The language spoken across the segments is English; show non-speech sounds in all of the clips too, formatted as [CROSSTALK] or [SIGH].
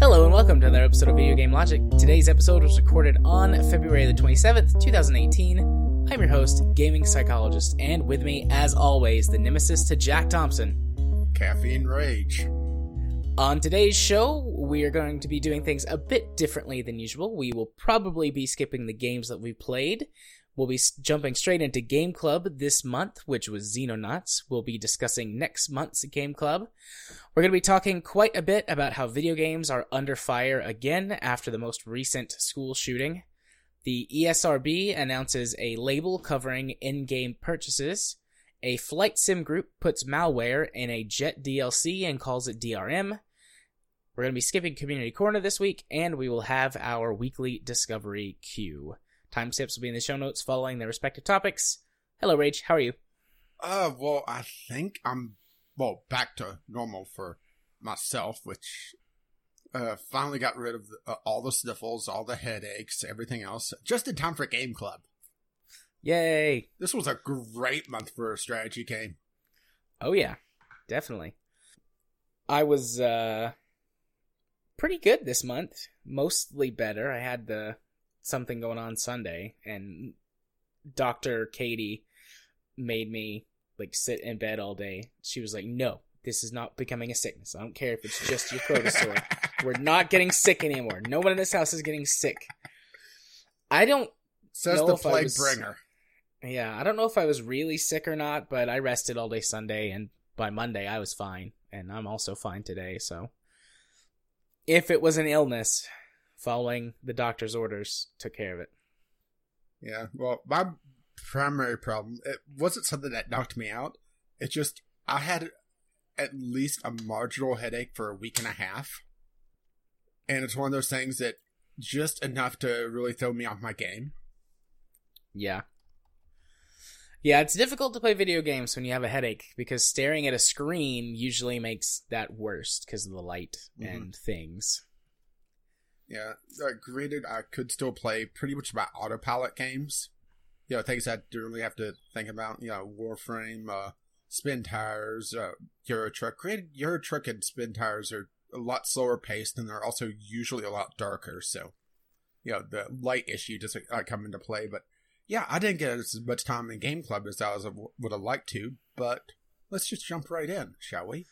Hello and welcome to another episode of Video Game Logic. Today's episode was recorded on February the 27th, 2018. I'm your host, gaming psychologist, and with me, as always, the nemesis to Jack Thompson. Caffeine Rage. On today's show, we are going to be doing things a bit differently than usual. We will probably be skipping the games that we played. We'll be jumping straight into Game Club this month, which was Xenonauts. We'll be discussing next month's Game Club. We're going to be talking quite a bit about how video games are under fire again after the most recent school shooting. The ESRB announces a label covering in game purchases. A flight sim group puts malware in a Jet DLC and calls it DRM. We're going to be skipping Community Corner this week, and we will have our weekly Discovery queue. Timestamps will be in the show notes following their respective topics. Hello, Rage. How are you? Uh, well, I think I'm, well, back to normal for myself, which, uh, finally got rid of the, uh, all the sniffles, all the headaches, everything else, just in time for Game Club. Yay! This was a great month for a strategy game. Oh yeah, definitely. I was uh pretty good this month. Mostly better. I had the something going on Sunday and Dr. Katie made me like sit in bed all day. She was like, "No, this is not becoming a sickness. I don't care if it's just your sore. [LAUGHS] We're not getting sick anymore. No one in this house is getting sick." I don't Says know the if I plague was- bringer. yeah, I don't know if I was really sick or not, but I rested all day Sunday, and by Monday I was fine, and I'm also fine today. So, if it was an illness, following the doctor's orders took care of it. Yeah, well, my primary problem, it wasn't something that knocked me out. It just, I had at least a marginal headache for a week and a half. And it's one of those things that just enough to really throw me off my game. Yeah. Yeah, it's difficult to play video games when you have a headache because staring at a screen usually makes that worse because of the light Mhm. and things. Yeah, granted, I could still play pretty much my autopilot games. You know, things I don't really have to think about. You know, Warframe, uh, Spintires, uh, Euro Truck. Granted, Euro Truck and Spintires are a lot slower paced, and they're also usually a lot darker. So, you know, the light issue doesn't uh, come into play. But yeah, I didn't get as much time in Game Club as I was, would have liked to. But let's just jump right in, shall we?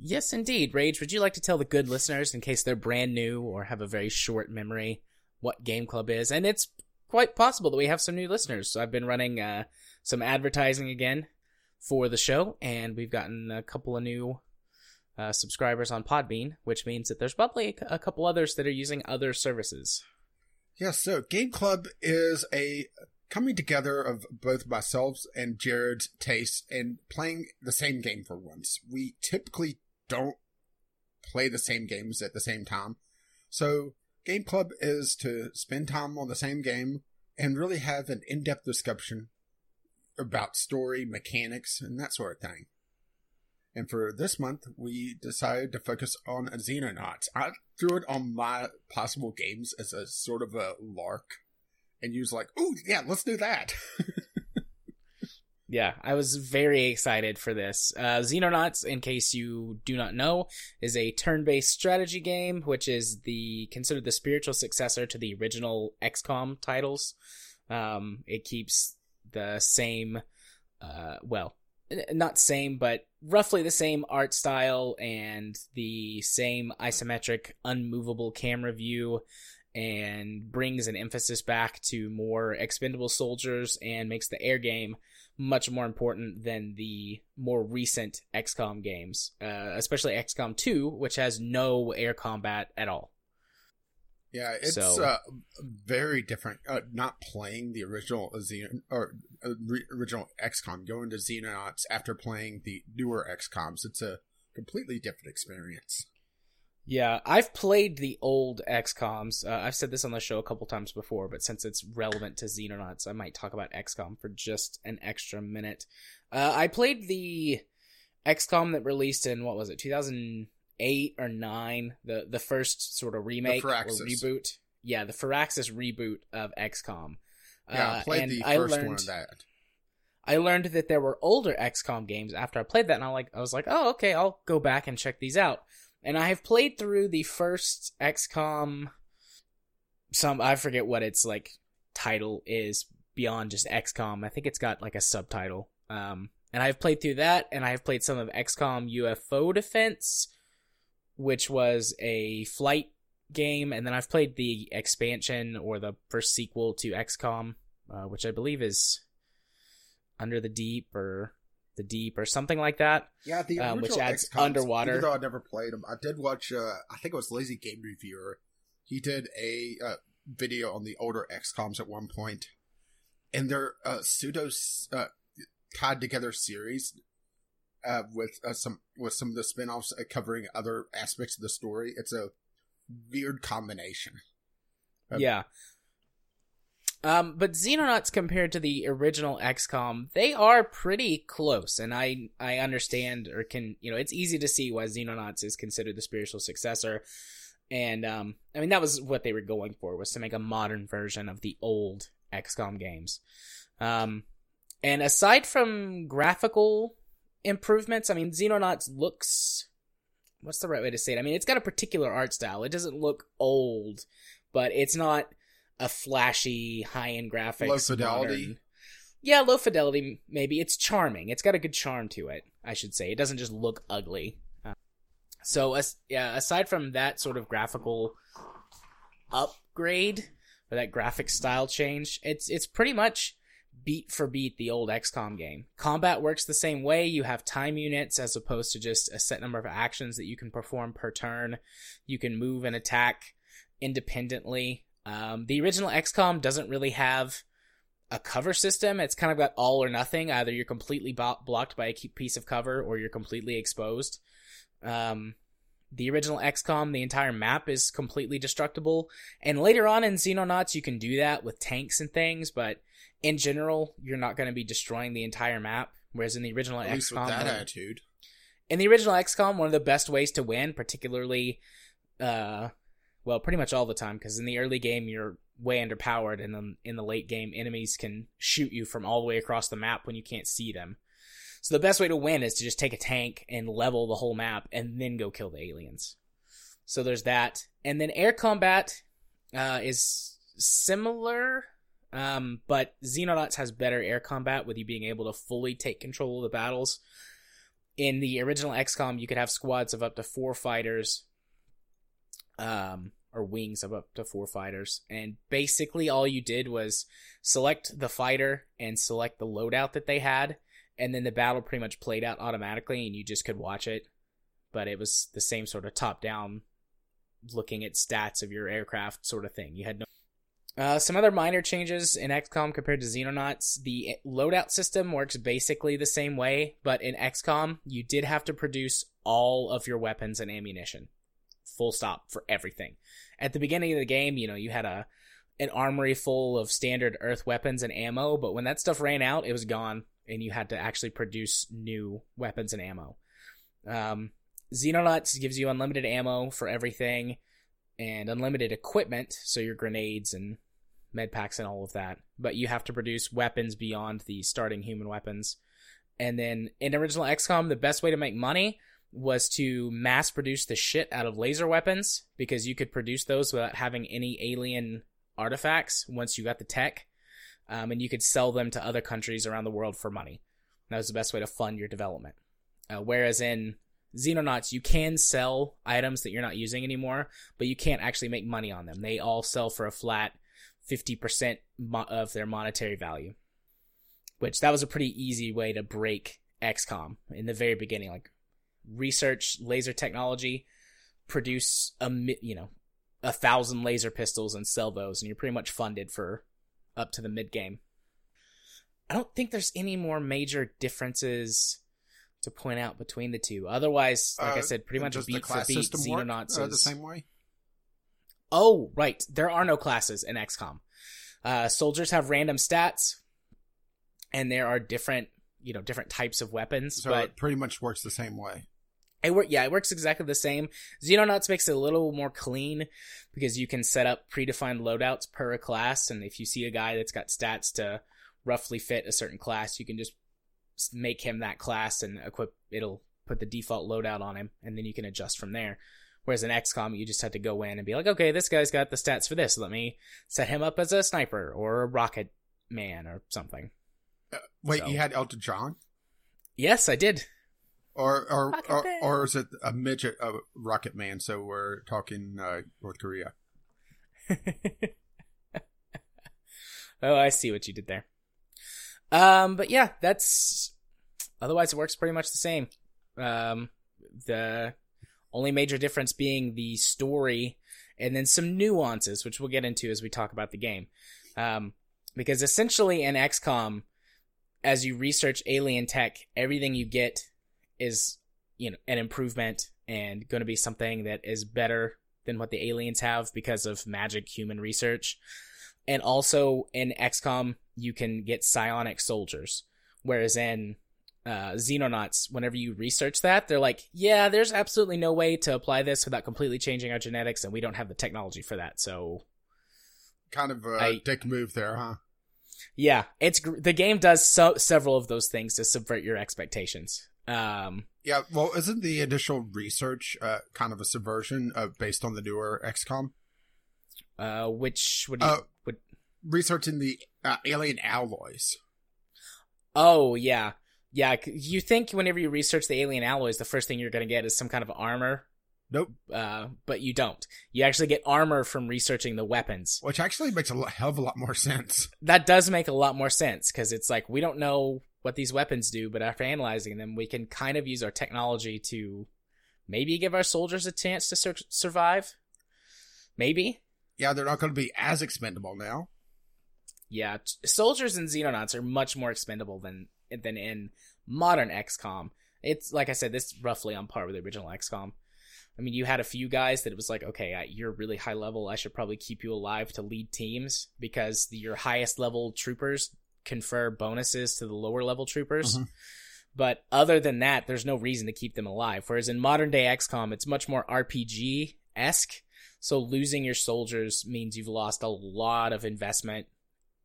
Yes, indeed. Rage, would you like to tell the good listeners, in case they're brand new or have a very short memory, what Game Club is? And it's quite possible that we have some new listeners. So I've been running uh, some advertising again for the show, and we've gotten a couple of new uh, subscribers on Podbean, which means that there's probably a couple others that are using other services. Yeah, so Game Club is a coming together of both myself and Jared's tastes and playing the same game for once. We typically don't play the same games at the same time. So Game Club is to spend time on the same game and really have an in-depth discussion about story, mechanics, and that sort of thing. And for this month, we decided to focus on Xenonauts. I threw it on my possible games as a sort of a lark. And you was like, oh, yeah, let's do that. [LAUGHS] Yeah, I was very excited for this. Uh, Xenonauts, in case you do not know, is a turn-based strategy game, which is the considered the spiritual successor to the original XCOM titles. Um, it keeps the same, uh, well, not same, but roughly the same art style and the same isometric, unmovable camera view, and brings an emphasis back to more expendable soldiers and makes the air game much more important than the more recent XCOM games, uh, especially XCOM 2, which has no air combat at all. Yeah, it's So- uh, very different. Uh, not playing the original Xenon or uh, re- original XCOM, going to Xenonauts after playing the newer XComs, it's a completely different experience. Yeah, I've played the old XComs. Uh, I've said this on the show a couple times before, but since it's relevant to Xenonauts, I might talk about XCOM for just an extra minute. Uh, I played the XCOM that released in what was it, 2008 or nine? The the first sort of remake or reboot. yeah, the Firaxis reboot of XCOM. Yeah, I Uh, played and the first learned, one of that. I learned that there were older XCOM games after I played that, and I like I was like, oh, okay, I'll go back and check these out. And I have played through the first XCOM. Some I forget what its like title is beyond just XCOM. I think it's got like a subtitle. Um, and I've played through that, and I've played some of XCOM UFO Defense, which was a flight game, and then I've played the expansion or the first sequel to XCOM, uh, which I believe is Under the Deep or the Deep or something like that. Yeah, the um, which adds XComs, underwater. Even though I never played them, I did watch. Uh, I think it was Lazy Game Reviewer. He did a uh, video on the older XComs at one point, and their uh, pseudo uh, tied together series uh, with uh, some with some of the spin-offs uh, covering other aspects of the story. It's a weird combination. Um, yeah. Um, but Xenonauts compared to the original XCOM, they are pretty close, and I I understand or can you know it's easy to see why Xenonauts is considered the spiritual successor, and um I mean that was what they were going for was to make a modern version of the old XCOM games, um, and aside from graphical improvements, I mean Xenonauts looks what's the right way to say it? I mean it's got a particular art style. It doesn't look old, but it's not a flashy high end graphics. Low fidelity. modern- Yeah, low fidelity. Maybe it's charming. It's got a good charm to it. I should say it doesn't just look ugly. Uh, so, as, yeah, aside from that sort of graphical upgrade or that graphic style change, it's it's pretty much beat for beat the old XCOM game. Combat works the same way. You have time units as opposed to just a set number of actions that you can perform per turn. You can move and attack independently. Um, the original XCOM doesn't really have a cover system. It's kind of got all or nothing. Either you're completely bo- blocked by a key- piece of cover or you're completely exposed. Um, the original XCOM, the entire map is completely destructible. And later on in Xenonauts, you can do that with tanks and things, but in general, you're not going to be destroying the entire map. Whereas in the original At XCOM, that one attitude. in the original XCOM, one of the best ways to win, particularly, uh, well, pretty much all the time, because in the early game you're way underpowered, and then in the late game enemies can shoot you from all the way across the map when you can't see them. So the best way to win is to just take a tank and level the whole map, and then go kill the aliens. So there's that, and then air combat uh, is similar. Um, but Xenonauts has better air combat with you being able to fully take control of the battles in the original XCOM, you could have squads of up to four fighters, um, or wings of up to four fighters, and basically all you did was select the fighter and select the loadout that they had, and then the battle pretty much played out automatically, and you just could watch it. But it was the same sort of top-down, looking at stats of your aircraft sort of thing. You had no uh, some other minor changes in XCOM compared to Xenonauts. The loadout system works basically the same way, but in XCOM, you did have to produce all of your weapons and ammunition. Full stop for everything. At the beginning of the game, you know, you had a an armory full of standard earth weapons and ammo, but when that stuff ran out, it was gone, and you had to actually produce new weapons and ammo. Um, Xenonauts gives you unlimited ammo for everything and unlimited equipment, so your grenades and med packs and all of that. But you have to produce weapons beyond the starting human weapons. And then in original XCOM, the best way to make money was to mass produce the shit out of laser weapons because you could produce those without having any alien artifacts once you got the tech. Um, and you could sell them to other countries around the world for money. That was the best way to fund your development. Uh, whereas in Xenonauts, you can sell items that you're not using anymore, but you can't actually make money on them. They all sell for a flat 50% mo- of their monetary value. Which that was a pretty easy way to break XCOM in the very beginning. Like research laser technology, produce a you know a thousand laser pistols and sell those, and you're pretty much funded for up to the mid game. I don't think there's any more major differences to point out between the two. Otherwise, like I Uh, said, pretty much beat for beat. system work, Xenonauts uh, the same way. Oh, right. There are no classes in XCOM. Uh, soldiers have random stats, and there are different, you know, different types of weapons. So but it pretty much works the same way. It work, yeah, it works exactly the same. Xenonauts makes it a little more clean because you can set up predefined loadouts per class, and if you see a guy that's got stats to roughly fit a certain class, you can just make him that class and equip. It'll put the default loadout on him, and then you can adjust from there. Whereas in XCOM, you just have to go in and be like, okay, this guy's got the stats for this. Let me set him up as a sniper or a rocket man or something. Uh, wait, So- you had Elton John, Yes, I did. or or Rocket or, Man. or is it a midget, uh, Rocket Man? So we're talking uh, North Korea. [LAUGHS] oh, I see what you did there. Um, but yeah, that's otherwise it works pretty much the same. Um, the only major difference being the story and then some nuances, which we'll get into as we talk about the game. Um, because essentially in XCOM, as you research alien tech, everything you get is, you know, an improvement and going to be something that is better than what the aliens have because of magic human research. And also in XCOM, you can get psionic soldiers. Whereas in uh, Xenonauts, whenever you research that, they're like, yeah, there's absolutely no way to apply this without completely changing our genetics, and we don't have the technology for that. So, Kind of a I- dick move there, huh? Yeah, it's the game does so several of those things to subvert your expectations. Um, Yeah. Well, isn't the initial research uh, kind of a subversion uh, based on the newer XCOM? uh, which would you, Uh, would Researching the uh, alien alloys. Oh yeah, yeah. You think whenever you research the alien alloys, the first thing you're gonna get is some kind of armor. Nope. Uh, but you don't. You actually get armor from researching the weapons. Which actually makes a hell of a lot more sense. That does make a lot more sense because it's like we don't know what these weapons do, but after analyzing them, we can kind of use our technology to maybe give our soldiers a chance to sur- survive. Maybe. Yeah, they're not going to be as expendable now. Yeah, t- soldiers in Xenonauts are much more expendable than than in modern XCOM. It's like I said, this is roughly on par with the original XCOM. I mean, you had a few guys that it was like, okay, you're really high level. I should probably keep you alive to lead teams because the, your highest level troopers confer bonuses to the lower level troopers. Mhm. But other than that, there's no reason to keep them alive. Whereas in modern day XCOM, it's much more RPG esque. So losing your soldiers means you've lost a lot of investment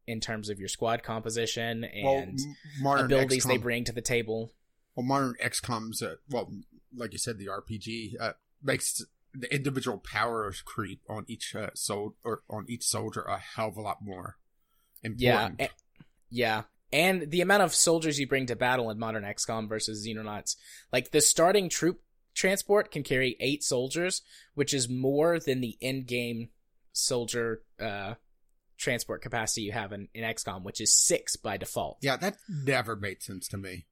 in terms of your squad composition and modern abilities they bring to the table. Well, modern XCOM's, uh, well, like you said, the RPG uh, makes the individual power creep on each uh, or on each soldier a hell of a lot more Yeah, important. a- yeah. And the amount of soldiers you bring to battle in modern XCOM versus Xenonauts, like the starting troop transport can carry eight soldiers, which is more than the in-game soldier uh, transport capacity you have in, in XCOM, which is six by default. yeah, that never made sense to me.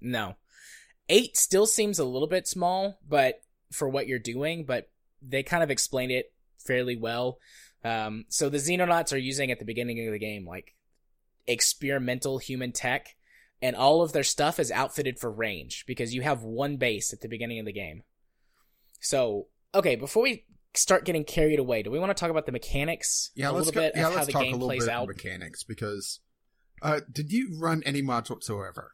No. Eight still seems a little bit small, but for what you're doing, but they kind of explain it fairly well. Um, so the Xenonauts are using at the beginning of the game like experimental human tech, and all of their stuff is outfitted for range because you have one base at the beginning of the game. So, okay, before we start getting carried away, do we want to talk about the mechanics Yeah, a let's little go, bit yeah, of how let's the talk a little plays bit out? of mechanics because uh, did you run any mods whatsoever?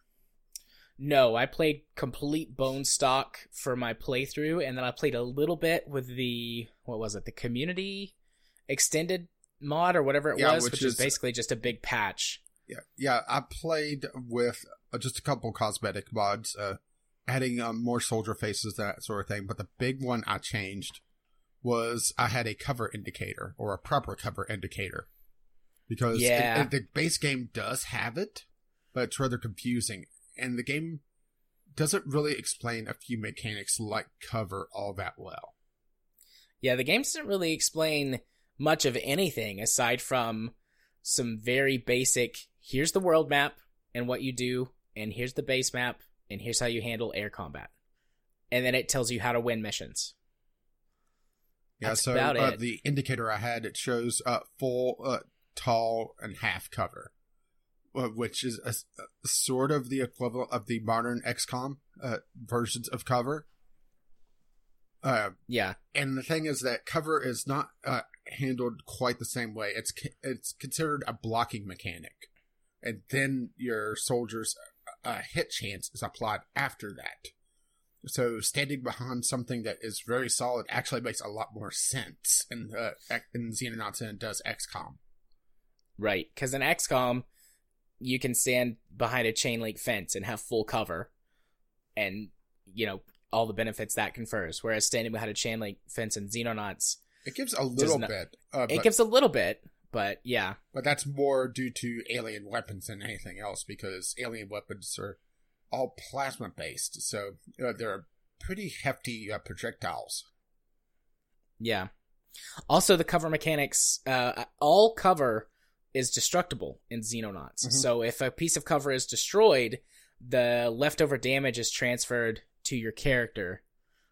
No, I played complete bone stock for my playthrough, and then I played a little bit with the what was it, the community extended mod or whatever it Yeah, was, which which, is is- basically just a big patch. Yeah, yeah, I played with uh, just a couple cosmetic mods, uh, adding um, more soldier faces, that sort of thing. But the big one I changed was I had a cover indicator or a proper cover indicator because it- it- the base game does have it, but it's rather confusing, and the game doesn't really explain a few mechanics like cover all that well. Yeah, the game doesn't really explain much of anything aside from some very basic. Here's the world map and what you do, and here's the base map, and here's how you handle air combat, and then it tells you how to win missions. Yeah, That's so about uh, the indicator I had it shows uh, full, uh, tall, and half cover, which is a, a sort of the equivalent of the modern XCOM uh, versions of cover. Uh, Yeah, and the thing is that cover is not uh, handled quite the same way. It's it's considered a blocking mechanic, and then your soldiers' uh, hit chance is applied after that. So standing behind something that is very solid actually makes a lot more sense in uh, in Xenonauts than it does XCOM. Right, because in XCOM, you can stand behind a chain link fence and have full cover, and you know all the benefits that confers. Whereas standing behind a chain link fence in Xenonauts, it gives a little not, bit. Uh, it gives a little bit, but yeah. But that's more due to alien weapons than anything else, because alien weapons are all plasma based, so uh, they're pretty hefty uh, projectiles. Yeah. Also, the cover mechanics, uh, all cover is destructible in Xenonauts. Mm-hmm. So if a piece of cover is destroyed, the leftover damage is transferred to your character,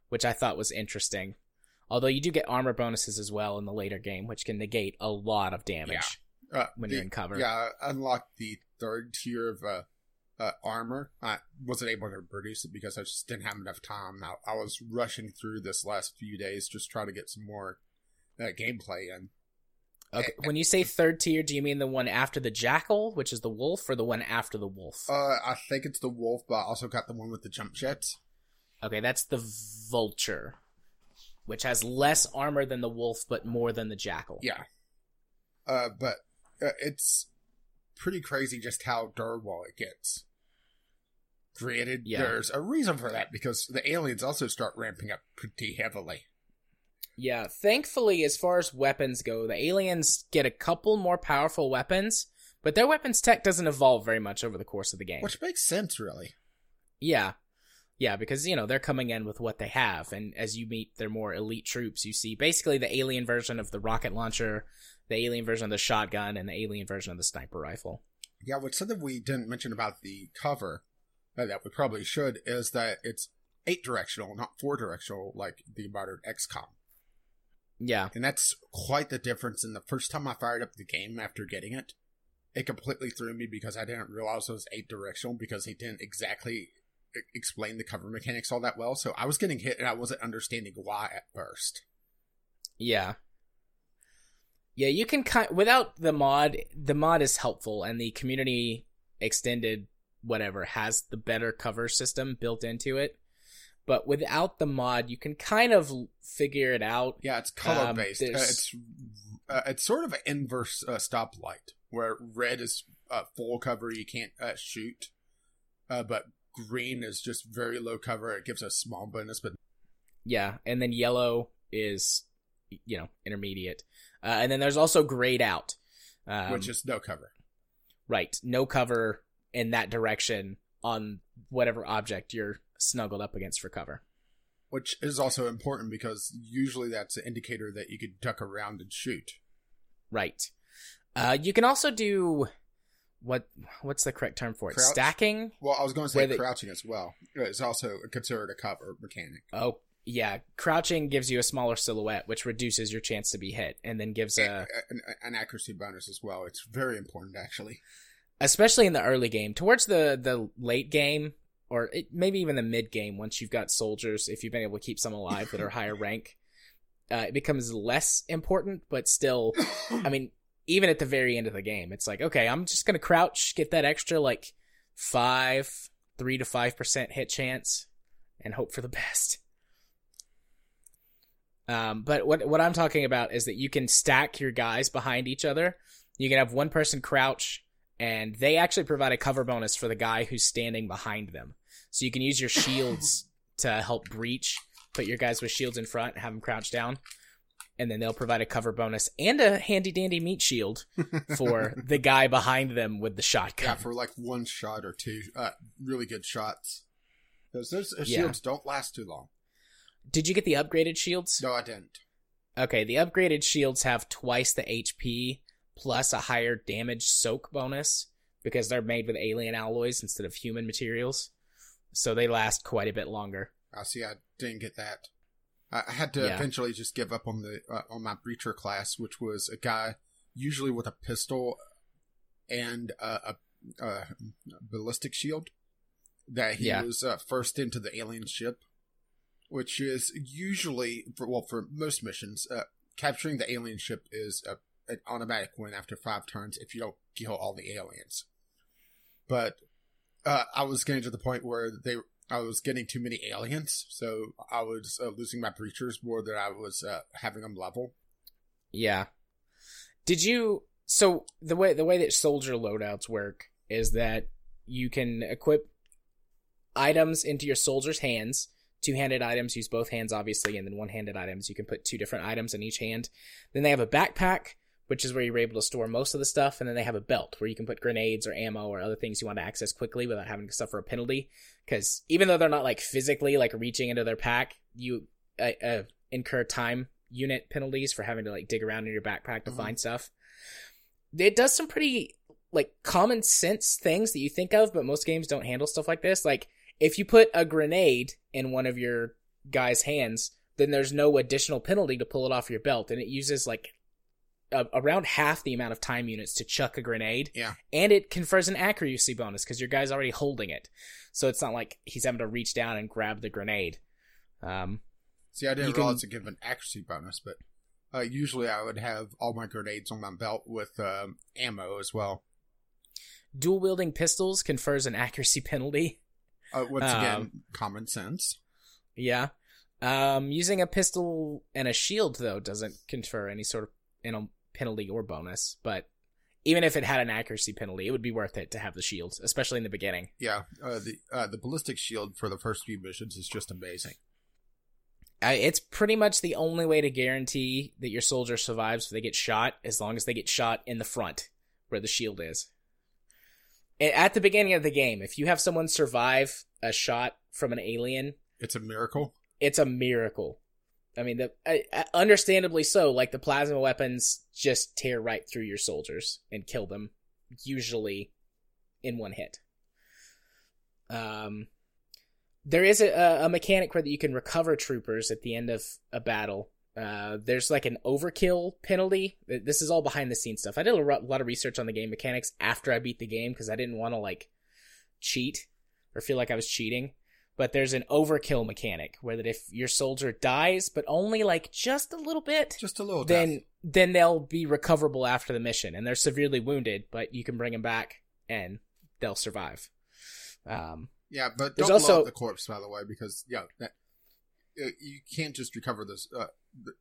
which I thought was interesting. Although you do get armor bonuses as well in the later game, which can negate a lot of damage yeah. uh, when the, you're in cover. Yeah, unlock the third tier of uh, uh, armor. I wasn't able to produce it because I just didn't have enough time. I, I was rushing through this last few days just trying to get some more uh, gameplay in. Okay. When you say third tier, do you mean the one after the jackal, which is the wolf, or the one after the wolf? Uh, I think it's the wolf, but I also got the one with the jump jets. Okay, that's the vulture, which has less armor than the wolf, but more than the jackal. Yeah. Uh, but uh, it's pretty crazy just how durable it gets. Granted, yeah. there's a reason for that because the aliens also start ramping up pretty heavily. Yeah, thankfully, as far as weapons go, the aliens get a couple more powerful weapons, but their weapons tech doesn't evolve very much over the course of the game. Which makes sense, really. Yeah. Yeah, because, you know, they're coming in with what they have, and as you meet their more elite troops, you see basically the alien version of the rocket launcher, the alien version of the shotgun, and the alien version of the sniper rifle. Yeah, what's something we didn't mention about the cover uh, that we probably should is that it's eight directional, not four directional like the modern XCOM. Yeah. And that's quite the difference. And the first time I fired up the game after getting it, it completely threw me because I didn't realize it was eight directional because he didn't exactly explain the cover mechanics all that well. So I was getting hit and I wasn't understanding why at first. Yeah. Yeah, you can kind without the mod, the mod is helpful and the community extended whatever has the better cover system built into it but without the mod, you can kind of figure it out. Yeah, it's color based. Um, uh, it's uh, it's sort of an inverse uh, stoplight where red is uh, full cover, you can't uh, shoot, uh, but green is just very low cover. It gives a small bonus, but yeah, and then yellow is you know intermediate, and then there's also grayed out, um, which is no cover. Right, no cover in that direction on whatever object you're snuggled up against for cover. Which is also important because usually that's an indicator that you could duck around and shoot. Right. Uh, you can also do what? What's the correct term for it? Crouch? Stacking. Well, I was going to say crouching as well. It's also considered a cover mechanic. Oh, yeah, crouching gives you a smaller silhouette, which reduces your chance to be hit, and then gives a an, an, accuracy bonus as well. It's very important, actually, especially in the early game. Towards the the late game, or it, maybe even the mid game once you've got soldiers if you've been able to keep some alive that are higher [LAUGHS] rank uh, it becomes less important but still i mean even at the very end of the game it's like okay i'm just gonna crouch get that extra like five three to five percent hit chance and hope for the [LAUGHS] best. Um, but what what i'm talking about is that you can stack your guys behind each other. You can have one person crouch and they actually provide a cover bonus for the guy who's standing behind them. So you can use your [LAUGHS] shields to help breach, put your guys with shields in front, have them crouch down, and then they'll provide a cover bonus and a handy dandy meat shield [LAUGHS] for the guy behind them with the shotgun. Yeah, for like one shot or two, uh, really good shots. Because those shields yeah. don't last too long. Did you get the upgraded shields? No, I didn't. Okay, the upgraded shields have twice the HP plus a higher damage soak bonus because they're made with alien alloys instead of human materials. So they last quite a bit longer. I see. I didn't get that. I had to yeah. eventually just give up on the uh, on my breacher class, which was a guy usually with a pistol and a, a, a ballistic shield. That he yeah. was uh, first into the alien ship, which is usually for well for most missions, uh, capturing the alien ship is a an automatic win after five turns if you don't kill all the aliens. But uh, I was getting to the point where they I was getting too many aliens, so I was uh, losing my breachers more than I was uh, having them level. Yeah. Did you so the way the way that soldier loadouts work is that you can equip items into your soldier's hands. Two-handed items use both hands obviously and then one-handed items you can put two different items in each hand. Then they have a backpack which is where you're able to store most of the stuff and then they have a belt where you can put grenades or ammo or other things you want to access quickly without having to suffer a penalty because even though they're not like physically like reaching into their pack, you uh, uh, incur time unit penalties for having to like dig around in your backpack to Mhm. find stuff. It does some pretty like common sense things that you think of, but most games don't handle stuff like this. Like if you put a grenade in one of your guy's hands, then there's no additional penalty to pull it off your belt, and it uses like a, around half the amount of time units to chuck a grenade. Yeah. and it confers an accuracy bonus because your guy's already holding it, so it's not like he's having to reach down and grab the grenade. Um, See, I didn't You can- it give an accuracy bonus, but uh, usually I would have all my grenades on my belt with um, ammo as well. dual wielding pistols confers an accuracy [LAUGHS] penalty. Uh, once again, Um, common sense. Yeah. Um, using a pistol and a shield though doesn't confer any sort of you know, penalty or bonus, but even if it had an accuracy penalty, it would be worth it to have the shield, especially in the beginning. Yeah, uh, the uh, the ballistic shield for the first few missions is just amazing. Uh, it's pretty much the only way to guarantee that your soldier survives if they get shot, as long as they get shot in the front where the shield is. At the beginning of the game, if you have someone survive a shot from an alien, It's a miracle. it's a miracle. I mean, the understandably so. Like the plasma weapons just tear right through your soldiers and kill them, usually in one hit. Um, there is a, a mechanic where that you can recover troopers at the end of a battle. Uh, there's like an overkill penalty. This is all behind the scenes stuff. I did a lot of research on the game mechanics after I beat the game because I didn't want to like cheat or feel like I was cheating but there's an overkill mechanic where that if your soldier dies, but only like just a little bit, Just a little. then death. then they'll be recoverable after the mission, and they're severely wounded, but you can bring them back and they'll survive. Um, yeah, but there's don't also- blow up the corpse by the way, because yeah, that, uh, you can't just recover this. Uh,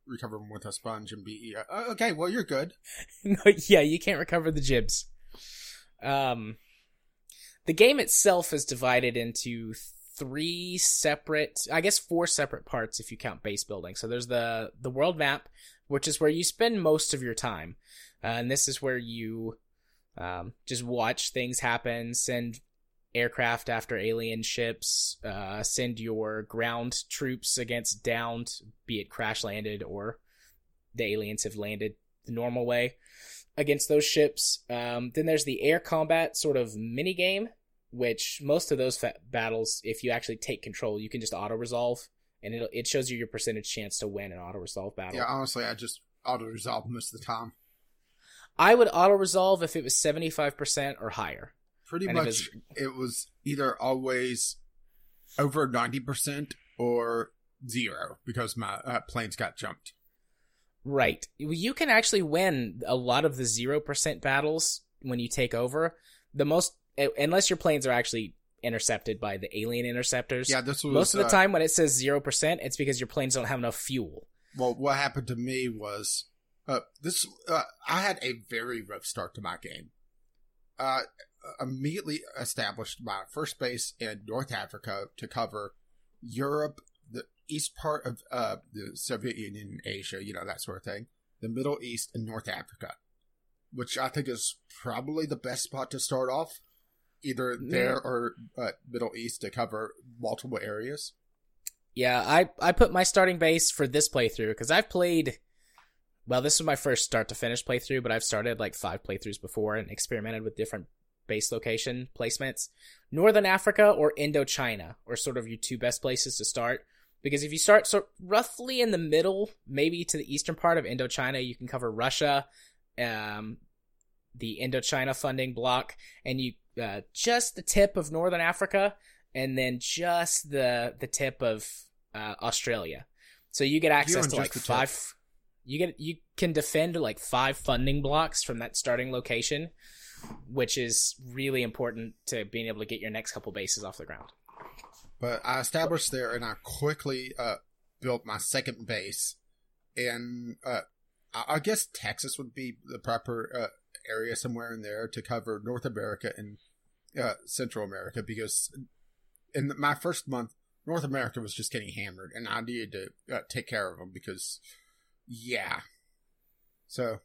recover them with a sponge and be uh, okay. Well, you're good. [LAUGHS] no, yeah, you can't recover the gibs. Um, the game itself is divided into three separate, I guess four separate parts if you count base building. So there's the the world map, which is where you spend most of your time, uh, and this is where you um, just watch things happen, send aircraft after alien ships, uh, send your ground troops against downed, be it crash landed or the aliens have landed the normal way against those ships. Um, then there's the air combat sort of mini game, which most of those fa- battles, if you actually take control, you can just auto resolve, and it it shows you your percentage chance to win an auto resolve battle. Yeah, honestly, I just auto resolve most of the time. I would auto resolve if it was seventy five percent or higher. Pretty And much, it was either always over ninety percent or zero because my uh, planes got jumped. Right. You can actually win a lot of the 0% battles when you take over. The most, unless your planes are actually intercepted by the alien interceptors. Yeah, this was Most of the uh, time when it says 0%, it's because your planes don't have enough fuel. Well, what happened to me was uh, this. Uh, I had a very rough start to my game. Uh, immediately established my first base in North Africa to cover Europe, the east part of uh, the Soviet Union, Asia, you know that sort of thing, the Middle East, and North Africa, which I think is probably the best spot to start off. Either there or uh, Middle East to cover multiple areas. Yeah, I, I put my starting base for this playthrough because I've played. Well, this was my first start to finish playthrough, but I've started like five playthroughs before and experimented with different base location placements. Northern Africa or Indochina are sort of your two best places to start. Because if you start so roughly in the middle, maybe to the eastern part of Indochina, you can cover Russia, um, the Indochina funding block, and you uh, just the tip of Northern Africa, and then just the the tip of uh, Australia. So you get access to like the tip. five. You get you can defend like five funding blocks from that starting location, which is really important to being able to get your next couple bases off the ground. But I established there, and I quickly uh, built my second base. And uh, I guess Texas would be the proper uh, area somewhere in there to cover North America and uh, Central America because in my first month, North America was just getting hammered, and I needed to uh, take care of them because, yeah. So,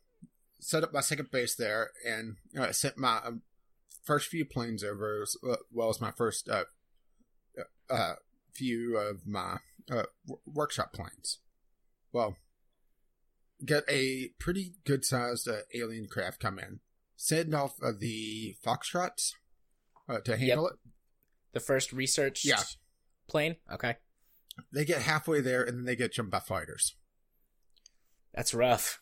set up my second base there, and uh, sent my um, first few planes over, as well as my first uh, uh, few of my uh, workshop planes. Well, get a pretty good sized uh, alien craft come in, send off uh, the Foxtrots uh, to handle Yep. it. The first research Yeah. plane? Okay. They get halfway there, and then they get jumped by fighters. That's rough.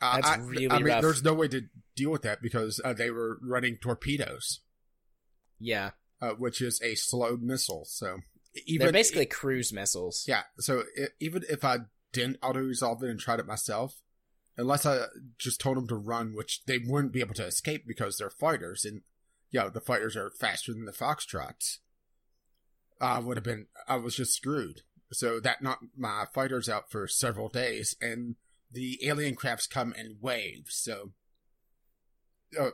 Uh, That's I, really I mean, rough. there's no way to deal with that because uh, they were running torpedoes, Yeah. uh, which is a slow missile. So even They're basically cruise missiles. Yeah, so i even if I didn't auto resolve it and tried it myself, unless I just told them to run, which they wouldn't be able to escape because they're fighters, and you know the fighters are faster than the foxtrots. I would have been, I was just screwed. So that knocked my fighters out for several days, and the alien crafts come in waves. So uh,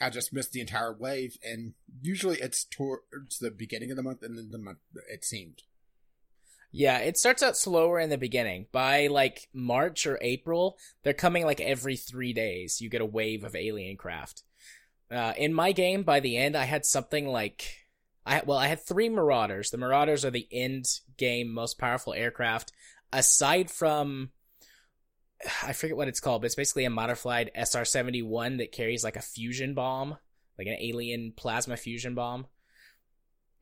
I just missed the entire wave, and usually it's towards the beginning of the month, and then the month it seemed. Yeah, it starts out slower in the beginning. By like March or April, they're coming like every three days. You get a wave of alien craft. Uh, in my game, by the end, I had something like, I well, I had three Marauders. The Marauders are the end game most powerful aircraft, aside from, I forget what it's called, but it's basically a modified SR seventy one that carries like a fusion bomb, like an alien plasma fusion bomb.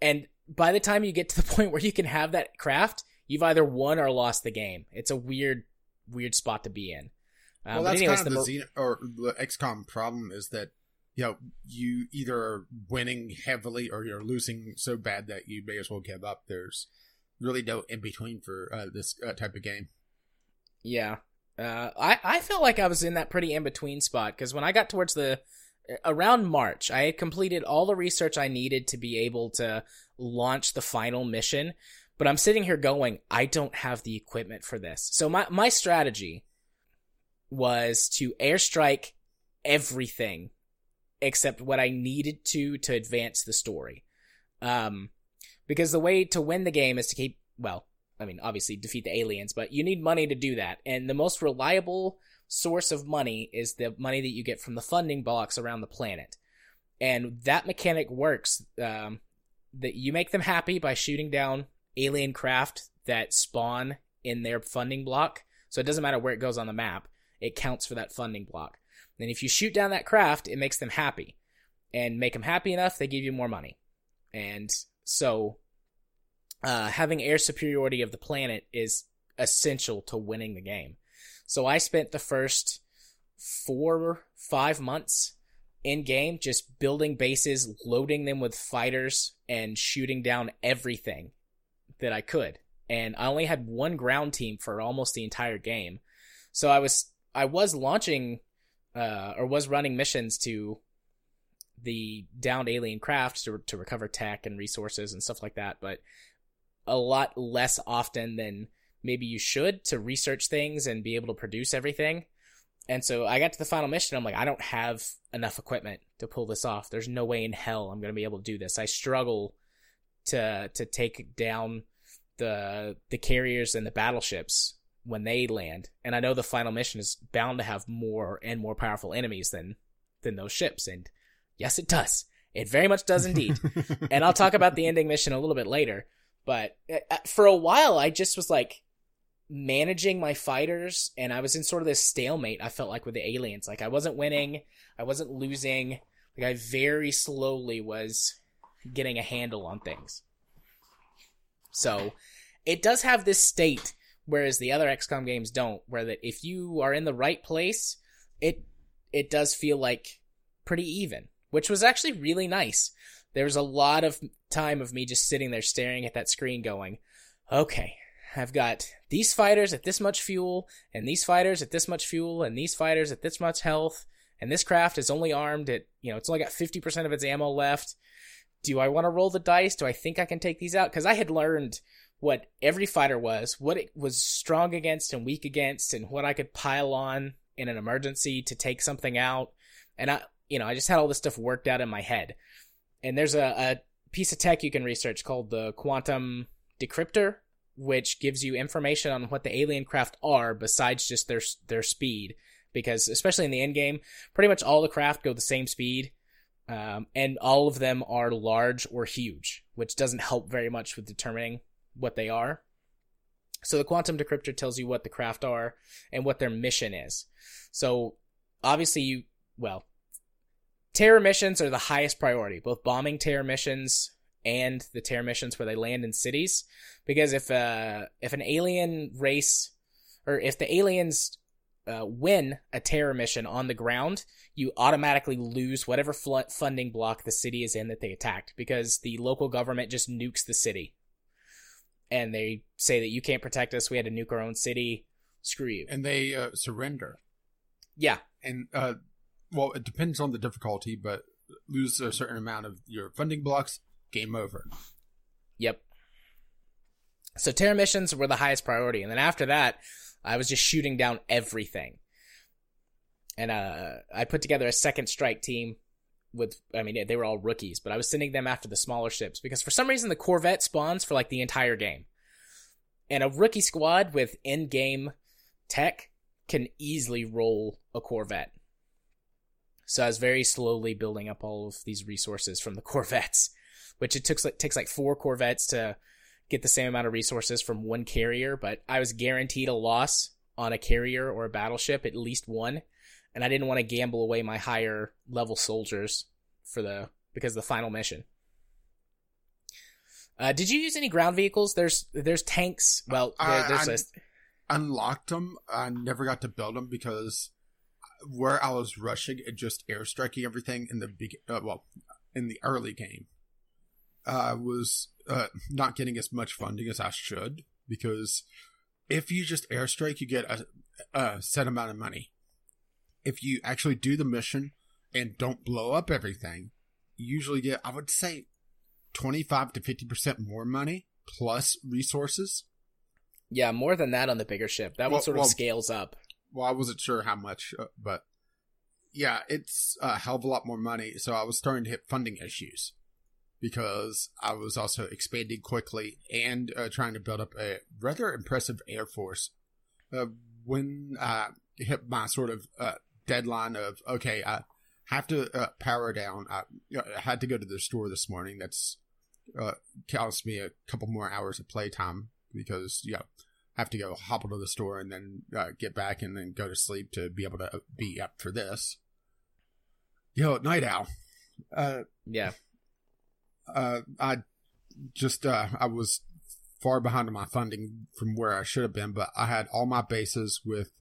And by the time you get to the [LAUGHS] point where you can have that craft, you've either won or lost the game. It's a weird, weird spot to be in. Um, well, that's anyways, kind of the, Xeno, or the XCOM problem is that you know you either are winning heavily or you're losing so bad that you may as well give up. There's really no in between for uh, this uh, type of game. Yeah. Uh, I, I felt like I was in that pretty in between spot because when I got towards the around March, I had completed all the research I needed to be able to launch the final mission. But I'm sitting here going, I don't have the equipment for this. So my, my strategy was to airstrike everything except what I needed to to advance the story. Um, because the way to win the game is to keep, well, I mean, obviously defeat the aliens, but you need money to do that. And the most reliable source of money is the money that you get from the funding blocks around the planet. And that mechanic works. Um, that you make them happy by shooting down alien craft that spawn in their funding block. So it doesn't matter where it goes on the map. It counts for that funding block. And if you shoot down that craft, it makes them happy. And make them happy enough, they give you more money. And so uh, having air superiority of the planet is essential to winning the game. So I spent the first four, five months in game just building bases, loading them with fighters, and shooting down everything that I could. And I only had one ground team for almost the entire game. So I was I was launching uh, or was running missions to the downed alien craft to to recover tech and resources and stuff like that, but a lot less often than maybe you should to research things and be able to produce everything. And so I got to the final mission. I'm like, I don't have enough equipment to pull this off. There's no way in hell I'm going to be able to do this. I struggle to to take down the the carriers and the battleships when they land. And I know the final mission is bound to have more and more powerful enemies than than those ships. And yes, it does. It very much does indeed. [LAUGHS] and I'll talk about the ending mission a little bit later. But uh, for a while, I just was like managing my fighters, and I was in sort of this stalemate. I felt like with the aliens, like I wasn't winning, I wasn't losing. Like I very slowly was getting a handle on things. So it does have this state, whereas the other XCOM games don't, where that if you are in the right place, it it does feel like pretty even, which was actually really nice. There was a lot of time of me just sitting there staring at that screen going, okay, I've got these fighters at this much fuel, and these fighters at this much fuel, and these fighters at this much health, and this craft is only armed at, you know, it's only got 50% of its ammo left. do I want to roll the dice? Do I think I can take these out? Because I had learned what every fighter was, what it was strong against and weak against, and what I could pile on in an emergency to take something out. And I, you know, I just had all this stuff worked out in my head. And there's a, a piece of tech you can research called the quantum decryptor, which gives you information on what the alien craft are besides just their their speed. Because especially in the end game, pretty much all the craft go the same speed, um, and all of them are large or huge, which doesn't help very much with determining what they are. So the quantum decryptor tells you what the craft are and what their mission is. So obviously you well, terror missions are the highest priority, both bombing terror missions and the terror missions where they land in cities. Because if uh if an alien race or if the aliens uh, win a terror mission on the ground, you automatically lose whatever fl- funding block the city is in that they attacked because the local government just nukes the city. And they say that you can't protect us. We had to nuke our own city. Screw you. And they uh, surrender. Yeah. And, uh, well, it depends on the difficulty, but lose a certain amount of your funding blocks, game over. Yep. So terror missions were the highest priority. And then after that, I was just shooting down everything. And uh, I put together a second strike team with, I mean, they were all rookies, but I was sending them after the smaller ships because for some reason the Corvette spawns for like the entire game. And a rookie squad with in game tech can easily roll a Corvette. So I was very slowly building up all of these resources from the [LAUGHS] Corvettes, which it took like, takes like four Corvettes to get the same amount of resources from one carrier, but I was guaranteed a loss on a carrier or a battleship, at least one, and I didn't want to gamble away my higher level soldiers for the because of the final mission. Uh, did you use any ground vehicles? There's there's tanks. Well, there, there's I, a unlocked them. I never got to build them because where I was rushing and just airstriking everything in the big, uh, well, in the early game, I was uh, not getting as much funding as I should because if you just airstrike, you get a, a set amount of money. If you actually do the mission and don't blow up everything, you usually get, I would say, 25 to 50% more money plus resources. Yeah, more than that on the bigger ship. That well, one sort of well, scales up. Well, I wasn't sure how much, uh, but yeah, it's a hell of a lot more money. So I was starting to hit funding issues because I was also expanding quickly and uh, trying to build up a rather impressive air force. Uh, when I hit my sort of uh, deadline of okay, I have to uh, power down. I, I, had to go to the store this morning. That's uh, cost me a couple more hours of playtime because you know I have to go hop into the store and then uh, get back and then go to sleep to be able to be up for this. Yo, night owl. yeah uh, I just uh, I was far behind on my funding from where I should have been, but I had all my bases with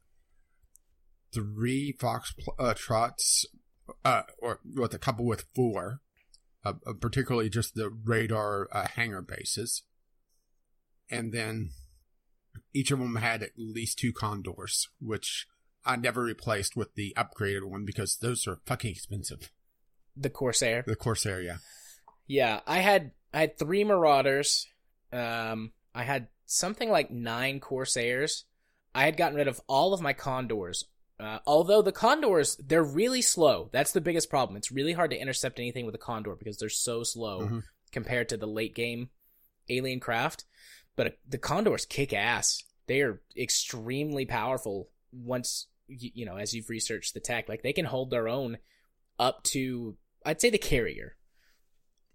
three Fox uh, trots, uh, or with a couple with four, uh, uh particularly just the radar uh, hangar bases, and then each of them had at least two condors, which I never replaced with the upgraded one because those are fucking expensive. The Corsair. The Corsair, yeah. Yeah, I had I had three Marauders. Um, I had something like nine Corsairs. I had gotten rid of all of my Condors. Uh, although the Condors, they're really slow. That's the biggest problem. It's really hard to intercept anything with a Condor because they're so slow mm-hmm. compared to the late game Alien Craft. But uh, the Condors kick ass. They are extremely powerful once you, you know as you've researched the tech. Like they can hold their own up to I'd say the carrier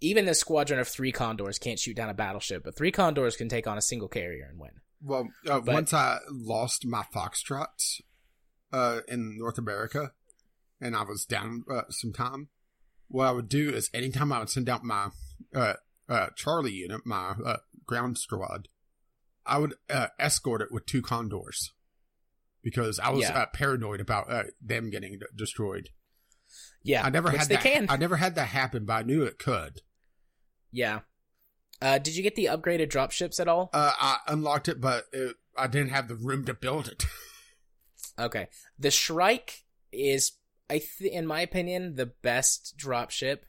even the squadron of three condors can't shoot down a battleship, but three condors can take on a single carrier and win. Well, uh, but, once I lost my foxtrots uh, in North America, and I was down uh, some time, what I would do is anytime I would send out my uh, uh, Charlie unit, my uh, ground squad, I would escort it with two condors because I was yeah. paranoid about them getting destroyed. Yeah, I never had that. Can. I never had that happen, but I knew it could. Yeah. Uh, did you get the upgraded dropships at all? Uh, I unlocked it, but it, I didn't have the room to build it. [LAUGHS] okay. The Shrike is, I th- in my opinion, the best dropship.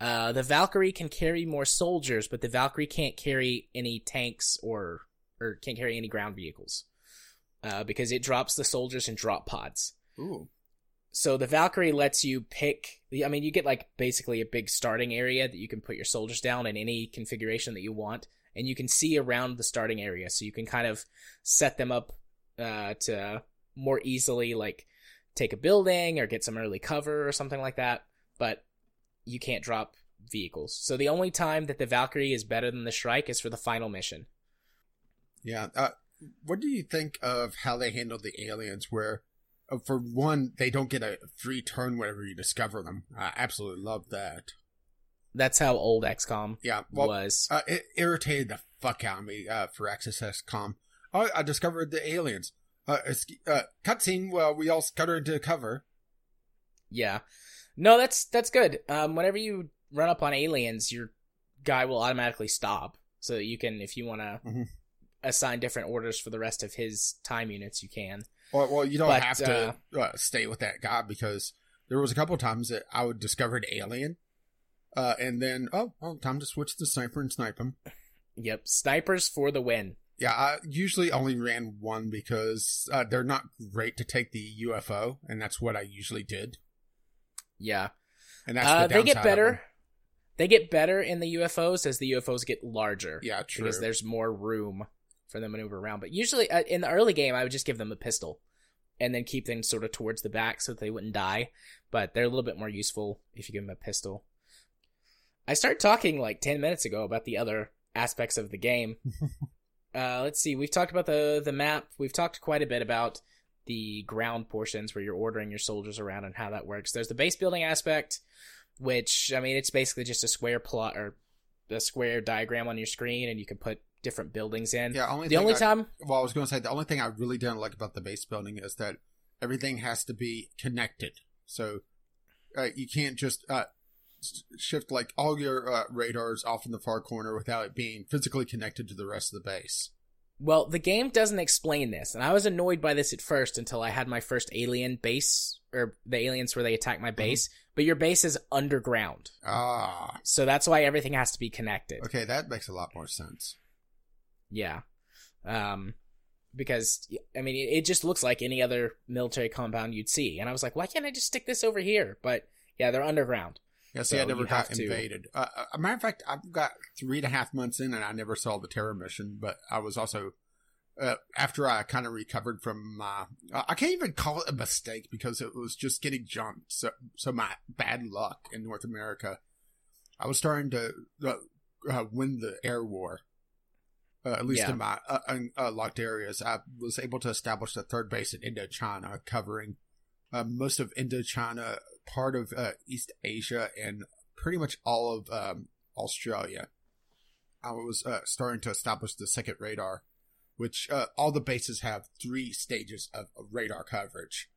Uh, the Valkyrie can carry more soldiers, but the Valkyrie can't carry any tanks or or can't carry any ground vehicles uh, because it drops the soldiers in drop pods. Ooh. So the Valkyrie lets you pick. I mean, you get like basically a big starting area that you can put your soldiers down in any configuration that you want, and you can see around the starting area, so you can kind of set them up uh, to more easily like take a building or get some early cover or something like that. But you can't drop vehicles. So the only time that the Valkyrie is better than the Shrike is for the final mission. Yeah. Uh, what do you think of how they handled the aliens? Where, for one, they don't get a free turn whenever you discover them. I absolutely love that. That's how old XCOM Yeah. Well, was. uh, it irritated the fuck out of me uh, for XCOM. Oh, I discovered the aliens. Uh, uh, cutscene. Well, we all scutter into cover. Yeah. No, that's that's good. Um, whenever you run up on aliens, your guy will automatically stop, so that you can, if you want to Mhm. assign different orders for the rest of his time units, you can. Well, well, you don't But, have to uh, stay with that guy because there was a couple times that I would discover an alien, uh, and then oh, well, time to switch to sniper and snipe him. Yep, snipers for the win. Yeah, I usually only ran one because uh, they're not great to take the UFO, and that's what I usually did. Yeah, And that's uh, the they get downside of them. better. They get better in the UFOs as the UFOs get larger. Yeah, true. because there's more room for them to maneuver around. But usually uh, in the early game, I would just give them a pistol and then keep things sort of towards the back so that they wouldn't die. But they're a little bit more useful if you give them a pistol. I started talking like 10 minutes ago about the other aspects of the game. [LAUGHS] uh, let's see. We've talked about the, the map. We've talked quite a bit about the ground portions where you're ordering your soldiers around and how that works. There's the base building aspect, which, I mean, it's basically just a square plot or a square diagram on your screen and you can put different buildings in. yeah, only The only I- time, well, I was going to say the only thing I really didn't like about the base building is that everything has to be connected. So uh, you can't just uh, shift like all your uh, radars off in the far corner without it being physically connected to the rest of the base. well, the game doesn't explain this, and I was annoyed by this at first until I had my first alien base, or the aliens where they attack my base. But your base is underground, Ah, so that's why everything has to be connected. okay, that makes a lot more sense. Yeah, um, because I mean, it, it just looks like any other military compound you'd see, and I was like, why can't I just stick this over here? But yeah, they're underground. Yeah, see, So I never got have to- invaded. Uh, a matter of fact, I've got three and a half months in, and I never saw the terror mission. But I was also uh, after I kind of recovered from my. Uh, I can't even call it a mistake because it was just getting jumped. So, so my bad luck in North America, I was starting to uh, uh, win the air war. Uh, at least Yeah. in my uh, uh, locked areas, I was able to establish a third base in Indochina, covering uh, most of Indochina, part of uh, East Asia, and pretty much all of um, Australia. I was uh, starting to establish the second radar, which uh, all the bases have three stages of, of radar coverage.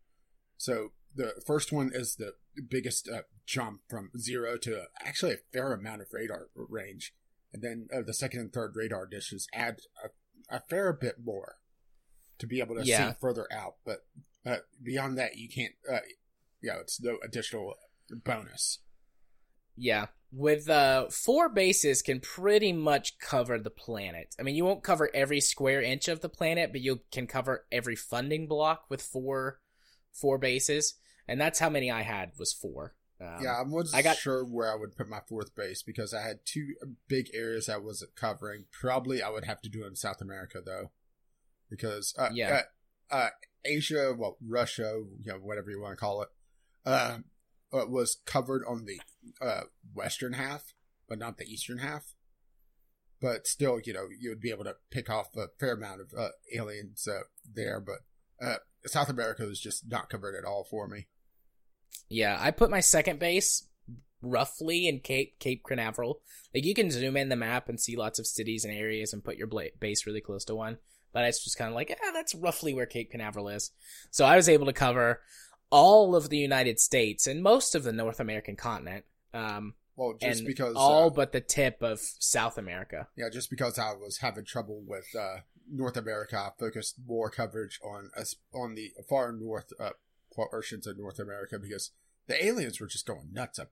So the first one is the biggest uh, jump from zero to actually a fair amount of radar range, and then uh, the second and third radar dishes add a, a fair bit more to be able to Yeah. see further out. But uh, beyond that, you can't. Uh, yeah, it's no additional bonus. Yeah. With uh four bases can pretty much cover the planet. I mean, you won't cover every square inch of the planet, but you can cover every funding block with four four bases, and that's how many I had was four. Um, yeah, I wasn't I got- sure where I would put my fourth base because I had two big areas I wasn't covering. Probably I would have to do it in South America though, because uh, Yeah. uh, uh, Asia, well, Russia, you know, whatever you want to call it, uh, uh, was covered on the uh, western half, but not the eastern half. But still, you know, you would be able to pick off a fair amount of uh, aliens uh, there. But uh, South America was just not covered at all for me. Yeah, I put my second base roughly in Cape Cape Canaveral. Like you can zoom in the map and see lots of cities and areas and put your bla- base really close to one. But it's just kind of like, ah, that's roughly where Cape Canaveral is. So I was able to cover all of the United States and most of the North American continent. Um, Well, just because all uh, but the tip of South America. Yeah, just because I was having trouble with uh, North America, I focused more coverage on us on the far north uh, portions of North America because the aliens were just going nuts up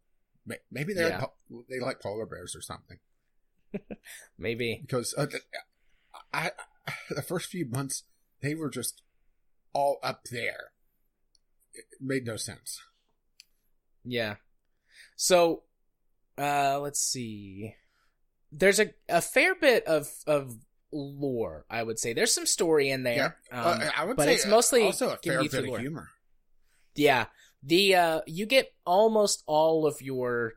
Maybe they Yeah. like, po- they like polar bears or something. [LAUGHS] Maybe. Because uh, I, I the first few months they were just all up there. It made no sense. Yeah. So, uh, let's see. There's a, a fair bit of, of lore, I would say. There's some story in there. Yeah. Um, Uh, I would but say it's uh, mostly also a fair bit lore. of humor. Yeah. The uh you get almost all of your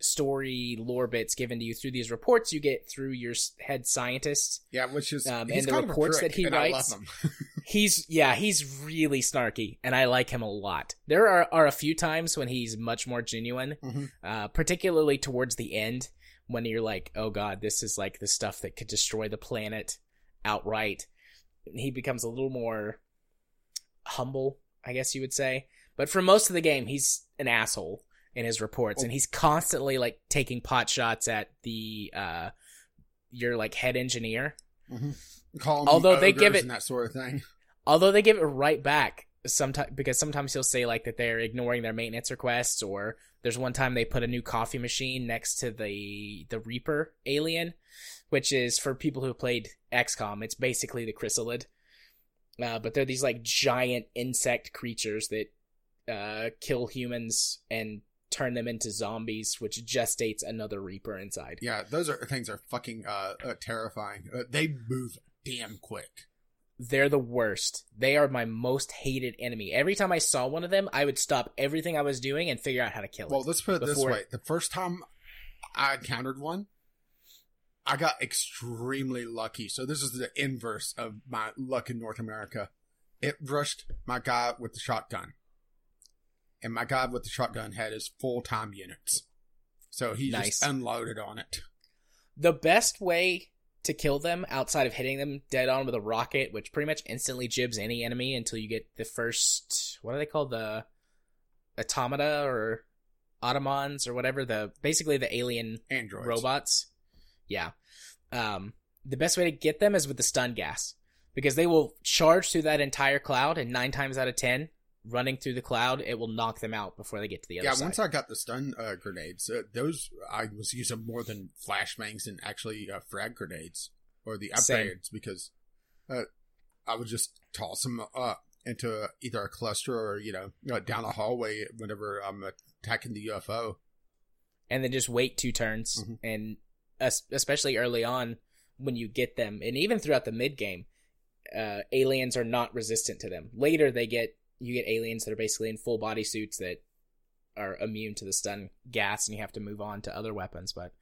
story lore bits given to you through these reports you get through your head scientist. Yeah, which is Um, he's and the kind of a reports prick, that he writes-. [LAUGHS] He's yeah, he's really snarky and I like him a lot. There are are a few times when he's much more genuine, Mhm. uh particularly towards the end when you're like, "Oh god, this is like the stuff that could destroy the planet outright." He becomes a little more humble, I guess you would say. But for most of the game, he's an asshole in his reports, and he's constantly like taking pot shots at the uh your like head engineer. Call him Although they give it- and that sort of thing. Although they give it right back sometimes because sometimes he'll say like that they're ignoring their maintenance requests or there's one time they put a new coffee machine next to the the Reaper alien, which is for people who played XCOM, it's basically the chrysalid. Uh, but they're these like giant insect creatures that uh, kill humans and turn them into zombies, which gestates another Reaper inside. Yeah, those are things are fucking uh, uh terrifying. Uh, they move damn quick. They're the worst. They are my most hated enemy. Every time I saw one of them, I would stop everything I was doing and figure out how to kill Well, it. Well, let's put it this way: the first time I encountered one, I got extremely lucky. So this is the inverse of my luck in North America. It rushed my guy with the shotgun, and my guy with the shotgun had his full time units. So he Nice. just unloaded on it. The best way to kill them outside of hitting them dead on with a rocket, which pretty much instantly gibs any enemy until you get the first what are they called? The automata or automons or whatever, the basically the alien Androids. robots. Yeah. Um, the best way to get them is with the stun gas because they will charge through that entire cloud, and nine times out of ten, running through the cloud, it will knock them out before they get to the other side. Yeah, side. once I got the stun uh, grenades, uh, those I was using more than flashbangs and actually uh, frag grenades or the Same. upgrades because uh, I would just toss them up into either a cluster or you know uh, down a hallway whenever I'm attacking the UFO. and then just wait two turns, Mhm. and especially early on when you get them, and even throughout the mid game, uh, aliens are not resistant to them. Later, they get you get aliens that are basically in full body suits that are immune to the stun gas, and you have to move on to other weapons. But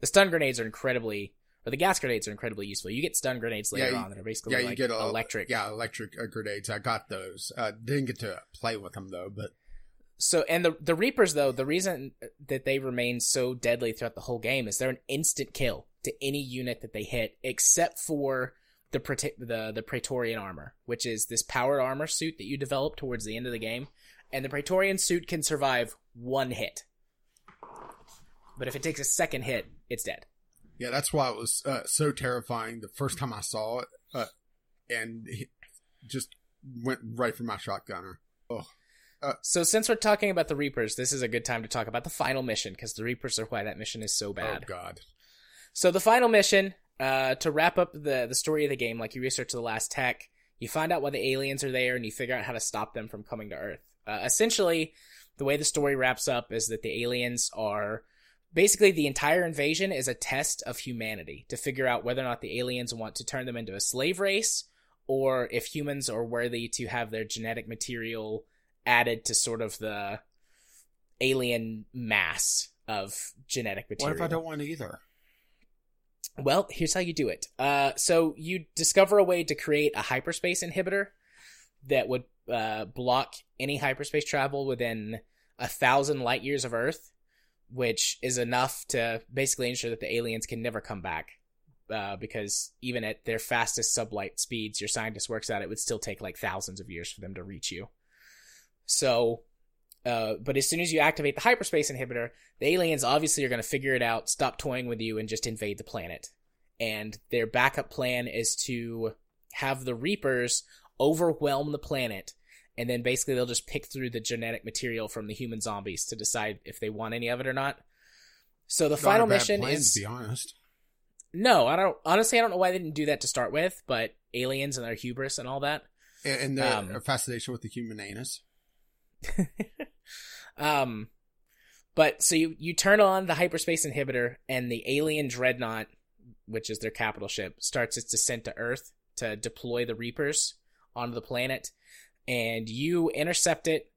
the stun grenades are incredibly, or the gas grenades are incredibly useful. You get stun grenades later Yeah, you- on that are basically Yeah, you like get a, electric. Yeah, electric uh, grenades. I got those. Uh, didn't get to play with them though, but So, and the the Reapers though, the reason that they remain so deadly throughout the whole game is they're an instant kill to any unit that they hit, except for the the the Praetorian armor, which is this powered armor suit that you develop towards the end of the game, and the Praetorian suit can survive one hit, but if it takes a second hit, it's dead. yeah, that's why it was uh, so terrifying the first time I saw it, uh, and he just went right for my shotgunner. So, since we're talking about the Reapers, this is a good time to talk about the final mission because the Reapers are why that mission is so bad. Oh God. So the final mission, uh, to wrap up the the story of the game, like you research the last tech, you find out why the aliens are there, and you figure out how to stop them from coming to Earth. Uh, essentially, the way the story wraps up is that the aliens are basically the entire invasion is a test of humanity to figure out whether or not the aliens want to turn them into a slave race, or if humans are worthy to have their genetic material added to sort of the alien mass of genetic material. What if I don't want either? Well, here's how you do it. Uh, so you discover a way to create a hyperspace inhibitor that would uh, block any hyperspace travel within a thousand light years of Earth, which is enough to basically ensure that the aliens can never come back. Uh, because even at their fastest sublight speeds, your scientist works out it would still take like thousands of years for them to reach you. So, uh, but as soon as you activate the hyperspace inhibitor, the aliens obviously are going to figure it out, stop toying with you, and just invade the planet. And their backup plan is to have the Reapers overwhelm the planet and then basically they'll just pick through the genetic material from the human zombies to decide if they want any of it or not. So the final mission plan, is to be honest. no, I don't honestly I don't know why they didn't do that to start with, but aliens and their hubris and all that. And and the Um, fascination with the human anus. [LAUGHS] um, but so you you turn on the hyperspace inhibitor, and the alien dreadnought, which is their capital ship, starts its descent to Earth to deploy the Reapers onto the planet, and you intercept it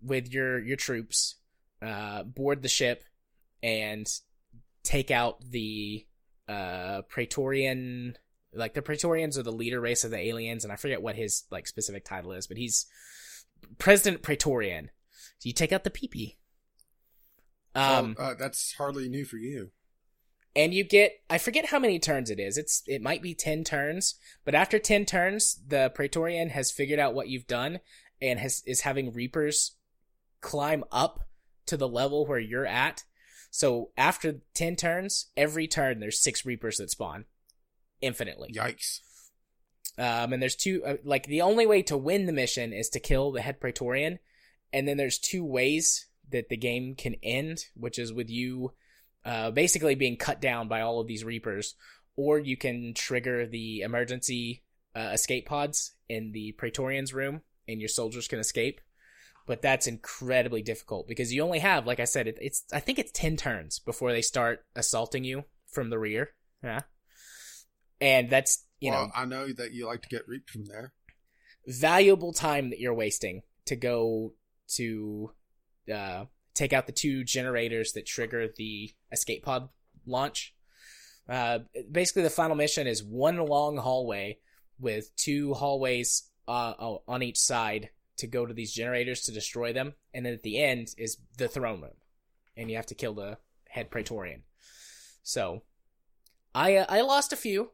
with your your troops, uh, board the ship, and take out the uh Praetorian. Like the Praetorians are the leader race of the aliens, and I forget what his like specific title is, but he's President Praetorian. So you take out the peepee. Um, well, uh, that's hardly new for you. and you get I forget how many turns it is. It's it might be 10 turns, but after 10 turns, the Praetorian has figured out what you've done and has is having reapers climb up to the level where you're at. So after 10 turns, every turn there's 6 reapers that spawn infinitely. Yikes! Um, and there's two, uh, like, the only way to win the mission is to kill the head Praetorian. And then there's two ways that the game can end, which is with you uh, basically being cut down by all of these Reapers, or you can trigger the emergency uh, escape pods in the Praetorian's room, and your soldiers can escape. But that's incredibly difficult because you only have, like I said, it, it's I think it's ten turns before they start assaulting you from the rear. Yeah, and that's you know well, I know that you like to get reaped from there. valuable time that you're wasting to go to uh, take out the two generators that trigger the escape pod launch. Uh, basically, the final mission is one long hallway with two hallways uh, on each side to go to these generators to destroy them, and then at the end is the throne room, and you have to kill the head Praetorian. So, I uh, I lost a few.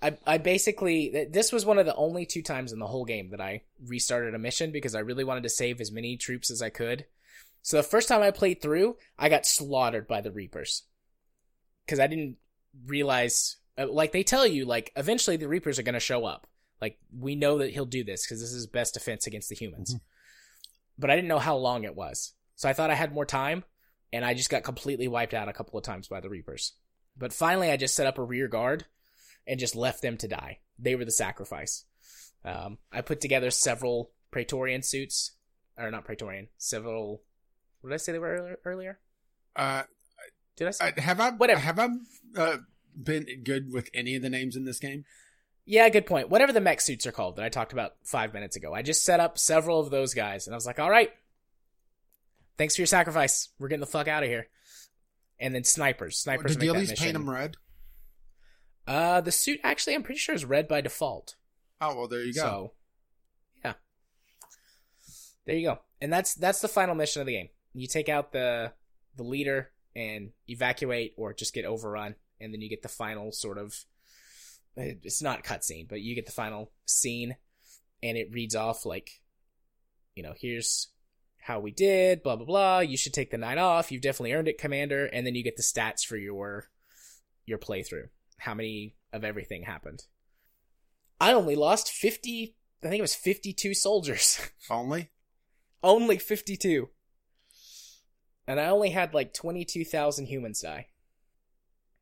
I I basically this was one of the only two times in the whole game that I restarted a mission because I really wanted to save as many troops as I could. So the first time I played through, I got slaughtered by the Reapers because I didn't realize uh, like they tell you like eventually the Reapers are going to show up. Like we know that he'll do this because this is his best defense against the humans. Mhm. But I didn't know how long it was. So I thought I had more time and I just got completely wiped out a couple of times by the Reapers. But finally I just set up a rear guard and just left them to die. They were the sacrifice. Um, I put together several Praetorian suits, or not Praetorian, several. What did I say they were earlier-? Uh, Did I say? uh, have I Whatever. have I uh, been good with any of the names in this game? yeah, good point. Whatever the mech suits are called that I talked about five minutes ago, I just set up several of those guys, and I was like, "All right, thanks for your sacrifice. We're getting the fuck out of here." And then snipers, snipers. Did you at least paint them red? Uh, the suit actually, I'm pretty sure is red by default. Oh well, there you go. So, yeah, there you go, and that's that's the final mission of the game. You take out the the leader and evacuate, or just get overrun, and then you get the final sort of. It's not cutscene, but you get the final scene, and it reads off like, you know, here's how we did, blah blah blah. You should take the night off. You've definitely earned it, Commander. And then you get the stats for your your playthrough. How many of everything happened? I only lost 50, I think it was 52 soldiers. [LAUGHS] Only only 52. And I only had like 22,000 humans die.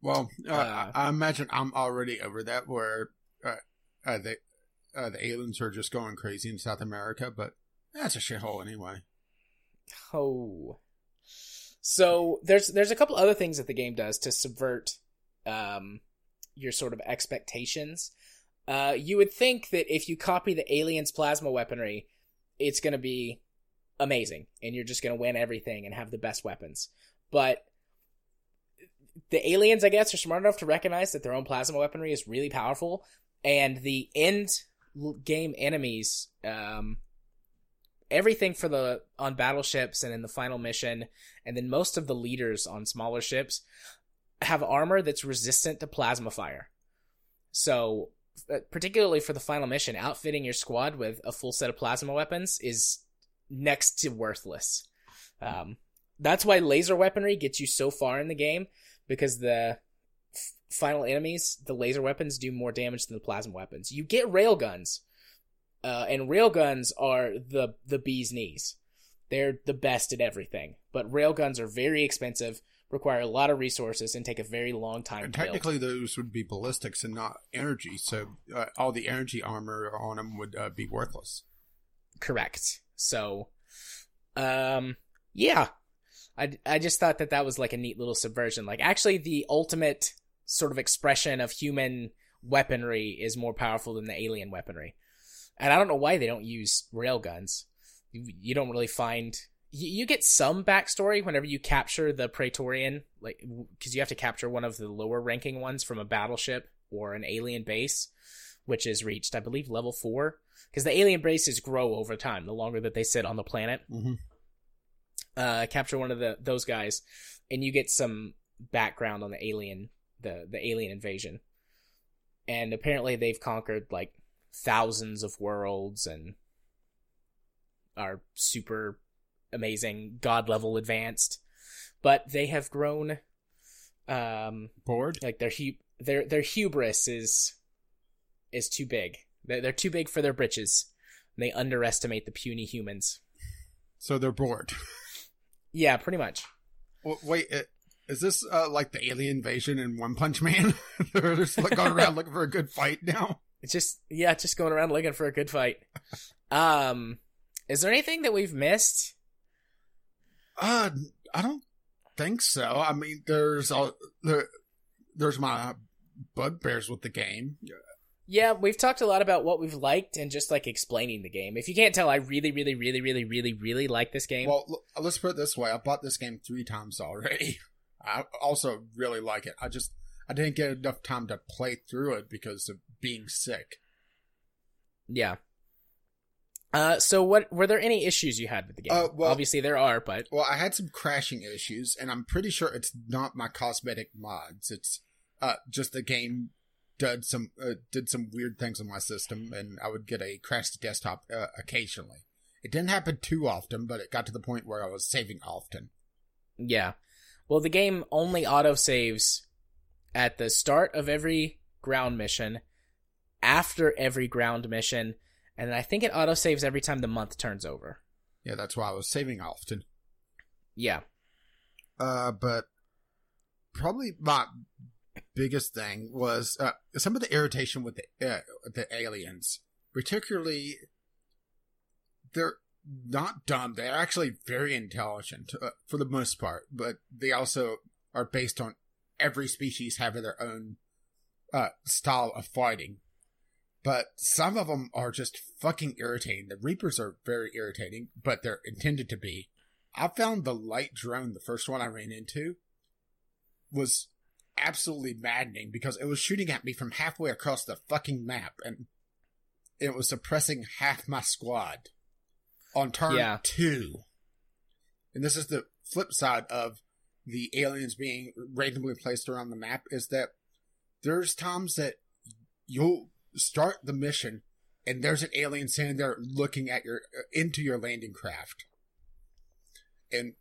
well, uh, Uh, I I imagine I'm already over that where uh, uh, they uh, the aliens are just going crazy in South America, but that's a shithole anyway. Oh. So there's there's a couple other things that the game does to subvert um your sort of expectations. Uh you would think that if you copy the aliens plasma weaponry, it's going to be amazing and you're just going to win everything and have the best weapons. But the aliens I guess are smart enough to recognize that their own plasma weaponry is really powerful and the end game enemies um everything for the on battleships and in the final mission and then most of the leaders on smaller ships have armor that's resistant to plasma fire. So uh, particularly for the final mission outfitting your squad with a full set of plasma weapons is next to worthless. Um, that's why laser weaponry gets you so far in the game because the f- final enemies the laser weapons do more damage than the plasma weapons. You get railguns Uh, and railguns are the the bee's knees. They're the best at everything, but railguns are very expensive, require a lot of resources, and take a very long time. And to build. technically, those would be ballistics and not energy. So uh, all the energy armor on them would uh, be worthless. correct. So, um, yeah, I I just thought that that was like a neat little subversion. Like, actually, the ultimate sort of expression of human weaponry is more powerful than the alien weaponry, and I don't know why they don't use railguns. You, you don't really find. You, get some backstory whenever you capture the Praetorian, like because you have to capture one of the lower ranking ones from a battleship or an alien base, which is reached, I believe, level four because the alien bases grow over time the longer that they sit on the planet. Mm-hmm. Uh, capture one of the those guys, and you get some background on the alien the the alien invasion. And apparently, they've conquered like thousands of worlds and are super amazing, god level advanced. But they have grown, um, Bored? like their hu- their their hubris is is too big. They're, they're too big for their britches. They underestimate the puny humans. So they're bored. Yeah, pretty much. Well, wait, uh, is this uh, like the alien invasion in One Punch Man? [LAUGHS] they're just like, going around looking for a good fight now. It's just yeah, just going around looking for a good fight. [LAUGHS] Um, is there anything that we've missed? Uh, I don't think so. I mean, there's all there, there's my bugbears with the game. Yeah, we've talked a lot about what we've liked and just like explaining the game. If you can't tell, I really, really, really, really, really, really like this game. Well, l- let's put it this way: I bought this game three times already. [LAUGHS] I also really like it. I just I didn't get enough time to play through it because of being sick. yeah. Uh, so what were there any issues you had with the game? Uh, well- Obviously there are, but Well, I had some crashing issues, and I'm pretty sure it's not my cosmetic mods. It's uh, just the game did some uh, did some weird things on my system, and I would get a crashed desktop uh, occasionally. It didn't happen too often, but it got to the point where I was saving often. yeah. Well, the game only auto saves at the start of every ground mission, after every ground mission, and I think it auto saves every time the month turns over. Yeah, that's why I was saving often. Yeah. Uh, but probably my biggest thing was uh, some of the irritation with the uh, the aliens, particularly they're not dumb. They're actually very intelligent uh, for the most part, but they also are based on every species having their own uh, style of fighting. But some of them are just fucking irritating. The Reapers are very irritating, but they're intended to be. I found the light drone, the first one I ran into, was absolutely maddening because it was shooting at me from halfway across the fucking map and it was suppressing half my squad on turn Yeah. two. And this is the flip side of the aliens being randomly placed around the map is that there's times that you'll start the mission and there's an alien sitting there looking at your uh, into your landing craft. And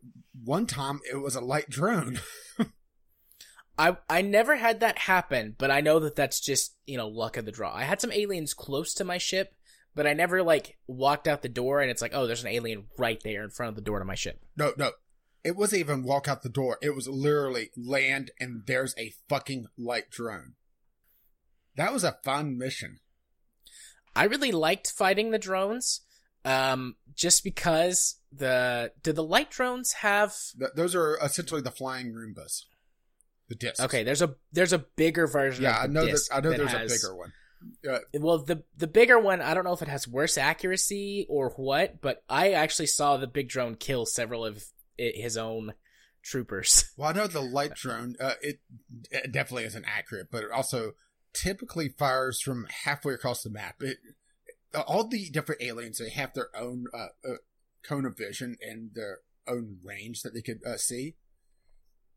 one time it was a light drone. [LAUGHS] I I never had that happen, but I know that that's just you know luck of the draw. I had some aliens close to my ship, but I never like walked out the door and it's like oh there's an alien right there in front of the door to my ship. No, no. It wasn't even walk out the door. It was literally land and there's a fucking light drone. That was a fun mission. I really liked fighting the drones, um, just because the do the light drones have Th- those are essentially the flying Roombas. The discs. okay? There's a there's a bigger version. Yeah, of I know that. I know there's has- a bigger one. Uh, Well, the the bigger one, I don't know if it has worse accuracy or what, but I actually saw the big drone kill several of i his own troopers. well, I know the [LAUGHS] light drone. Uh, it, it definitely isn't accurate, but it also typically fires from halfway across the map. It, all the different aliens they have their own uh, uh, cone of vision and their own range that they could uh, see,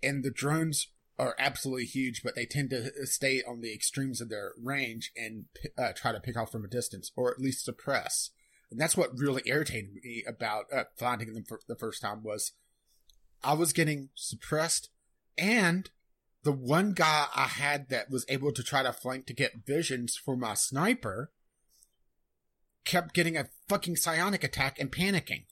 and the drones are absolutely huge, but they tend to stay on the extremes of their range and uh, try to pick off from a distance, or at least suppress. And that's what really irritated me about uh, finding them for the first time was I was getting suppressed, and the one guy I had that was able to try to flank to get visions for my sniper kept getting a fucking psionic attack and panicking.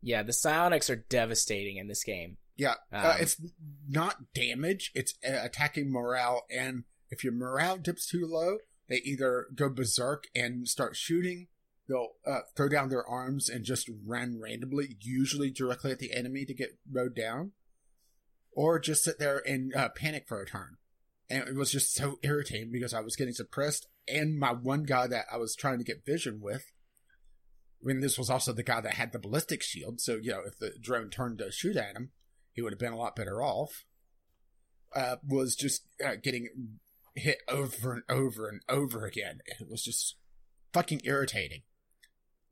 Yeah, the psionics are devastating in this game. Yeah, Um, uh, it's not damage; it's uh, attacking morale. And if your morale dips too low, they either go berserk and start shooting. They'll uh, throw down their arms and just run randomly, usually directly at the enemy to get mowed down, or just sit there and uh, panic for a turn. And it was just so irritating because I was getting suppressed, and my one guy that I was trying to get vision with. when this was also the guy that had the ballistic shield, so you know if the drone turned to shoot at him, he would have been a lot better off. Uh, was just uh, getting hit over and over and over again. It was just fucking irritating.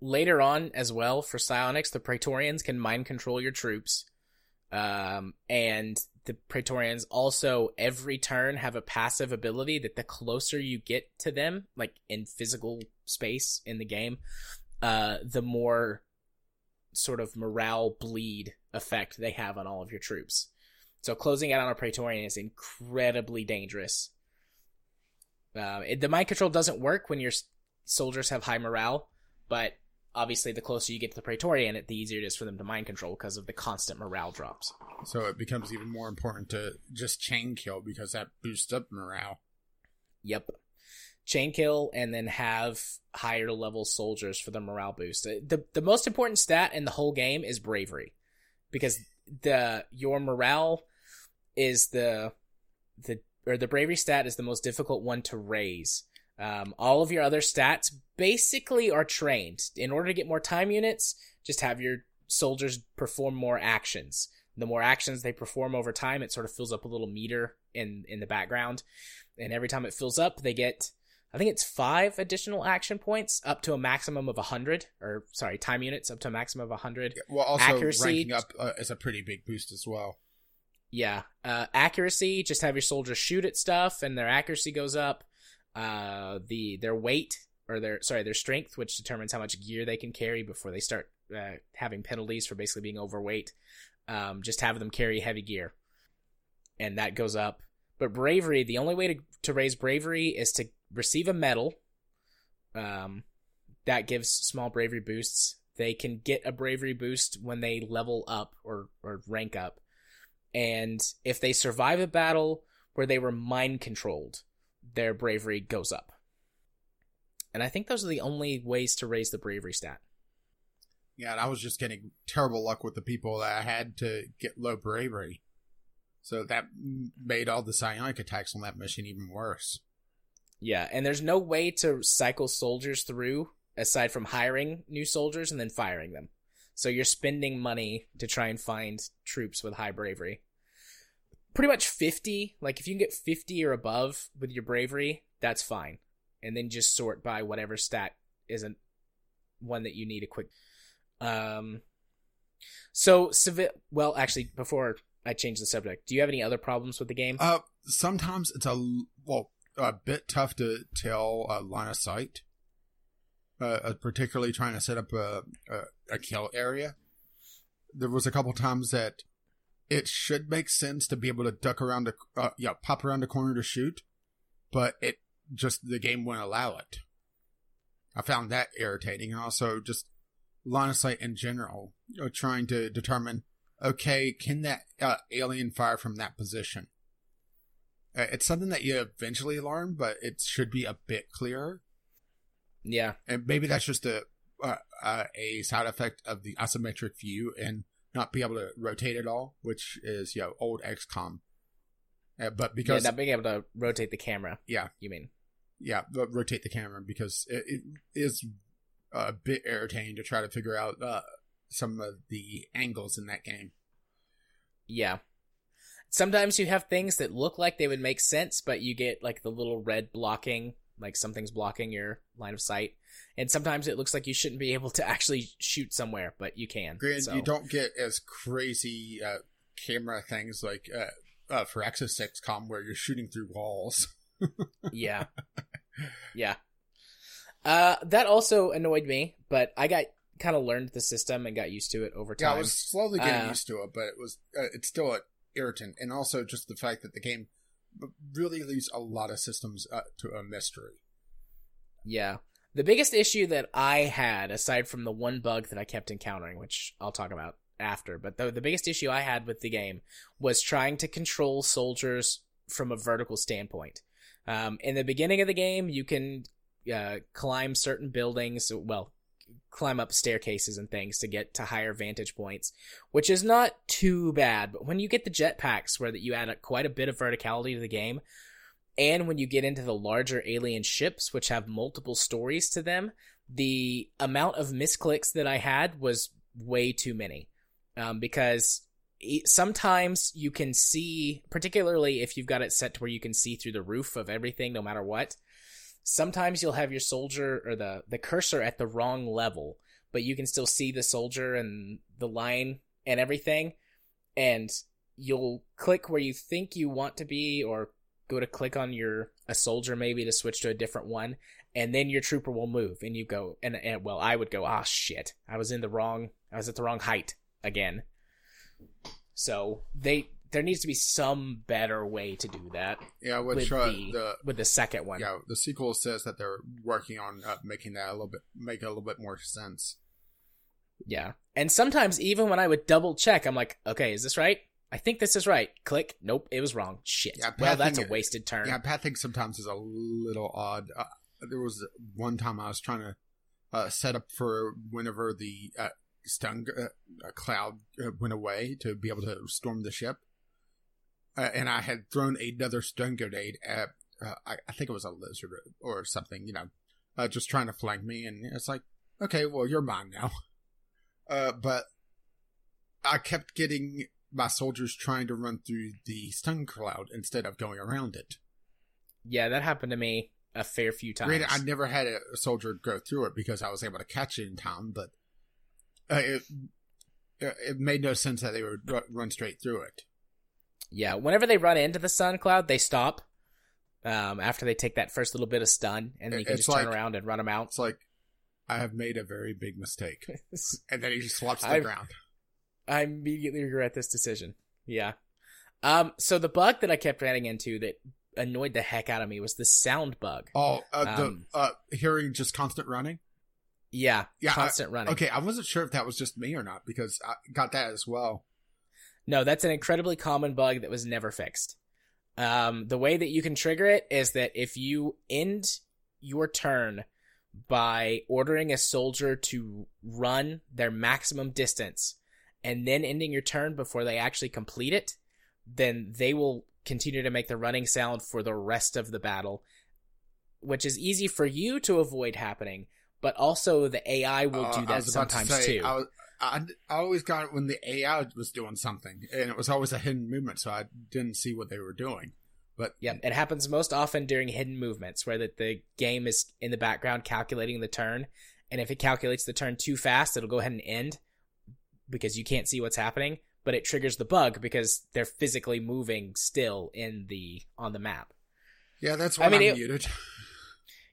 Later on, as well, for psionics, the Praetorians can mind control your troops. Um, and the Praetorians also, every turn, have a passive ability that the closer you get to them, like in physical space in the game, uh, the more sort of morale bleed effect they have on all of your troops. So closing out on a Praetorian is incredibly dangerous. Uh, it, the mind control doesn't work when your soldiers have high morale, but obviously the closer you get to the Praetorian, it, the easier it is for them to mind control because of the constant morale drops. So it becomes even more important to just chain kill because that boosts up morale. Yep. Chain kill and then have higher level soldiers for the morale boost. Uh, The the most important stat in the whole game is bravery. Because the your morale is the the or the bravery stat is the most difficult one to raise. Um, all of your other stats basically are trained. In order to get more time units, just have your soldiers perform more actions. The more actions they perform over time, it sort of fills up a little meter in in the background and every time it fills up, they get I think it's five additional action points up to a maximum of 100 or sorry, time units up to a maximum of 100. Well, also Accuracy- ranking up uh, is a pretty big boost as well. Yeah. Uh accuracy, just have your soldiers shoot at stuff and their accuracy goes up. Uh the their weight or their sorry, their strength, which determines how much gear they can carry before they start uh, having penalties for basically being overweight. Um just have them carry heavy gear. And that goes up. But bravery, the only way to, to raise bravery is to receive a medal. Um, that gives small bravery boosts. They can get a bravery boost when they level up or, or rank up. And if they survive a battle where they were mind controlled, their bravery goes up. And I think those are the only ways to raise the bravery stat. Yeah, and I was just getting terrible luck with the people that I had to get low bravery. So that made all the psionic attacks on that mission even worse. Yeah, and there's no way to cycle soldiers through aside from hiring new soldiers and then firing them. So you're spending money to try and find troops with high bravery. Pretty much 50, like if you can get 50 or above with your bravery, that's fine. And then just sort by whatever stat isn't one that you need a quick um so civil well actually before I change the subject, do you have any other problems with the game? Uh, sometimes it's a well a bit tough to tell uh, line of sight. Uh, uh, particularly trying to set up a, a a kill area. There was a couple times that it should make sense to be able to duck around the uh, yeah pop around the corner to shoot, but it just the game wouldn't allow it. I found that irritating, and also just line of sight in general. You know, trying to determine okay, can that uh, alien fire from that position? Uh, it's something that you eventually learn, but it should be a bit clearer. yeah. And maybe that's just a uh, uh, a side effect of the isometric view and not be able to rotate at all, which is you know old XCOM. Uh, but because yeah, not being able to rotate the camera. Yeah. You mean? yeah, rotate the camera because it, it is a bit irritating to try to figure out uh, some of the angles in that game. Yeah. Sometimes you have things that look like they would make sense, but you get like the little red blocking, like something's blocking your line of sight. And sometimes it looks like you shouldn't be able to actually shoot somewhere, but you can. Granted, So, you don't get as crazy uh, camera things like uh, uh, Firaxis XCOM where you're shooting through walls. [LAUGHS] yeah. Yeah. Uh, that also annoyed me, but I got kind of learned the system and got used to it over Yeah, time. I was slowly getting Uh, used to it, but it was uh, it's still a irritant, and also just the fact that the game really leaves a lot of systems uh, to a mystery. Yeah. The biggest issue that I had, aside from the one bug that I kept encountering, which I'll talk about after, but the, the biggest issue I had with the game was trying to control soldiers from a vertical standpoint. Um, in the beginning of the game, you can uh, climb certain buildings, well, climb up staircases and things to get to higher vantage points, which is not too bad. But when you get the jetpacks, where that you add a, quite a bit of verticality to the game, and when you get into the larger alien ships, which have multiple stories to them, the amount of misclicks that I had was way too many. Um, because sometimes you can see, particularly if you've got it set to where you can see through the roof of everything, no matter what. Sometimes you'll have your soldier or the the cursor at the wrong level, but you can still see the soldier and the line and everything, and you'll click where you think you want to be, or go to click on your a soldier maybe to switch to a different one, and then your trooper will move, and you go and and well, I would go, ah shit, I was in the wrong, I was at the wrong height again. So they there needs to be some better way to do that. Yeah, which with uh, the, the with the second one. yeah the sequel says that they're working on uh, making that a little bit make a little bit more sense. Yeah. And sometimes even when I would double check, I'm like, okay, is this right? I think this is right. Click. Nope, it was wrong. Shit. Yeah, well, that's a wasted turn. Yeah, pathing sometimes is a little odd. Uh, there was one time I was trying to uh, set up for whenever the uh, stun uh, uh, cloud uh, went away to be able to storm the ship, uh, and I had thrown another stun grenade at uh, I, I think it was a lizard or something, you know, uh, just trying to flank me, and it's like, okay, well you're mine now. [LAUGHS] Uh, but I kept getting my soldiers trying to run through the stun cloud instead of going around it. Yeah, that happened to me a fair few times. Granted, I never had a soldier go through it because I was able to catch it in time, but uh, it, it made no sense that they would run straight through it. Yeah, whenever they run into the sun cloud, they stop. Um, after they take that first little bit of stun, and then you can It's just turn around and run them out. It's like, I have made a very big mistake. [LAUGHS] And then he just flops to the ground. I immediately regret this decision. Yeah. Um. So the bug that I kept running into that annoyed the heck out of me was the sound bug. Oh, uh, Um, the uh, hearing just constant running? Yeah. Yeah, I- Constant running. Okay, I wasn't sure if that was just me or not because I got that as well. No, that's an incredibly common bug that was never fixed. Um, the way that you can trigger it is that if you end your turn by ordering a soldier to run their maximum distance and then ending your turn before they actually complete it, then they will continue to make the running sound for the rest of the battle, which is easy for you to avoid happening, but also the AI will Uh, do that about to sometimes say, too. I, was, I, I always got it when the AI was doing something, and it was always a hidden movement, so I didn't see what they were doing. But Yep, it happens most often during hidden movements where the, the game is in the background calculating the turn, and if it calculates the turn too fast, it'll go ahead and end because you can't see what's happening, but it triggers the bug because they're physically moving still in the on the map. yeah, that's why I mean, am it- muted. [LAUGHS]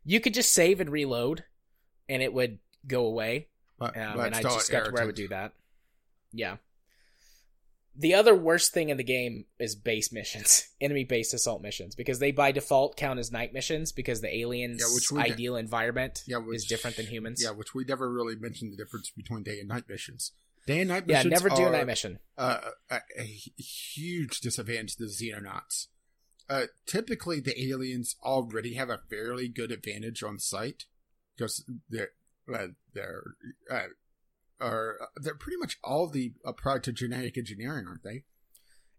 You could just save and reload, and it would go away. But, Um, but and I just got to where I would do that. Yeah. The other worst thing in the game is base missions, [LAUGHS] enemy based assault missions, because they by default count as night missions because the aliens' Yeah, which we did- ideal environment Yeah, which, is different than humans. Yeah, which we never really mentioned the difference between day and night missions. Day and night missions. Yeah, never do a night mission. uh, a, a huge disadvantage to the Xenonauts. Uh, typically, the aliens already have a fairly good advantage on sight because they're uh, they're uh, are they're pretty much all the uh, product of genetic engineering, aren't they?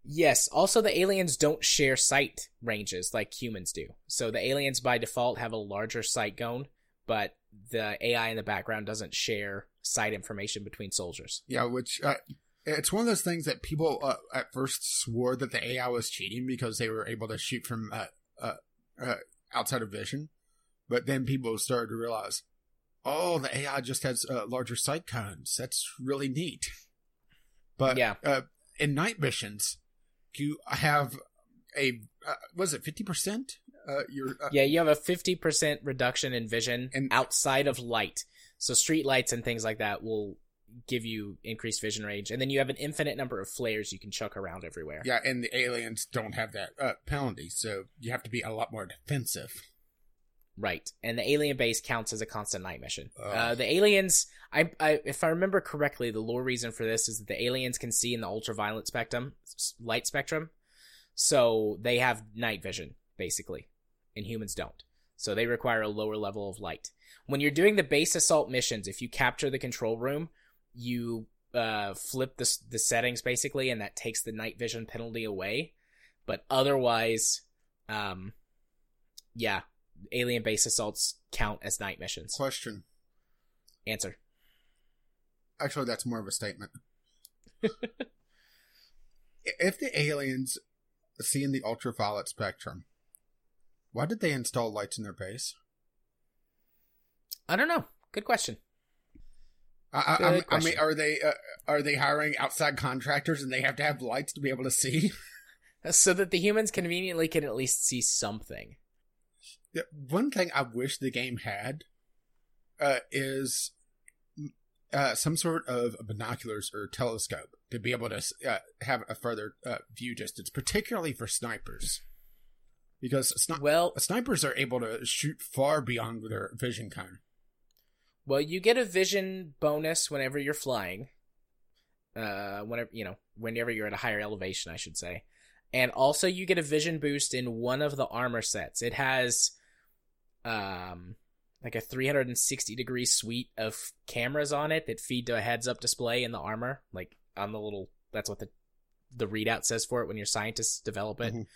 Yes. Also, the aliens don't share sight ranges like humans do. So the aliens by default have a larger sight cone, but the AI in the background doesn't share sight information between soldiers. Yeah, which uh, it's one of those things that people uh, at first swore that the AI was cheating because they were able to shoot from uh, uh, uh, outside of vision, but then people started to realize, oh, the AI just has uh, larger sight cones. That's really neat. But Yeah. uh, in night missions, you have a uh, was it fifty percent? Uh, your uh, Yeah, you have a 50% reduction in vision And- outside of light. So street lights and things like that will give you increased vision range. And then you have an infinite number of flares you can chuck around everywhere. yeah, and the aliens don't have that uh, penalty, so you have to be a lot more defensive. Right, and the alien base counts as a constant night mission. Uh, the aliens, I, I, if I remember correctly, the lore reason for this is that the aliens can see in the ultraviolet spectrum, light spectrum, so they have night vision basically, and humans don't. So they require a lower level of light. When you're doing the base assault missions, if you capture the control room, you uh, flip the the settings basically, and that takes the night vision penalty away. But otherwise, um, yeah, alien base assaults count as night missions. Question. Answer. Actually, that's more of a statement. [LAUGHS] if the aliens see in the ultraviolet spectrum, why did they install lights in their base? I don't know. Good question. I, I, Good I mean, are they uh, are they hiring outside contractors and they have to have lights to be able to see? [LAUGHS] So that the humans conveniently can at least see something. Yeah, One thing I wish the game had uh, is uh, some sort of binoculars or telescope to be able to uh, have a further uh, view distance, particularly for snipers, because sni- Well, snipers are able to shoot far beyond their vision cone. well, you get a vision bonus whenever you're flying. Uh, whenever you know, whenever you're at a higher elevation, I should say, and also you get a vision boost in one of the armor sets. It has, um, like a 360 degree suite of cameras on it that feed to a heads up display in the armor, like on the little. That's what the the readout says for it when your scientists develop it. Mhm.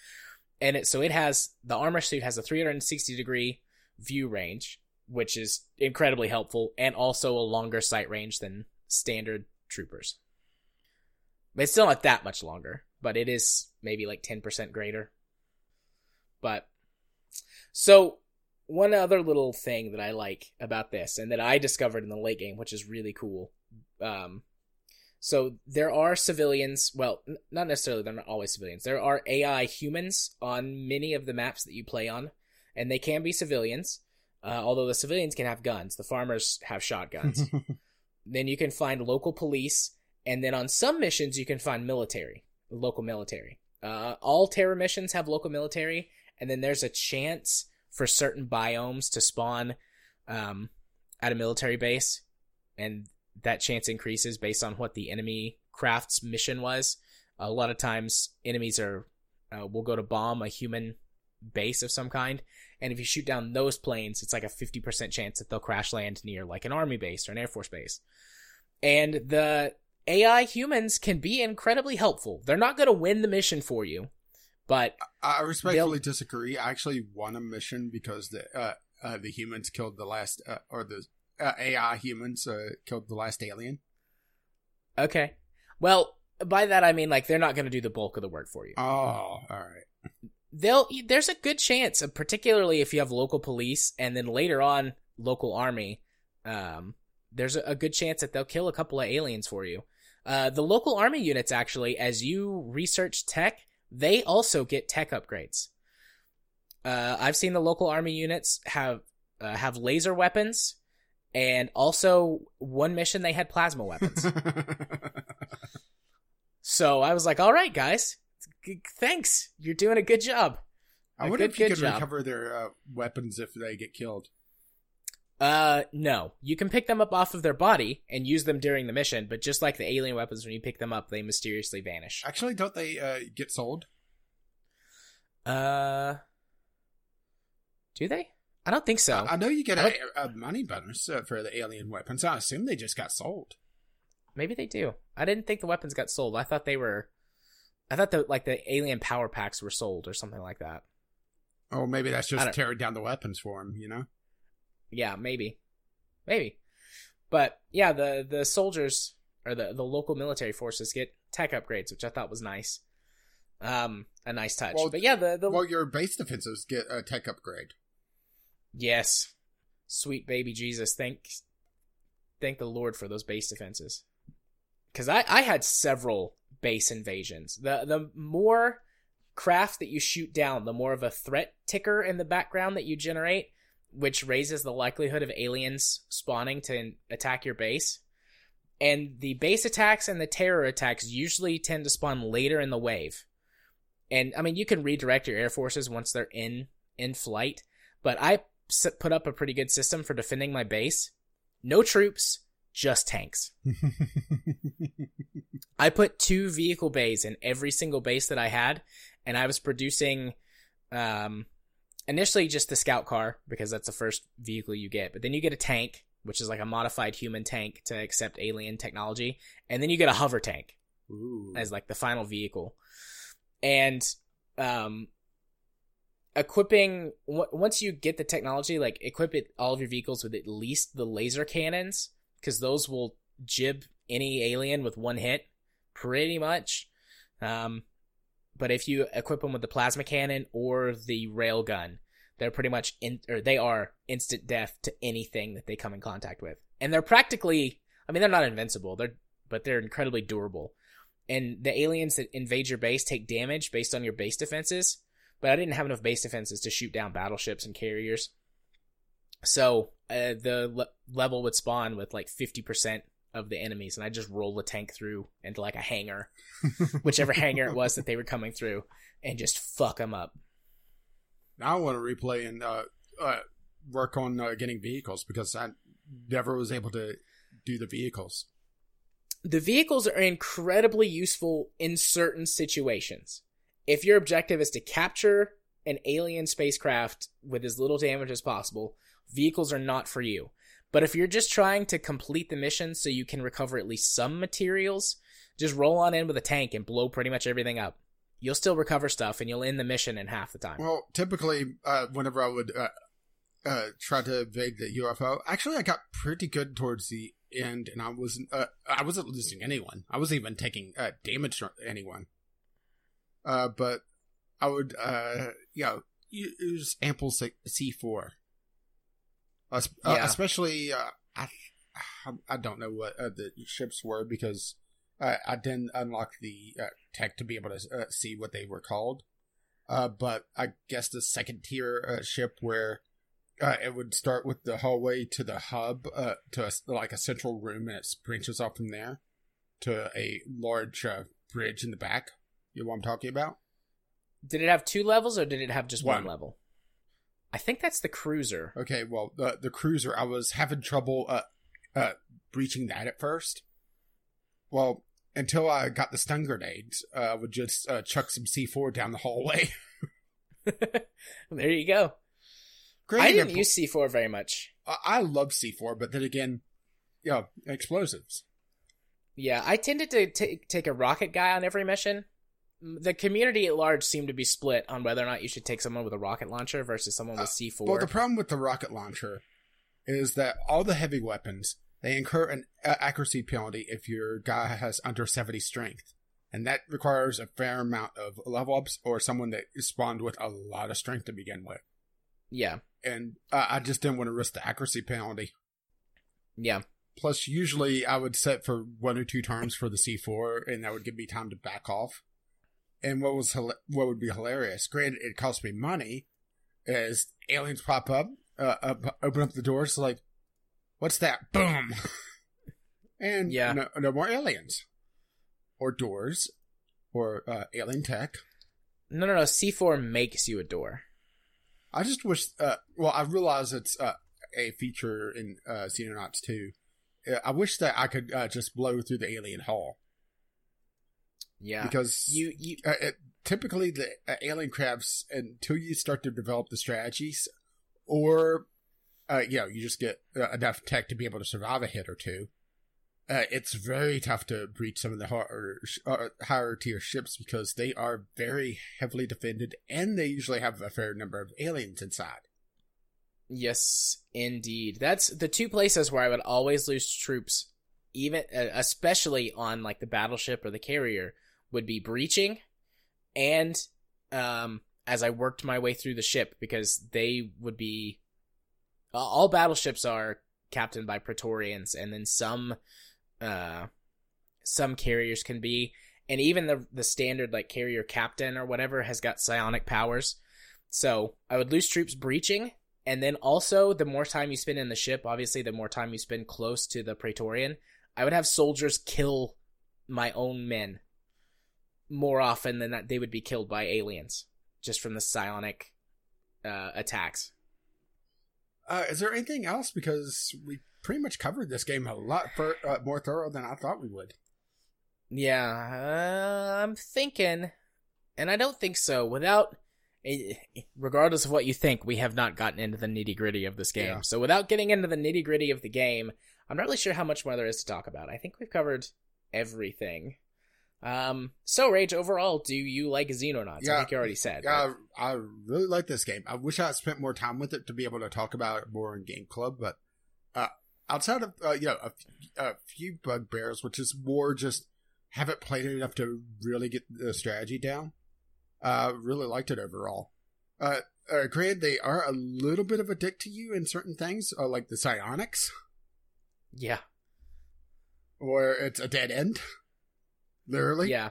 And it so it has the armor suit has a 360 degree view range, which is incredibly helpful, and also a longer sight range than standard troopers. It's still not that much longer, but it is maybe like 10% greater. But so one other little thing that I like about this and that I discovered in the late game, which is really cool. Um, so there are civilians, well, n- not necessarily, they're not always civilians. There are AI humans on many of the maps that you play on, and they can be civilians. Uh, although the civilians can have guns, the farmers have shotguns. [LAUGHS] then you can find local police, and then on some missions you can find military, local military. Uh, all terror missions have local military, and then there's a chance for certain biomes to spawn um, at a military base, and that chance increases based on what the enemy craft's mission was. A lot of times, enemies are uh, will go to bomb a human base of some kind, and if you shoot down those planes, it's like a fifty percent chance that they'll crash land near like an army base or an air force base. And the AI humans can be incredibly helpful. They're not going to win the mission for you, but I respectfully disagree. I actually won a mission because the uh, uh, the humans killed the last, uh, or the uh, AI humans uh, killed the last alien. okay. Well, by that I mean like they're not going to do the bulk of the work for you. Oh, all right. they'll there's a good chance uh, particularly if you have local police and then later on local army um there's a, a good chance that they'll kill a couple of aliens for you uh the local army units actually as you research tech they also get tech upgrades. Uh i've seen the local army units have uh, have laser weapons and also one mission they had plasma weapons. [LAUGHS] So i was like all right guys. Thanks. You're doing a good job. I A wonder good- if you could job. recover their uh, weapons if they get killed. Uh, no. You can pick them up off of their body and use them during the mission, but just like the alien weapons, when you pick them up, they mysteriously vanish. Actually, don't they uh, get sold? Uh, do they? I don't think so. I I know you get a money bonus uh, for the alien weapons. I assume they just got sold. Maybe they do. I didn't think the weapons got sold. I thought they were. I thought that like the alien power packs were sold or something like that. Oh, maybe that's just tearing down the weapons for them. You know. Yeah, maybe, maybe. But yeah, the the soldiers or the the local military forces get tech upgrades, which I thought was nice. Um, a nice touch. Well, but yeah, the the Well, your base defenses get a tech upgrade. Yes. Sweet baby Jesus. Thank thank the Lord for those base defenses. Cuz I I had several base invasions. The the more craft that you shoot down, the more of a threat ticker in the background that you generate, which raises the likelihood of aliens spawning to attack your base. And the base attacks and the terror attacks usually tend to spawn later in the wave. And I mean, you can redirect your air forces once they're in in flight, but I put up a pretty good system for defending my base. No troops, just tanks. [LAUGHS] I put two vehicle bays in every single base that I had, and I was producing um, initially just the scout car because that's the first vehicle you get, but then you get a tank, which is like a modified human tank to accept alien technology, and then you get a hover tank Ooh. as like the final vehicle. And um equipping w- once you get the technology like equip it all of your vehicles with at least the laser cannons cuz those will gib any alien with one hit pretty much. Um but if you equip them with the plasma cannon or the rail gun, they're pretty much in or they are instant death to anything that they come in contact with. And they're practically I mean they're not invincible. They're but they're incredibly durable and the aliens that invade your base take damage based on your base defenses. But I didn't have enough base defenses to shoot down battleships and carriers, so uh, the le- level would spawn with like fifty percent of the enemies, and I just roll the tank through into like a hangar, [LAUGHS] whichever hangar it was that they were coming through, and just fuck them up. Now I want to replay and uh, uh, work on uh, getting vehicles because I never was able to do the vehicles. The vehicles are incredibly useful in certain situations. If your objective is to capture an alien spacecraft with as little damage as possible, vehicles are not for you. But if you're just trying to complete the mission so you can recover at least some materials, just roll on in with a tank and blow pretty much everything up. You'll still recover stuff and you'll end the mission in half the time. Well, typically, uh, whenever I would uh, uh, try to evade the UFO, actually, I got pretty good towards the end, and I wasn't. Uh, I wasn't losing anyone. I wasn't even taking uh, damage from anyone. Uh, but I would, you know, use ample C four. Uh, Yeah. especially, uh, I, [SIGHS] I don't know what uh, the ships were because I, I didn't unlock the uh, tech to be able to uh, see what they were called. Uh, but I guess the second tier uh, ship where uh, it would start with the hallway to the hub, uh, to a, like a central room, and it branches off from there to a large uh, bridge in the back. You know what I'm talking about? Did it have two levels or did it have just one, One. level? I think that's the cruiser. Okay, well, the the cruiser, I was having trouble uh, uh, breaching that at first. Well, until I got the stun grenades, uh, I would just uh, chuck some C4 down the hallway. [LAUGHS] [LAUGHS] there you go. Great I didn't use C4 very much. I I love C4, but then again, you know, explosives. Yeah, I tended to ta take a rocket guy on every mission. The community at large seemed to be split on whether or not you should take someone with a rocket launcher versus someone with C4. Uh, Well, the problem with the rocket launcher is that all the heavy weapons they incur an accuracy penalty if your guy has under 70 strength, and that requires a fair amount of level ups or someone that is spawned with a lot of strength to begin with. yeah, And uh, I just didn't want to risk the accuracy penalty. yeah, Plus, usually I would set for one or two turns for the C4, and that would give me time to back off. And what was what would be hilarious, granted it cost me money, As aliens pop up, uh, up open up the doors, like, what's that? Boom, [LAUGHS] and Yeah. no, no more aliens, or doors, or uh, alien tech. no, no, no. C4 makes you a door. I just wish. Uh, well, I realize it's uh, a feature in uh, Xenonauts 2. Uh, I wish that I could uh, just blow through the alien hull Yeah, because you you uh, it, typically the uh, alien crabs until you start to develop the strategies, or uh, you know, you just get uh, enough tech to be able to survive a hit or two. Uh, it's very tough to breach some of the higher, uh, higher tier ships because they are very heavily defended and they usually have a fair number of aliens inside. Yes, indeed. That's the two places where I would always lose troops, even uh, especially on like the battleship or the carrier, would be breaching, and um, as I worked my way through the ship because they would be all- all battleships are captained by Praetorians, and then some uh some carriers can be, and even the the standard like carrier captain or whatever has got psionic powers. So I would lose troops breaching, and then also, the more time you spend in the ship, obviously, the more time you spend close to the Praetorian, I would have soldiers kill my own men more often than that they would be killed by aliens just from the psionic uh, attacks. Uh, is there anything else? Because we pretty much covered this game a lot for, uh, more thorough than I thought we would. Yeah, uh, I'm thinking, and I don't think so. Without, eh, regardless of what you think, we have not gotten into the nitty gritty of this game. Yeah. So without getting into the nitty gritty of the game, I'm not really sure how much more there is to talk about. I think we've covered everything. Um, so Rage, overall, do you like Xenonauts? I Yeah. think you already said. Yeah, I really like this game. I wish I had spent more time with it to be able to talk about it more in Game Club, but uh, outside of uh, you know a, f- a few bugbears, which is more just haven't played it enough to really get the strategy down. Uh, really liked it overall. Uh, uh, granted, they are a little bit of a dick to you in certain things, uh, like the psionics, yeah, where it's a dead end. Literally, yeah.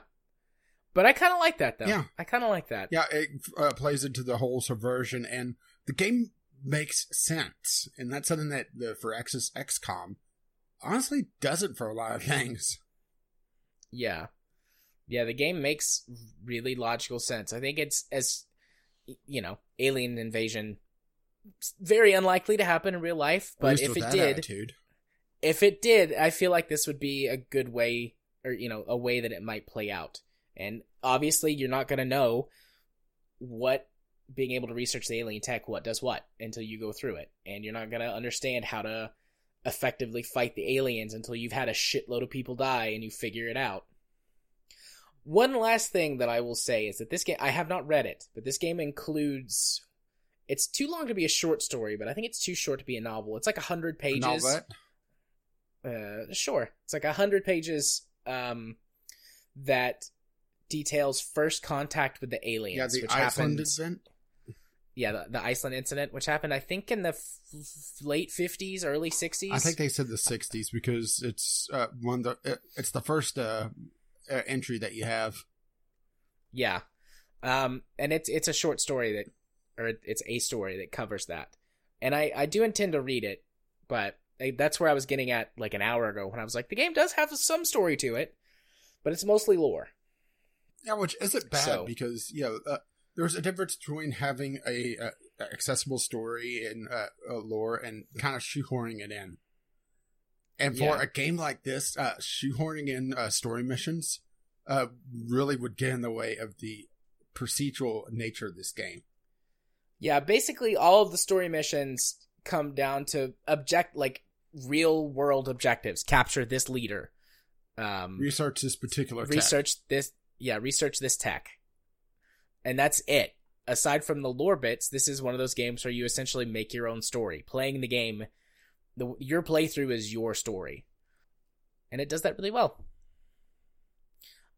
But I kind of like that though. Yeah. I kind of like that. yeah, it uh, plays into the whole subversion, and the game makes sense, and that's something that the Firaxis' XCOM honestly doesn't for a lot of things. Yeah. Yeah, the game makes really logical sense. I think it's as you know, alien invasion very unlikely to happen in real life, but if it did, attitude. if it did, I feel like this would be a good way or you know, a way that it might play out. And obviously, you're not going to know what being able to research the alien tech what does what until you go through it. And you're not going to understand how to effectively fight the aliens until you've had a shitload of people die and you figure it out. One last thing that I will say is that this game I have not read it, but this game includes it's too long to be a short story, but I think it's too short to be a novel. It's like a hundred pages Novelette. uh sure it's like a hundred pages um that details first contact with the aliens. Yeah, the which Iceland happened event. yeah the, the iceland incident which happened i think in the f- late 50s early 60s I think they said the '60s because it's uh, one the uh, it's the first uh, uh, entry that you have. yeah um and it's it's a short story that or it's a story that covers that and i i do intend to read it but I, that's where i was getting at like an hour ago when i was like the game does have some story to it but it's mostly lore Yeah, which isn't bad So- because you know uh, there's a difference between having a, uh accessible story and uh, uh, lore and kind of shoehorning it in. And for Yeah. a game like this, uh, shoehorning in uh, story missions uh, really would get in the way of the procedural nature of this game. Yeah, basically all of the story missions come down to object like real world objectives. Capture this leader. Um Research this particular tech. research this yeah, research this tech. And that's it. Aside from the lore bits, this is one of those games where you essentially make your own story. Playing the game, the your playthrough is your story. And it does that really well.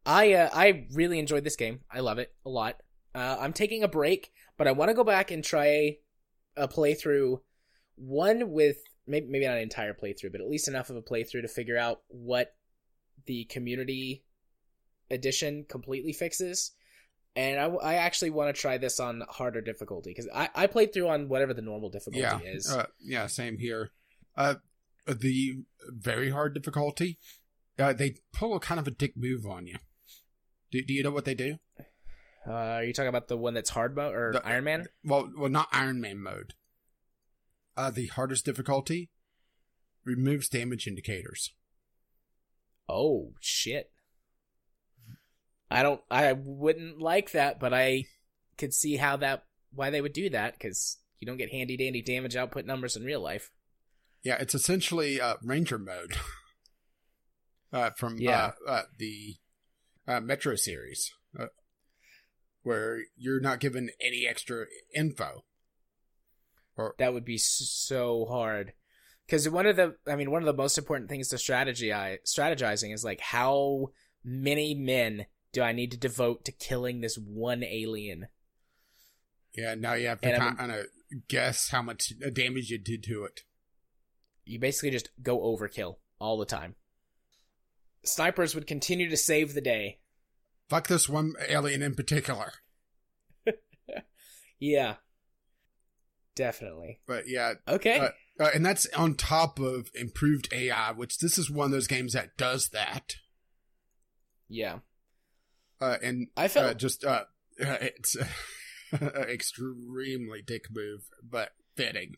I uh, I really enjoyed this game. I love it a lot. Uh, I'm taking a break, but I want to go back and try a playthrough, one with maybe maybe not an entire playthrough, but at least enough of a playthrough to figure out what the community edition completely fixes. And I, I actually want to try this on harder difficulty because I, I played through on whatever the normal difficulty yeah, is. Uh, yeah, same here. Uh, the very hard difficulty, uh, they pull a kind of a dick move on you. Do, do you know what they do? Uh, are you talking about the one that's hard mode or The- Iron Man? Well, well, not Iron Man mode. Uh, the hardest difficulty removes damage indicators. Oh shit! I don't. I wouldn't like that, but I could see how that why they would do that because you don't get handy dandy damage output numbers in real life. Yeah, it's essentially uh, Ranger mode [LAUGHS] uh, from Yeah. uh, uh, the uh, Metro series, uh, where you're not given any extra info. Or That would be so hard. Because one of the, I mean, one of the most important things to strategy, strategizing is like how many men do I need to devote to killing this one alien? yeah, now you have to kind of guess how much damage you did to it. You basically just go overkill all the time. Snipers would continue to save the day. Fuck this one alien in particular. [LAUGHS] Yeah. Definitely. But yeah, Okay. Uh, uh, and that's on top of improved AI, which this is one of those games that does that. yeah. Uh, and I felt uh, just uh, [LAUGHS] it's [LAUGHS] extremely dick move, but fitting.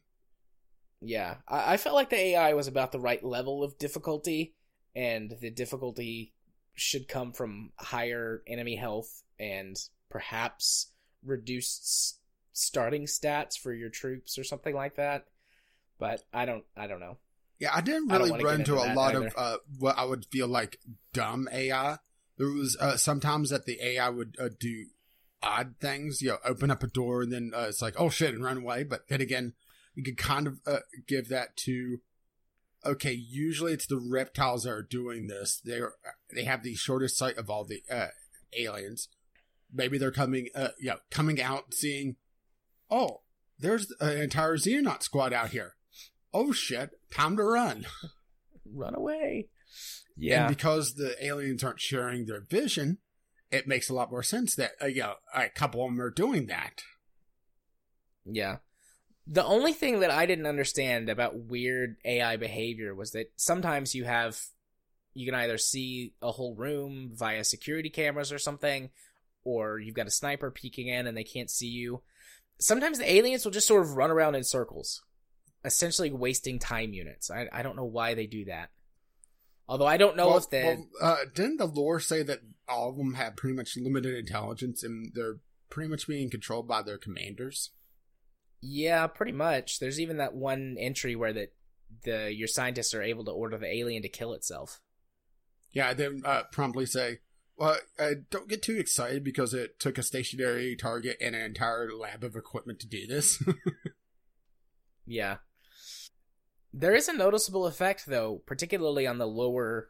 Yeah, I, I felt like the AI was about the right level of difficulty, and the difficulty should come from higher enemy health and perhaps reduced starting stats for your troops or something like that. But I don't, I don't know. Yeah, I didn't really wanna run into into a lot of uh, what I would feel like dumb AI. There was uh, sometimes that the AI would uh, do odd things, you know, open up a door and then uh, it's like, oh shit, and run away. But then again, you could kind of uh, give that to, okay, usually it's the reptiles that are doing this. They're they have the shortest sight of all the uh, aliens. Maybe they're coming, uh, you know, coming out, seeing, oh, there's an entire Xenonaut squad out here. Oh shit, time to run. Run away. Yeah. And because the aliens aren't sharing their vision, it makes a lot more sense that uh, you know, a couple of them are doing that. yeah. The only thing that I didn't understand about weird AI behavior was that sometimes you have, you can either see a whole room via security cameras or something, or you've got a sniper peeking in and they can't see you. Sometimes the aliens will just sort of run around in circles, essentially wasting time units. I, I don't know why they do that. Although I don't know well, if the well, uh, didn't the lore say that all of them have pretty much limited intelligence and they're pretty much being controlled by their commanders? Yeah, pretty much. There's even that one entry where that the your scientists are able to order the alien to kill itself. Yeah, then uh, promptly say, "Well, uh, don't get too excited because it took a stationary target and an entire lab of equipment to do this." [LAUGHS] Yeah. There is a noticeable effect though, particularly on the lower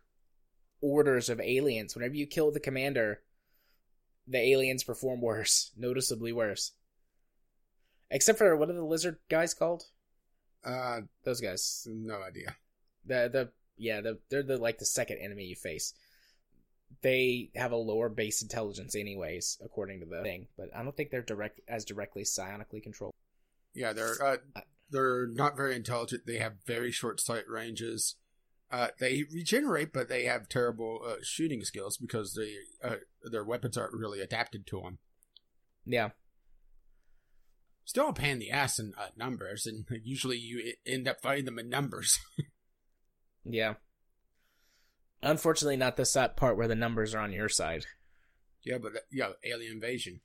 orders of aliens. Whenever you kill the commander, the aliens perform worse, noticeably worse. Except for what are the lizard guys called? uh, Those guys. no idea. The the yeah, the they're the like the second enemy you face. They have a lower base intelligence anyways, according to the thing, but I don't think they're direct as directly psionically controlled. Yeah, they're uh, they're not very intelligent. They have very short sight ranges. Uh, they regenerate, but they have terrible uh, shooting skills because they uh, their weapons aren't really adapted to them. Yeah. Still a pain in the ass in uh, numbers, and usually you end up fighting them in numbers. [LAUGHS] Yeah. Unfortunately, not this that part where the numbers are on your side. yeah, but uh, yeah, alien invasion.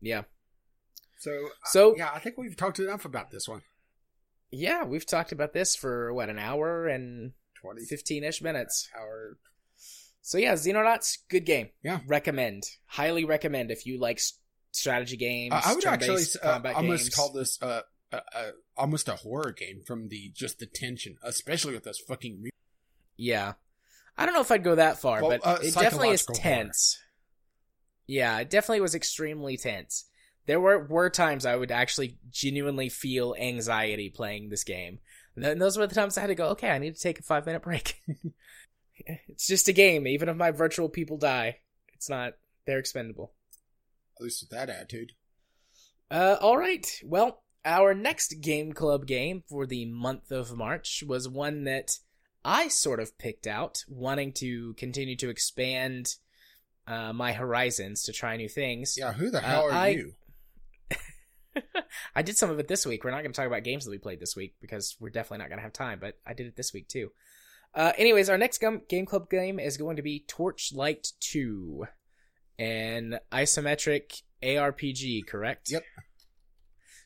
Yeah. So uh, So- yeah, I think we've talked enough about this one. Yeah, we've talked about this for what an hour and Twenty fifteen ish minutes. hour. So yeah, Xenonauts, good game. Yeah. recommend, highly recommend if you like strategy games. Uh, I would actually uh, almost games. call this uh, uh, uh, almost a horror game from the just the tension, especially with those fucking. Re- Yeah, I don't know if I'd go that far, Well, but uh, it definitely is psychological horror. tense. Yeah, it definitely was extremely tense. There were were times I would actually genuinely feel anxiety playing this game. And those were the times I had to go, okay, I need to take a five minute break. [LAUGHS] it's just a game. Even if my virtual people die, it's not. They're expendable. at least with that attitude. Uh, all right. Well, our next game club game for the month of March was one that I sort of picked out, wanting to continue to expand uh, my horizons to try new things. Yeah, who the hell Uh, are I- you? [LAUGHS] I did some of it this week. We're not going to talk about games that we played this week because we're definitely not going to have time, but I did it this week too. Uh, anyways, our next gum- game club game is going to be Torchlight 2, an isometric ARPG, correct? Yep.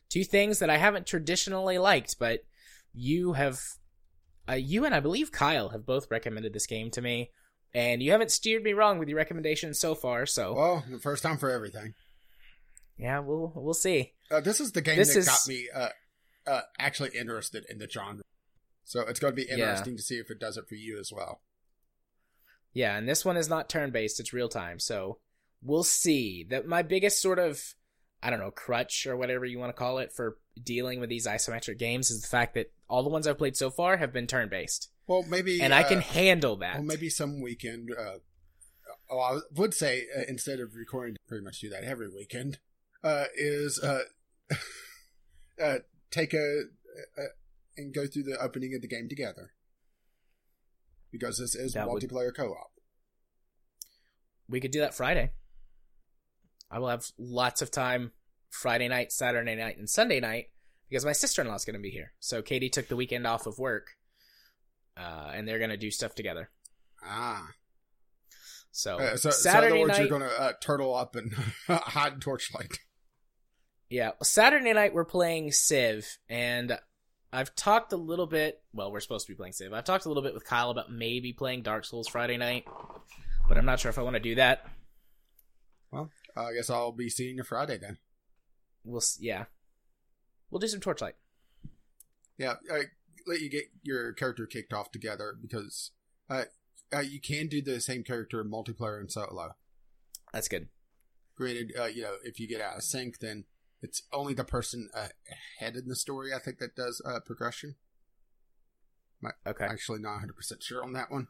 Two things that I haven't traditionally liked, but you have, uh, you and I believe Kyle have both recommended this game to me, and you haven't steered me wrong with your recommendations so far. So Well, the first time for everything. yeah, we'll we'll see. Uh, this is the game This that is- got me uh, uh, actually interested in the genre. So it's going to be Yeah. interesting to see if it does it for you as well. Yeah, and this one is not turn based, it's real time. So we'll see. That my biggest sort of I don't know, crutch or whatever you want to call it for dealing with these isometric games is the fact that all the ones I've played so far have been turn based. Well, maybe And I uh, can handle that. Well, maybe some weekend. Uh, oh, I would say uh, instead of recording, pretty much do that every weekend. Uh, is uh, [LAUGHS] uh, take a, a and go through the opening of the game together because this is That would- multiplayer co-op. we could do that Friday. I will have lots of time Friday night, Saturday night, and Sunday night because my sister in law's going to be here. So Katie took the weekend off of work, uh, and they're going to do stuff together. Ah. So, Uh, so, so in Saturday other words, night, you're going to uh, turtle up and [LAUGHS] hide in torchlight. yeah, Saturday night we're playing Civ, and I've talked a little bit. Well, we're supposed to be playing Civ. I've talked a little bit with Kyle about maybe playing Dark Souls Friday night, but I'm not sure if I want to do that. Well, I guess I'll be seeing you Friday then. We'll, yeah, we'll do some Torchlight. Yeah, I let you get your character kicked off together because uh, uh, you can do the same character in multiplayer and solo. That's good. Granted, uh, you know, if you get out of sync, then it's only the person uh, ahead in the story, I think, that does uh, progression. Okay, Actually, not 100% sure on that one.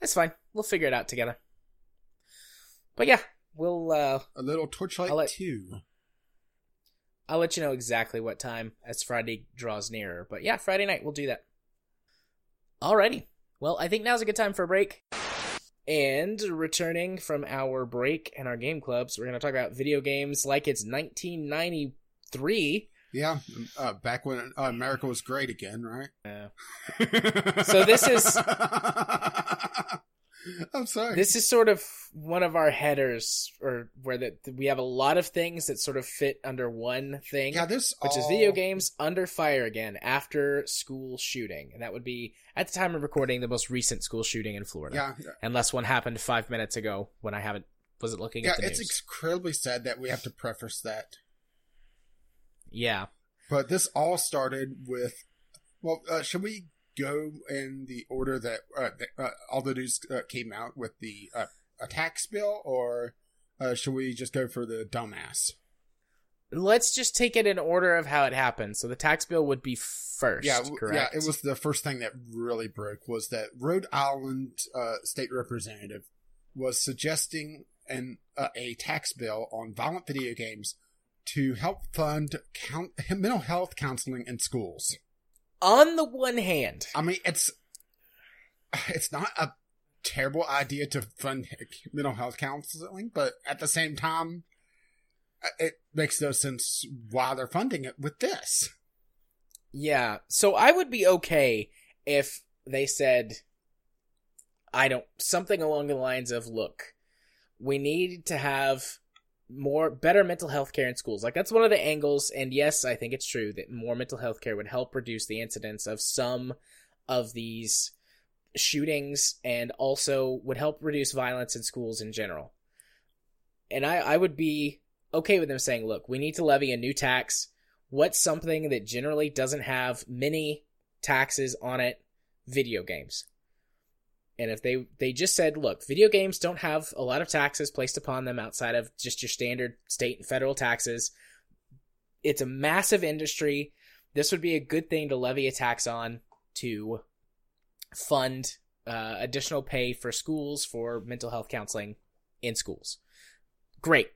that's fine. We'll figure it out together. But yeah, we'll. uh A little Torchlight let- 2. I'll let you know exactly what time as Friday draws nearer. But yeah, Friday night we'll do that. Alrighty. Well, I think now's a good time for a break. And returning from our break and our game clubs, we're going to talk about video games like it's 1993. Yeah, uh, back when uh, America was great again, right? Uh, [LAUGHS] So this is- [LAUGHS] [LAUGHS] I'm sorry. this is sort of one of our headers, or where that we have a lot of things that sort of fit under one thing. yeah, this which is video games under fire again after school shooting. And that would be, at the time of recording, the most recent school shooting in Florida. Yeah, Unless one happened five minutes ago when I haven't, wasn't looking yeah, at the it's news. incredibly sad that we have to preface that. yeah. But this all started with. Well, uh, should we go in the order that, uh, that uh, all the news uh, came out with the uh, a tax bill, or uh, should we just go for the dumbass? Let's just take it in order of how it happened. So the tax bill would be first, yeah, correct? yeah. It was the first thing that really broke was that Rhode Island uh, state representative was suggesting an uh, a tax bill on violent video games to help fund count- mental health counseling in schools. On the one hand, I mean, it's it's not a terrible idea to fund mental health counseling, but at the same time, uh, it makes no sense why they're funding it with this. yeah. So I would be okay if they said, I don't, something along the lines of, look, we need to have more better mental health care in schools. Like that's one of the angles and yes, I think it's true that more mental health care would help reduce the incidence of some of these shootings and also would help reduce violence in schools in general. And I I would be okay with them saying, "Look, we need to levy a new tax. What's something that generally doesn't have many taxes on it? Video games." And if they they just said, look, video games don't have a lot of taxes placed upon them outside of just your standard state and federal taxes. It's a massive industry. This would be a good thing to levy a tax on to fund uh, additional pay for schools for mental health counseling in schools. Great.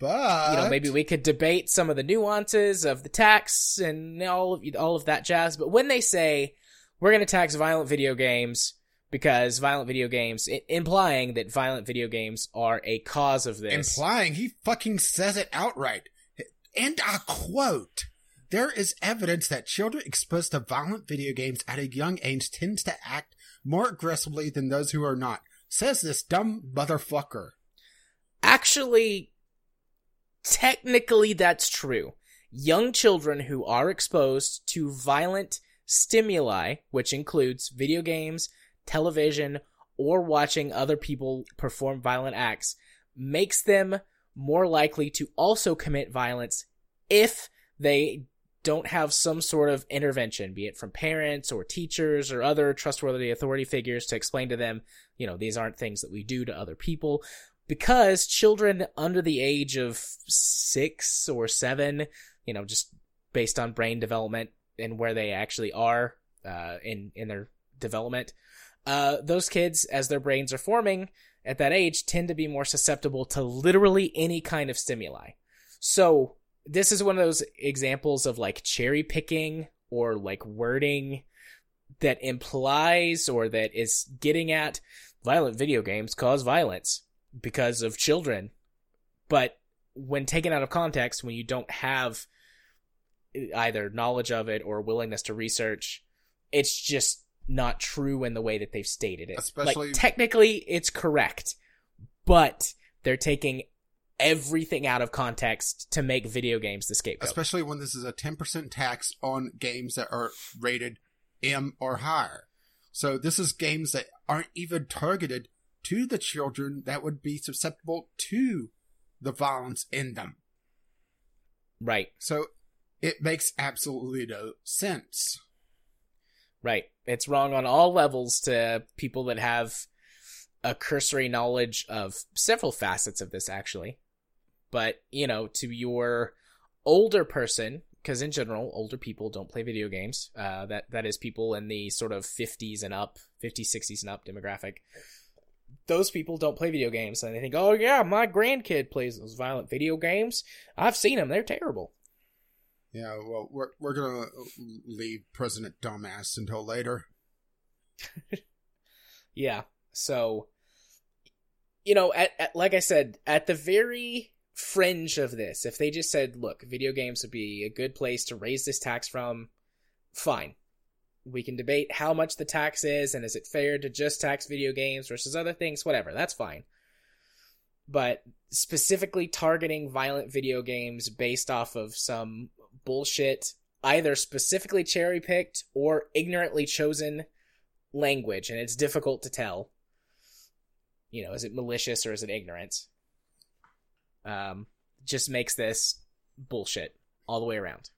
But You know, maybe we could debate some of the nuances of the tax and all of all of that jazz. But when they say we're going to tax violent video games because violent video games, i- implying that violent video games are a cause of this. implying he fucking says it outright. And I quote, there is evidence that children exposed to violent video games at a young age tends to act more aggressively than those who are not. Says this dumb motherfucker. Actually, technically, that's true. Young children who are exposed to violent stimuli, which includes video games, television, or watching other people perform violent acts, makes them more likely to also commit violence if they don't have some sort of intervention, be it from parents or teachers or other trustworthy authority figures to explain to them, you know, these aren't things that we do to other people. Because children under the age of six or seven, you know, just based on brain development and where they actually are uh, in in their development, uh, those kids, as their brains are forming at that age, tend to be more susceptible to literally any kind of stimuli. So this is one of those examples of like cherry picking or like wording that implies or that is getting at violent video games cause violence because of children. But when taken out of context, when you don't have either knowledge of it or willingness to research. It's just not true in the way that they've stated it. Especially- like technically it's correct, but they're taking everything out of context to make video games the scapegoat. Especially when this is a 10% tax on games that are rated M or higher. So this is games that aren't even targeted to the children that would be susceptible to the violence in them. right, So it makes absolutely no sense. right. It's wrong on all levels to people that have a cursory knowledge of several facets of this actually. But, you know, to your older person, because in general, older people don't play video games. Uh, that that is people in the sort of 50s and up, 50s, 60s and up demographic. Those people don't play video games, and they think, "Oh yeah, my grandkid plays those violent video games. I've seen them; they're terrible." Yeah, well, we're, we're gonna leave President Dumbass until later. [LAUGHS] Yeah. So, you know, at, at like I said, at the very fringe of this, if they just said, "Look, video games would be a good place to raise this tax from," fine. We can debate how much the tax is and is it fair to just tax video games versus other things, whatever. That's fine. But specifically targeting violent video games based off of some bullshit, either specifically cherry picked or ignorantly chosen language, and it's difficult to tell. You know, is it malicious or is it ignorance? Um, just makes this bullshit all the way around.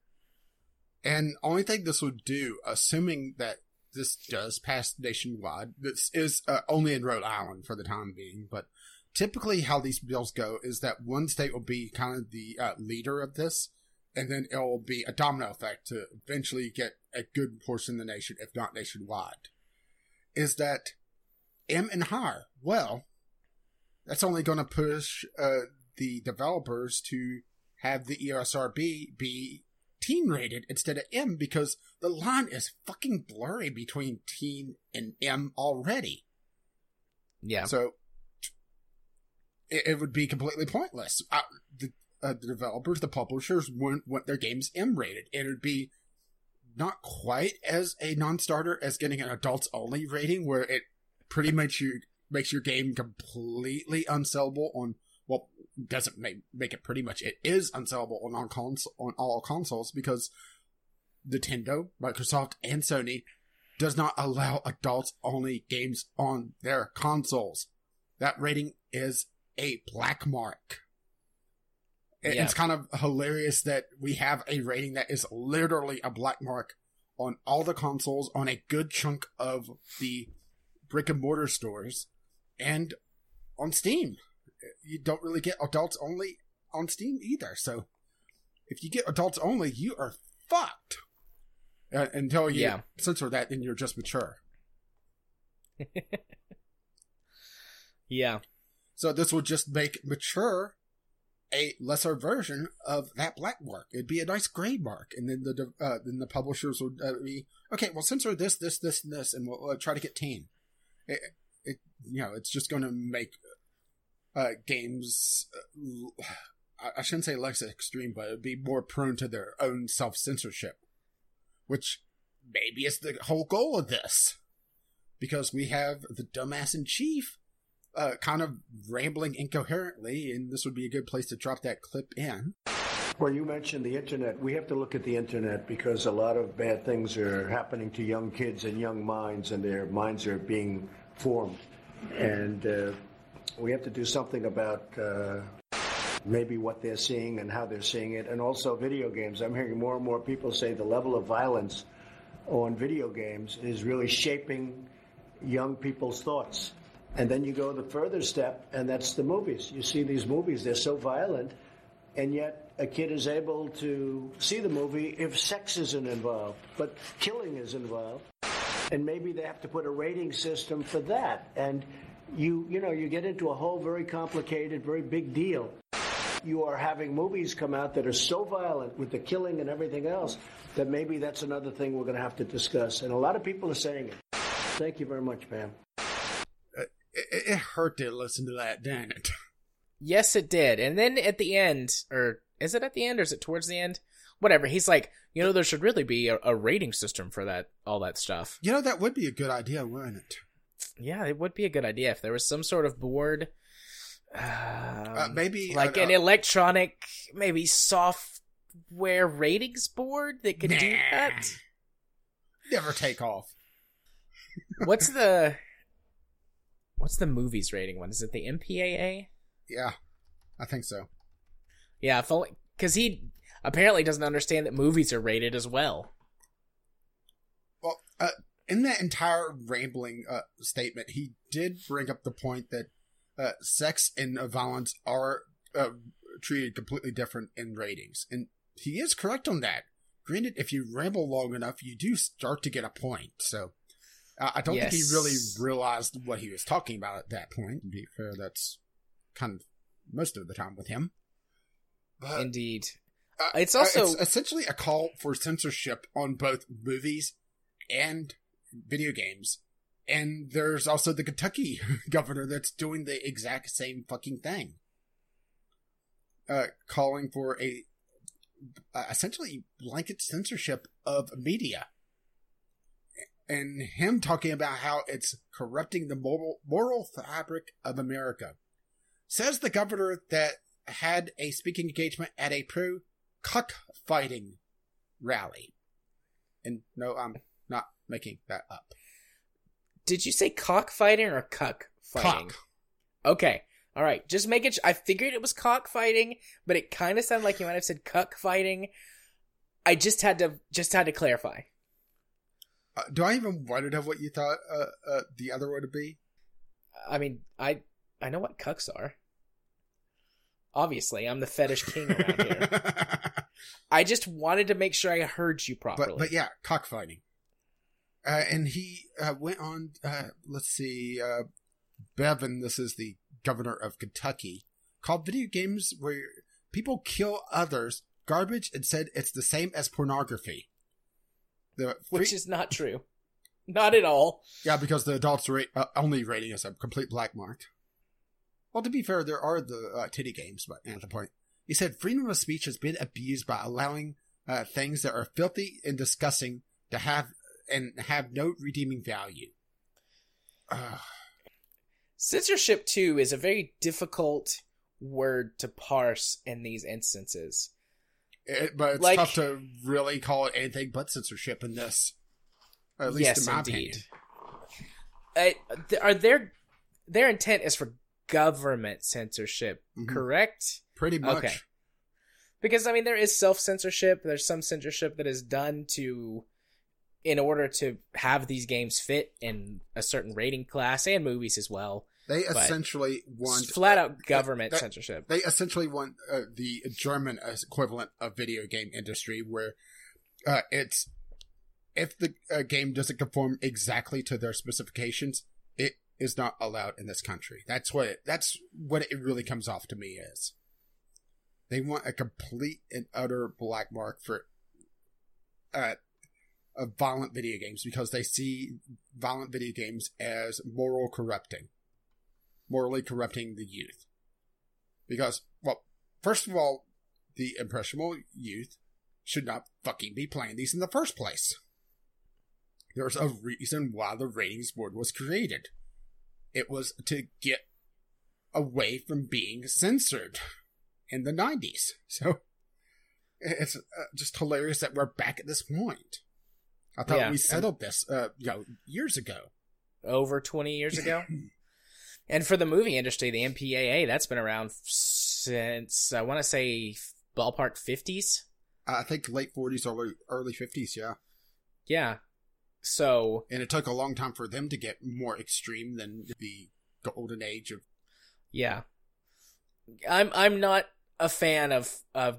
And only thing this would do, assuming that this does pass nationwide, this is uh, only in Rhode Island for the time being, but typically how these bills go is that one state will be kind of the uh, leader of this, and then it will be a domino effect to eventually get a good portion of the nation, if not nationwide. Is that M and higher? Well, that's only going to push uh, the developers to have the ESRB be teen rated instead of M because the line is fucking blurry between teen and M already. Yeah. So it, it would be completely pointless. Uh, the, uh, the developers, the publishers want, want their games M rated. It would be not quite as a non-starter as getting an adults only rating where it pretty much you makes your game completely unsellable on well doesn't make make it pretty much it is unsellable on cons- on all consoles because Nintendo, Microsoft, and Sony does not allow adults only games on their consoles. That rating is a black mark. It- Yeah. It's kind of hilarious that we have a rating that is literally a black mark on all the consoles, on a good chunk of the brick and mortar stores, and on Steam. You don't really get adults only on Steam either. So if you get adults only, you are fucked. Uh, until you Yeah. censor that, then you're just mature. [LAUGHS] Yeah. So this will just make mature a lesser version of that black mark. It'd be a nice gray mark, and then the uh, then the publishers would uh, be okay. We'll censor this, this, this, and this, and we'll uh, try to get teen. It, it, you know, it's just going to make uh, games. Uh, I- I shouldn't say less extreme, but it'd be more prone to their own self censorship, which maybe is the whole goal of this, because we have the dumbass in chief uh, kind of rambling incoherently, and this would be a good place to drop that clip in. Well, you mentioned the internet. We have to look at the internet because a lot of bad things are happening to young kids and young minds, and their minds are being formed. And uh, we have to do something about uh, maybe what they're seeing and how they're seeing it, and also video games. I'm hearing more and more people say the level of violence on video games is really shaping young people's thoughts. And then you go the further step, and that's the movies. You see these movies, they're so violent, and yet a kid is able to see the movie if sex isn't involved, but killing is involved. And maybe they have to put a rating system for that. And you, you know, you get into a whole very complicated, very big deal. You are having movies come out that are so violent with the killing and everything else that maybe that's another thing we're going to have to discuss. And a lot of people are saying it. Thank you very much, Pam. It, it hurt to listen to that, didn't it? [LAUGHS] Yes, it did. And then at the end, or is it at the end or is it towards the end? whatever. He's like, you know, there should really be a, a rating system for that, all that stuff. You know, that would be a good idea, wouldn't it? Yeah, it would be a good idea if there was some sort of board, um, Uh, maybe like uh, an uh, electronic, maybe software ratings board that could do that. never take off. What's the what's the movies rating one? Is it the MPAA? Yeah, I think so. Yeah, if only because he apparently doesn't understand that movies are rated as well. Well, uh, in that entire rambling uh, statement, he did bring up the point that uh, sex and violence are uh, treated completely different in ratings, and he is correct on that. Granted, if you ramble long enough, you do start to get a point. So, uh, I don't think he really realized what he was talking about at that point. To be fair, that's kind of most of the time with him. But, Indeed. uh, It's also- it's essentially a call for censorship on both movies and video games. And there's also the Kentucky [LAUGHS] governor that's doing the exact same fucking thing. Uh, calling for a uh, essentially blanket censorship of media. And him talking about how it's corrupting the moral, moral fabric of America. Says the governor that had a speaking engagement at a pro cockfighting rally. And no, I'm not making that up. Did you say cockfighting or cuck fighting? Cock. Okay. All right. Just make it. I figured it was cockfighting, but it kind of sounded like you might have said cuck fighting. I just had to just had to clarify. Uh, do I even want to know what you thought uh, uh, the other one would be? I mean, I I know what cucks are. Obviously, I'm the fetish king around here. [LAUGHS] I just wanted to make sure I heard you properly. but but yeah, cockfighting. Uh, and he uh, went on. Uh, let's see, uh, Bevin. This is the governor of Kentucky. Called video games where people kill others garbage and said it's the same as pornography. The which is not true. Not at all. yeah, because the adults rate uh, only rating is a complete black mark. Well, to be fair, there are the uh, titty games, but at the point, he said freedom of speech has been abused by allowing uh, things that are filthy and disgusting to have and have no redeeming value. Uh, Censorship too is a very difficult word to parse in these instances. It, but it's Like- tough to really call it anything but censorship in this. At least yes, in my indeed. opinion. Uh, th- are their their intent is for government censorship, Mhm. correct? Pretty much. Okay. Because I mean, there is self censorship. There's some censorship that is done to, in order to have these games fit in a certain rating class and movies as well. They essentially want flat out government that- censorship. They essentially want uh, the German equivalent of video game industry, where uh, it's if the uh, game doesn't conform exactly to their specifications, it is not allowed in this country. That's what it, that's what it really comes off to me as. They want a complete and utter black mark for uh, uh, violent video games because they see violent video games as moral corrupting, morally corrupting the youth. Because, well, first of all, the impressionable youth should not fucking be playing these in the first place. There's a reason why the ratings board was created. It was to get away from being censored in the 90s. [LAUGHS] So it's uh, just hilarious that we're back at this point. I thought Yeah. we settled this, uh, you know, years ago. over 20 years ago. [CLEARS THROAT] and for the movie industry, the MPAA, that's been around since, I want to say, ballpark 50s. I think late 40s, or early 50s, yeah. Yeah. So, And it took a long time for them to get more extreme than the golden age of. yeah. I'm I'm not a fan of of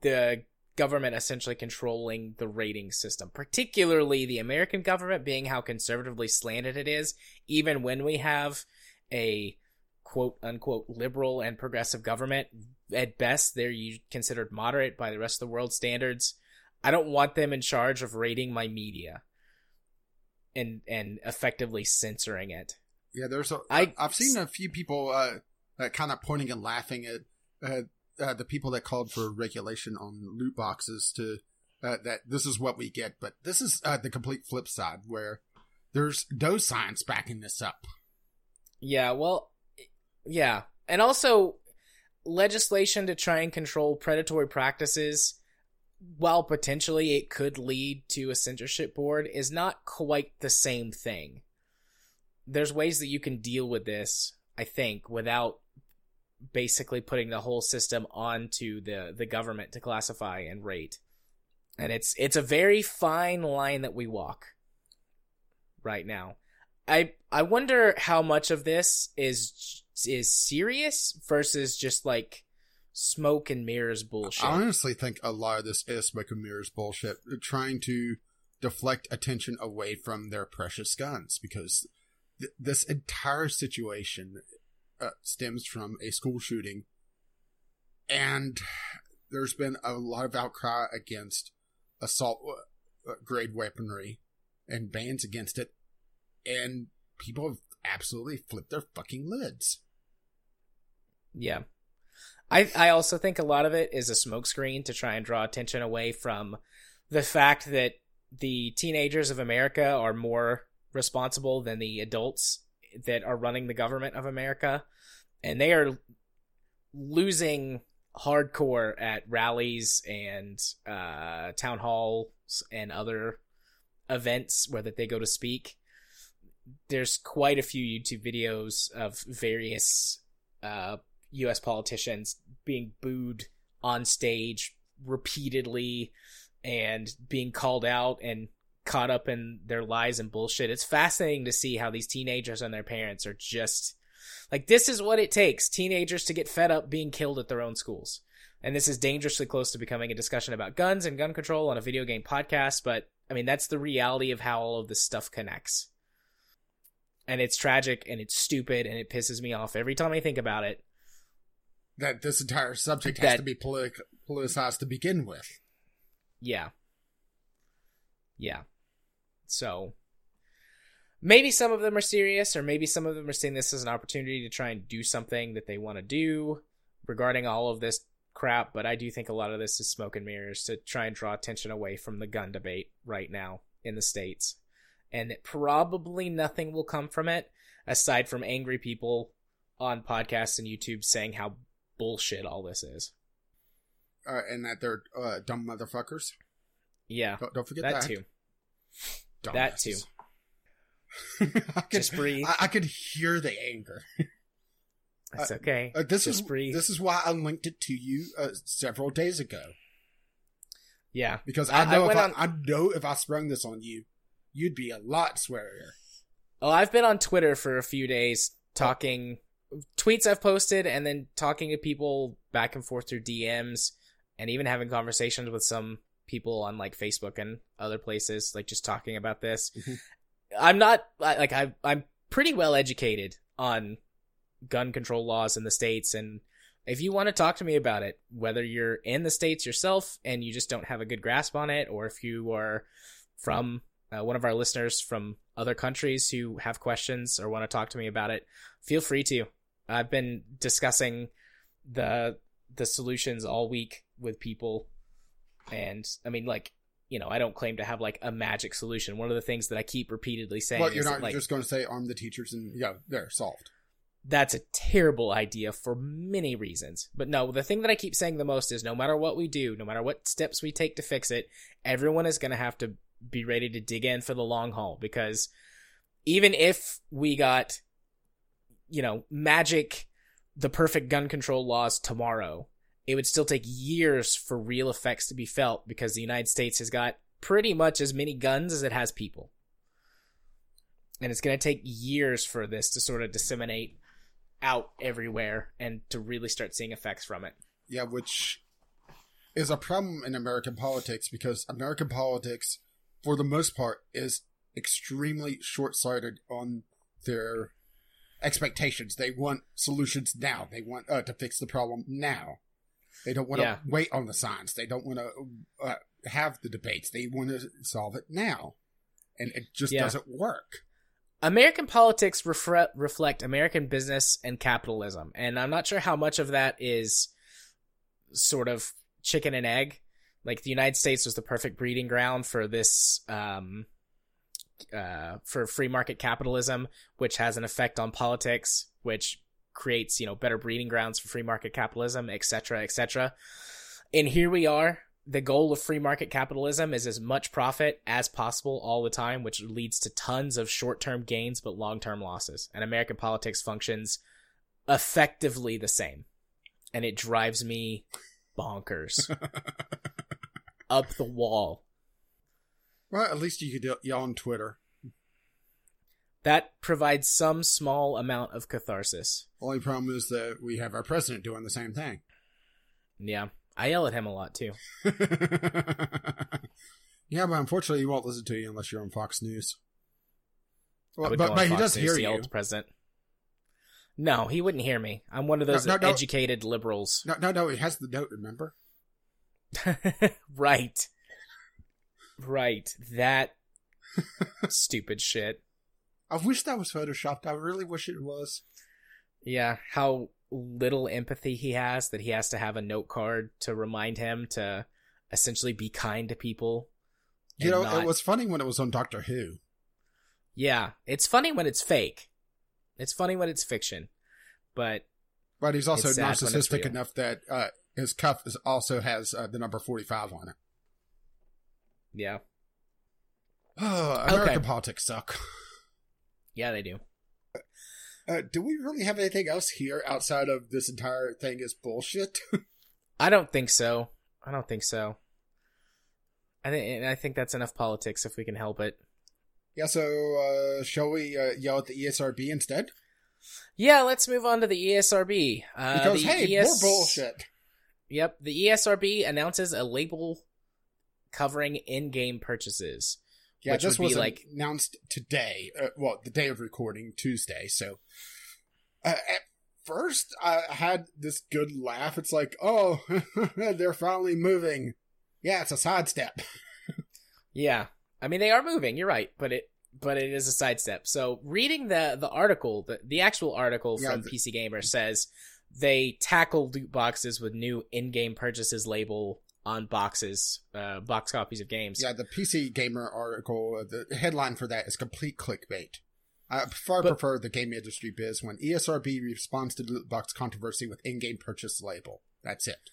the government essentially controlling the rating system, particularly the American government being how conservatively slanted it is, even when we have a quote unquote liberal and progressive government. At best, they're considered moderate by the rest of the world standards. I don't want them in charge of rating my media and and effectively censoring it. Yeah, there's a. I- I've seen a few people uh, uh, kind of pointing and laughing at uh, uh, the people that called for regulation on loot boxes to uh, that this is what we get, but this is uh, the complete flip side where there's no science backing this up. Yeah, well, yeah. And also, legislation to try and control predatory practices, while potentially it could lead to a censorship board, is not quite the same thing. There's ways that you can deal with this, I think, without basically putting the whole system onto the, the government to classify and rate. And it's it's a very fine line that we walk right now. I I wonder how much of this is is serious versus just like smoke and mirrors bullshit. I honestly think a lot of this is smoke and mirrors bullshit, trying to deflect attention away from their precious guns because th- this entire situation uh, stems from a school shooting, and there's been a lot of outcry against assault uh, grade weaponry and bans against it, and people have absolutely flipped their fucking lids. Yeah. I I also think a lot of it is a smokescreen to try and draw attention away from the fact that the teenagers of America are more responsible than the adults that are running the government of America and they are losing hardcore at rallies and uh, town halls and other events where that they go to speak. There's quite a few YouTube videos of various uh, U.S. politicians being booed on stage repeatedly and being called out and caught up in their lies and bullshit. It's fascinating to see how these teenagers and their parents are just like this is what it takes teenagers to get fed up being killed at their own schools. And this is dangerously close to becoming a discussion about guns and gun control on a video game podcast, but I mean that's the reality of how all of this stuff connects. And it's tragic and it's stupid and it pisses me off every time I think about it. That this entire subject has that, to be politic, politicized to begin with. Yeah. Yeah. So maybe some of them are serious, or maybe some of them are seeing this as an opportunity to try and do something that they want to do regarding all of this crap. But I do think a lot of this is smoke and mirrors to try and draw attention away from the gun debate right now in the States. And probably nothing will come from it aside from angry people on podcasts and YouTube saying how bullshit all this is. Uh, and that they're uh, dumb motherfuckers. Yeah, don't, don't forget that, that. too. That too. [LAUGHS] I could, Just breathe. I, I, could hear the anger. That's okay. Uh, this Just is breathe. this is why I linked it to you uh, several days ago. Yeah, because I know I if I, on... I know if I sprung this on you, you'd be a lot swearier. Oh, I've been on Twitter for a few days talking oh. tweets I've posted, and then talking to people back and forth through DMs, and even having conversations with some people on like Facebook and other places, like just talking about this. Mm-hmm. I'm not like I I'm pretty well educated on gun control laws in the states and if you want to talk to me about it, whether you're in the states yourself and you just don't have a good grasp on it or if you are from uh, one of our listeners from other countries who have questions or want to talk to me about it, feel free to. I've been discussing the the solutions all week with people and I mean like you know, I don't claim to have like a magic solution. One of the things that I keep repeatedly saying well, you're not that, like, just going to say arm the teachers and yeah, they're solved. That's a terrible idea for many reasons. But no, the thing that I keep saying the most is no matter what we do, no matter what steps we take to fix it, everyone is going to have to be ready to dig in for the long haul because even if we got you know, magic the perfect gun control laws tomorrow, it would still take years for real effects to be felt because the United States has got pretty much as many guns as it has people. And it's going to take years for this to sort of disseminate out everywhere and to really start seeing effects from it. Yeah, which is a problem in American politics because American politics, for the most part, is extremely short sighted on their expectations. They want solutions now. They want uh, to fix the problem now. They don't want to yeah. wait on the signs. They don't want to uh, have the debates. They want to solve it now, and it just yeah. doesn't work. American politics refre- reflect American business and capitalism, and I'm not sure how much of that is sort of chicken and egg. Like the United States was the perfect breeding ground for this um uh for free market capitalism, which has an effect on politics, which creates, you know, better breeding grounds for free market capitalism, etc., etc. And here we are. The goal of free market capitalism is as much profit as possible all the time, which leads to tons of short-term gains but long-term losses. And American politics functions effectively the same. And it drives me bonkers. [LAUGHS] Up the wall. Well, at least you could yell on Twitter. That provides some small amount of catharsis. Only problem is that we have our president doing the same thing. Yeah. I yell at him a lot too. [LAUGHS] yeah, but unfortunately, he won't listen to you unless you're on Fox News. Well, but, but he does hear you. The president. No, he wouldn't hear me. I'm one of those no, no, educated no. liberals. No, no, no. He has the note. Remember? [LAUGHS] right. Right. That [LAUGHS] stupid shit. I wish that was photoshopped. I really wish it was. Yeah, how little empathy he has that he has to have a note card to remind him to essentially be kind to people. You know, not... it was funny when it was on Doctor Who. Yeah, it's funny when it's fake. It's funny when it's fiction, but but he's also narcissistic enough that uh, his cuff is also has uh, the number forty five on it. Yeah. Oh, [SIGHS] American okay. politics suck. Yeah, they do. Uh, do we really have anything else here outside of this entire thing is bullshit? [LAUGHS] I don't think so. I don't think so. I think I think that's enough politics if we can help it. Yeah. So, uh, shall we uh, yell at the ESRB instead? Yeah, let's move on to the ESRB. Uh, because the hey, ES... more bullshit. Yep, the ESRB announces a label covering in-game purchases. Yeah, which this was like announced today. Uh, well, the day of recording, Tuesday. So, uh, at first, I had this good laugh. It's like, oh, [LAUGHS] they're finally moving. Yeah, it's a sidestep. [LAUGHS] yeah, I mean they are moving. You're right, but it but it is a sidestep. So reading the the article, the the actual article yeah, from the- PC Gamer says they tackle loot boxes with new in-game purchases label on boxes, uh, box copies of games. Yeah, the PC Gamer article, uh, the headline for that is complete clickbait. I far but, prefer the game industry biz when ESRB responds to loot box controversy with in-game purchase label. That's it.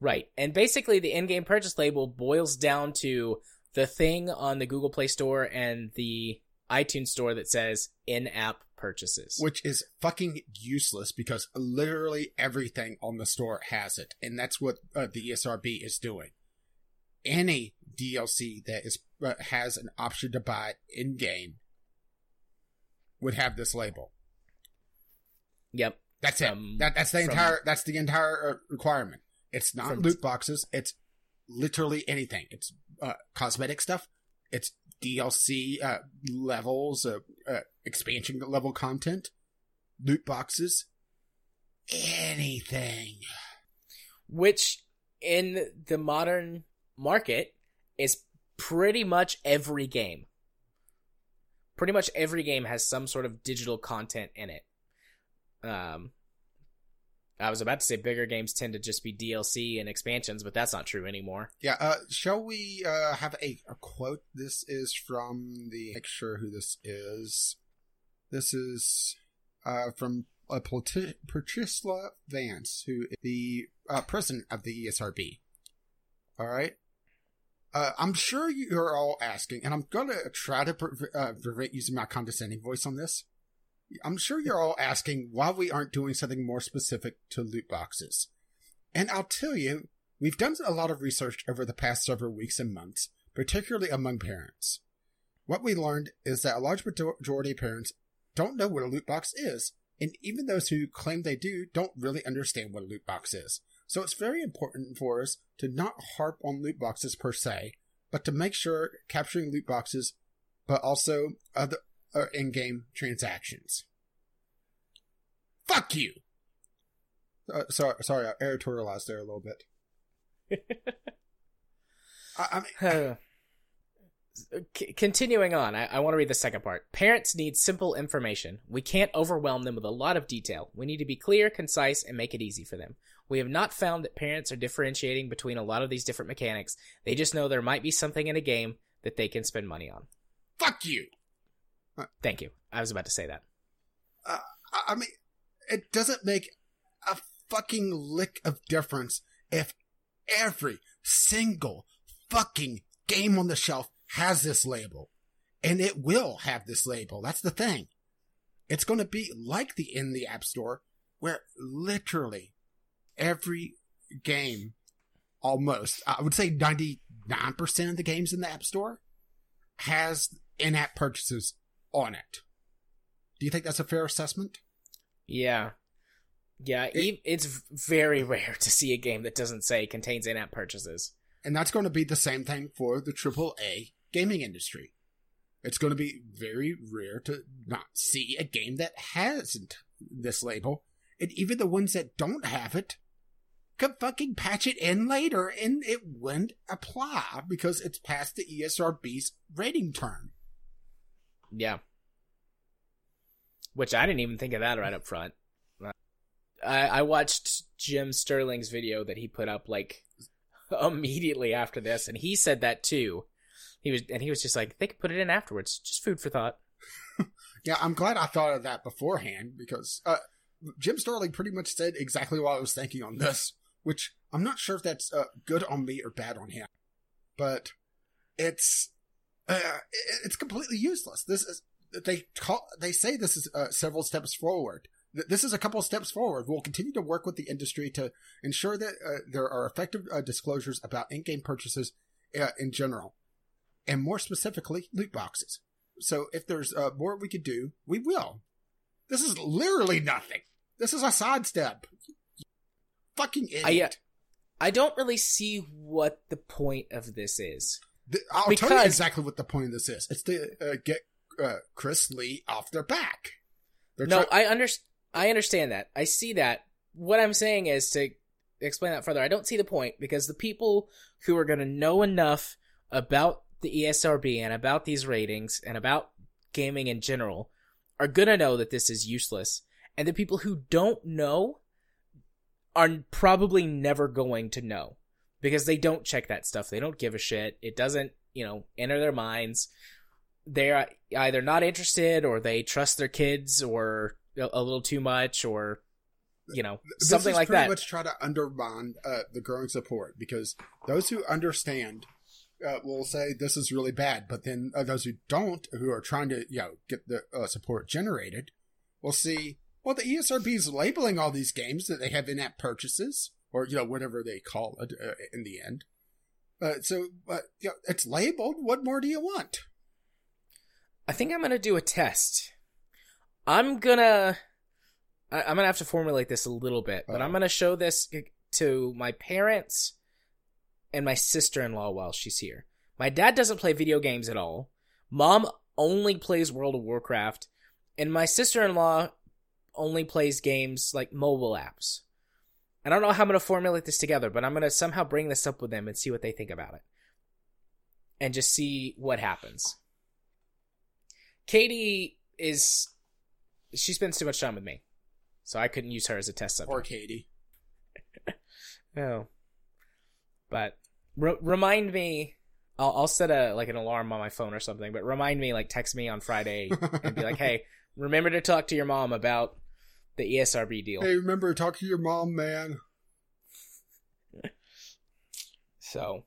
Right, and basically the in-game purchase label boils down to the thing on the Google Play Store and the iTunes Store that says in-app purchases. Which is fucking useless because literally everything on the store has it. And that's what uh, the ESRB is doing. Any DLC that is uh, has an option to buy in game would have this label. Yep. That's from, it. That, that's the from, entire. That's the entire uh, requirement. It's not loot boxes. It's literally anything. It's uh, cosmetic stuff. It's DLC uh, levels, uh, uh, expansion level content, loot boxes, anything. Which in the modern market is pretty much every game. Pretty much every game has some sort of digital content in it. Um, I was about to say bigger games tend to just be DLC and expansions, but that's not true anymore. Yeah. Uh, shall we uh, have a, a quote? This is from the. Sure who this is. This is uh, from uh, Patricia Vance, who is the uh, president of the ESRB. All right. Uh, I'm sure you're all asking, and I'm going to try to pre- uh, prevent using my condescending voice on this. I'm sure you're all asking why we aren't doing something more specific to loot boxes. And I'll tell you, we've done a lot of research over the past several weeks and months, particularly among parents. What we learned is that a large majority of parents don't know what a loot box is, and even those who claim they do don't really understand what a loot box is. So it's very important for us to not harp on loot boxes per se, but to make sure capturing loot boxes, but also other or in-game transactions. Fuck you. Uh, sorry, sorry, I editorialized there a little bit. [LAUGHS] I, I mean, C- continuing on, I, I want to read the second part. Parents need simple information. We can't overwhelm them with a lot of detail. We need to be clear, concise, and make it easy for them. We have not found that parents are differentiating between a lot of these different mechanics. They just know there might be something in a game that they can spend money on. Fuck you. Thank you. I was about to say that. Uh, I mean, it doesn't make a fucking lick of difference if every single fucking game on the shelf has this label. And it will have this label. That's the thing. It's going to be like the in the App Store, where literally every game, almost, I would say 99% of the games in the App Store has in app purchases on it. Do you think that's a fair assessment? Yeah. Yeah, It- it's very rare to see a game that doesn't say contains in-app purchases. And that's going to be the same thing for the AAA gaming industry. It's going to be very rare to not see a game that hasn't this label. And even the ones that don't have it could fucking patch it in later and it wouldn't apply because it's past the ESRB's rating term. Yeah. Which I didn't even think of that right up front. I, I watched Jim Sterling's video that he put up like immediately after this, and he said that too. He was, and he was just like, they could put it in afterwards, just food for thought. [LAUGHS] Yeah, I'm glad I thought of that beforehand because uh, Jim Sterling pretty much said exactly what I was thinking on this, which I'm not sure if that's uh, good on me or bad on him, but it's uh, it's completely useless. This is they call they say this is uh, several steps forward. This is a couple steps forward. We'll continue to work with the industry to ensure that uh, there are effective uh, disclosures about in-game purchases uh, in general, and more specifically, loot boxes. So if there's uh, more we could do, we will. This is literally nothing. This is a sidestep. Fucking idiot. I, I don't really see what the point of this is. I'll tell you exactly what the point of this is. It's to uh, get uh, Chris Lee off their back. They're No, try- I under, I understand that. I see that. What I'm saying is to explain that further. I don't see the point because the people who are going to know enough about the ESRB and about these ratings and about gaming in general are going to know that this is useless. And the people who don't know are probably never going to know because they don't check that stuff. They don't give a shit. It doesn't, you know, enter their minds. They're either not interested or they trust their kids or a a little too much or you know this something is like pretty that. much try to undermine uh, the growing support because those who understand uh, will say this is really bad, but then uh, those who don't, who are trying to you know get the uh, support generated, will see well the ESRB is labeling all these games that they have in-app purchases or you know whatever they call it uh, in the end. Uh, so, but you know, it's labeled. What more do you want? I think I'm gonna do a test. I'm gonna I, I'm gonna have to formulate this a little bit, but I'm gonna show this to my parents and my sister-in-law while she's here. My dad doesn't play video games at all. Mom only plays World of Warcraft, and my sister-in-law only plays games like mobile apps. I don't know how I'm gonna formulate this together, but I'm gonna somehow bring this up with them and see what they think about it, and just see what happens. Katie is she spends too much time with me, so I couldn't use her as a test subject. Or Katie. [LAUGHS] no. but re- remind me. I'll, I'll set a like an alarm on my phone or something. But remind me, like text me on Friday and be like, [LAUGHS] "Hey, remember to talk to your mom about the ESRB deal." Hey, remember talk to your mom, man. So,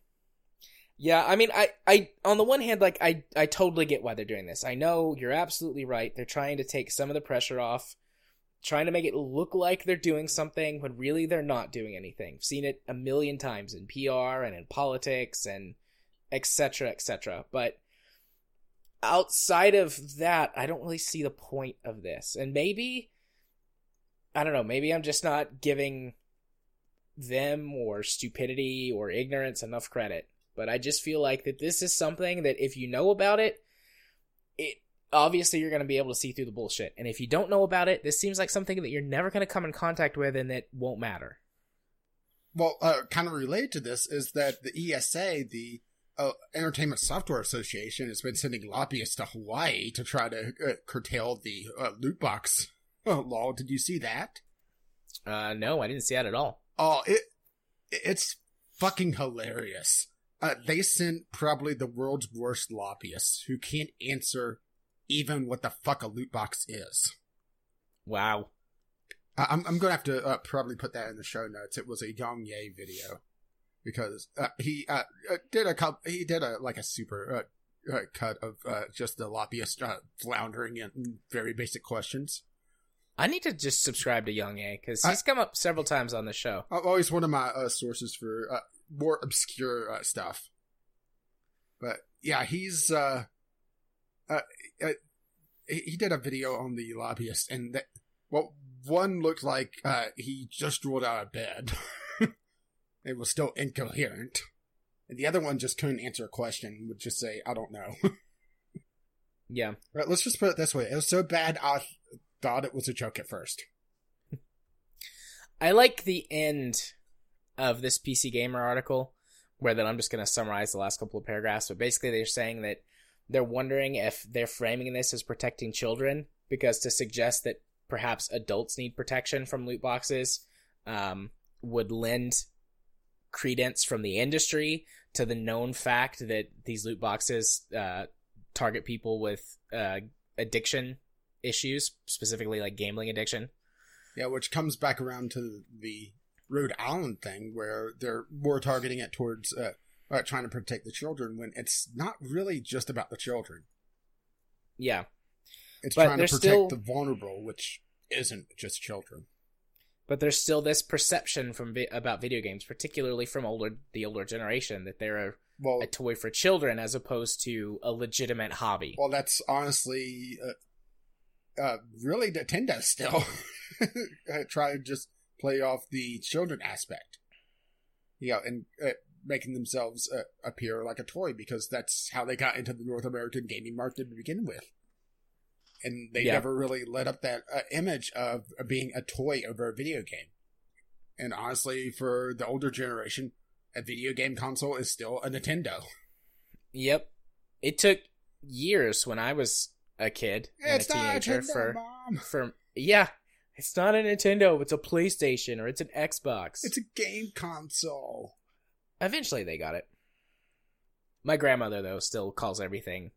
yeah, I mean, I, I, on the one hand, like, I, I totally get why they're doing this. I know you're absolutely right. They're trying to take some of the pressure off, trying to make it look like they're doing something when really they're not doing anything. I've seen it a million times in PR and in politics and etc. etc. But outside of that, I don't really see the point of this. And maybe, I don't know, maybe I'm just not giving them or stupidity or ignorance enough credit. But I just feel like that this is something that if you know about it, it obviously you're going to be able to see through the bullshit. And if you don't know about it, this seems like something that you're never going to come in contact with and that won't matter. Well, uh, kind of related to this is that the ESA, the uh, Entertainment Software Association, has been sending lobbyists to Hawaii to try to uh, curtail the uh, loot box uh, law. Did you see that? Uh, no, I didn't see that at all. Oh, it it's fucking hilarious. Uh, they sent probably the world's worst lobbyists who can't answer even what the fuck a loot box is. Wow. I'm I'm gonna have to uh, probably put that in the show notes. It was a YongYea video because uh, he uh, uh, did a couple, he did a like a super uh, uh, cut of uh, just the lobbyist uh, floundering in very basic questions. I need to just subscribe to YongYea because I- he's come up several times on the show. Uh, Always one of my uh, sources for uh, more obscure uh, stuff. But yeah, he's uh, uh, uh, he he did a video on the lobbyist, and that well, one looked like uh, he just rolled out of bed. [LAUGHS] it was still incoherent, and the other one just couldn't answer a question. Would just say, "I don't know." [LAUGHS] Yeah. right, let's just put it this way: it was so bad, I thought it was a joke at first. I like the end of this PC Gamer article where that I'm just going to summarize the last couple of paragraphs. But basically, they're saying that they're wondering if they're framing this as protecting children because to suggest that perhaps adults need protection from loot boxes um, would lend credence from the industry to the known fact that these loot boxes uh, target people with uh, addiction issues, specifically like gambling addiction. Yeah, which comes back around to the Rhode Island thing where they're more targeting it towards uh, uh, trying to protect the children when it's not really just about the children. Yeah. It's But trying to protect still- the vulnerable, which isn't just children. but there's still this perception from vi- about video games, particularly from older the older generation, that they're a, Well, a toy for children as opposed to a legitimate hobby. well, that's honestly uh, uh, really Nintendo still [LAUGHS] uh, try to just play off the children aspect. Yeah, and uh, making themselves uh, appear like a toy because that's how they got into the North American gaming market to begin with. And they Yeah. never really let up that uh, image of being a toy over a video game. And honestly, for the older generation, a video game console is still a Nintendo. Yep, it took years when I was a kid and it's a a teenager Nintendo, for Mom. for yeah. It's not a Nintendo. It's a PlayStation or it's an Xbox. It's a game console. Eventually, they got it. My grandmother, though, still calls everything.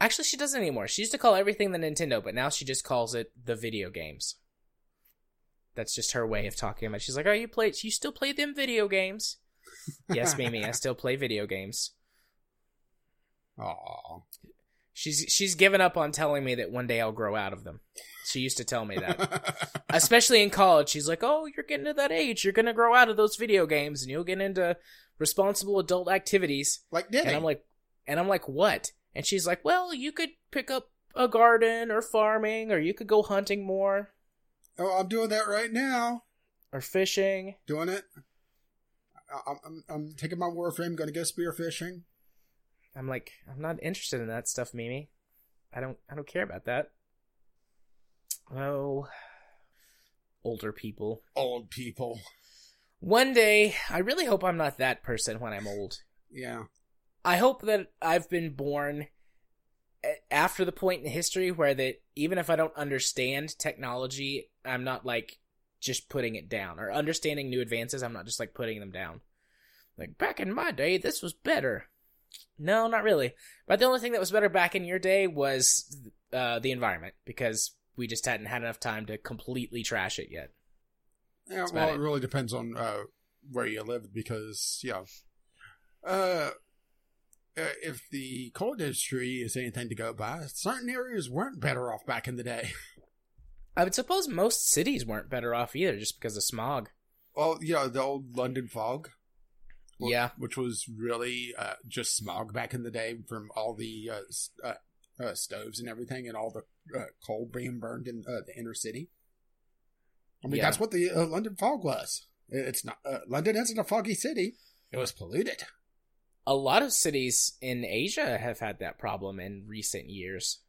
Actually, she doesn't anymore. She used to call everything the Nintendo, but now she just calls it the video games. That's just her way of talking about. It. She's like, "Oh, you play? You still play them video games?" [LAUGHS] yes, Mimi, I still play video games. Aw. She's she's given up on telling me that one day I'll grow out of them. She used to tell me that. [LAUGHS] especially in college she's like oh you're getting to that age you're gonna grow out of those video games and you'll get into responsible adult activities like Diddy. and i'm like and i'm like what and she's like well you could pick up a garden or farming or you could go hunting more oh, I'm doing that right now. or fishing Doing it. I'm, I'm, I'm taking my warframe, going to go spearfishing. I'm like i'm not interested in that stuff mimi i don't i don't care about that oh older people Old people. one day i really hope i'm not that person when i'm old Yeah. I hope that I've been born eh, after the point in history where that even if I don't understand technology, I'm not like just putting it down or understanding new advances. I'm not just like putting them down. Like back in my day, this was better. No, not really. But the only thing that was better back in your day was uh, the environment because we just hadn't had enough time to completely trash it yet. Yeah, That's well, it it. really depends on uh, where you live because, yeah. Uh, uh, if the coal industry is anything to go by, certain areas weren't better off back in the day. [LAUGHS] I would suppose most cities weren't better off either, just because of smog. Well, yeah, the old London fog. Yeah. Which was really uh, just smog back in the day from all the uh, uh, uh, stoves and everything and all the uh, coal being burned in uh, the inner city. I mean, Yeah. that's what the uh, London fog was. It's not, uh, London isn't a foggy city. It was polluted. a lot of cities in Asia have had that problem in recent years,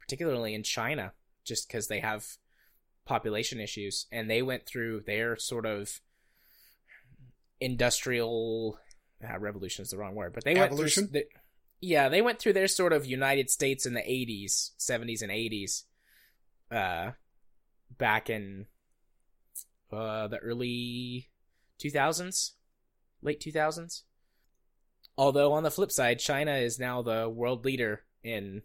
particularly in China, just because they have population issues and they went through their sort of industrial uh, revolution is the wrong word, but they Evolution? went through. The, yeah, they went through their sort of United States in the '80s, '70s, and '80s, uh, back in uh, the early 2000s, late 2000s. Although on the flip side, China is now the world leader in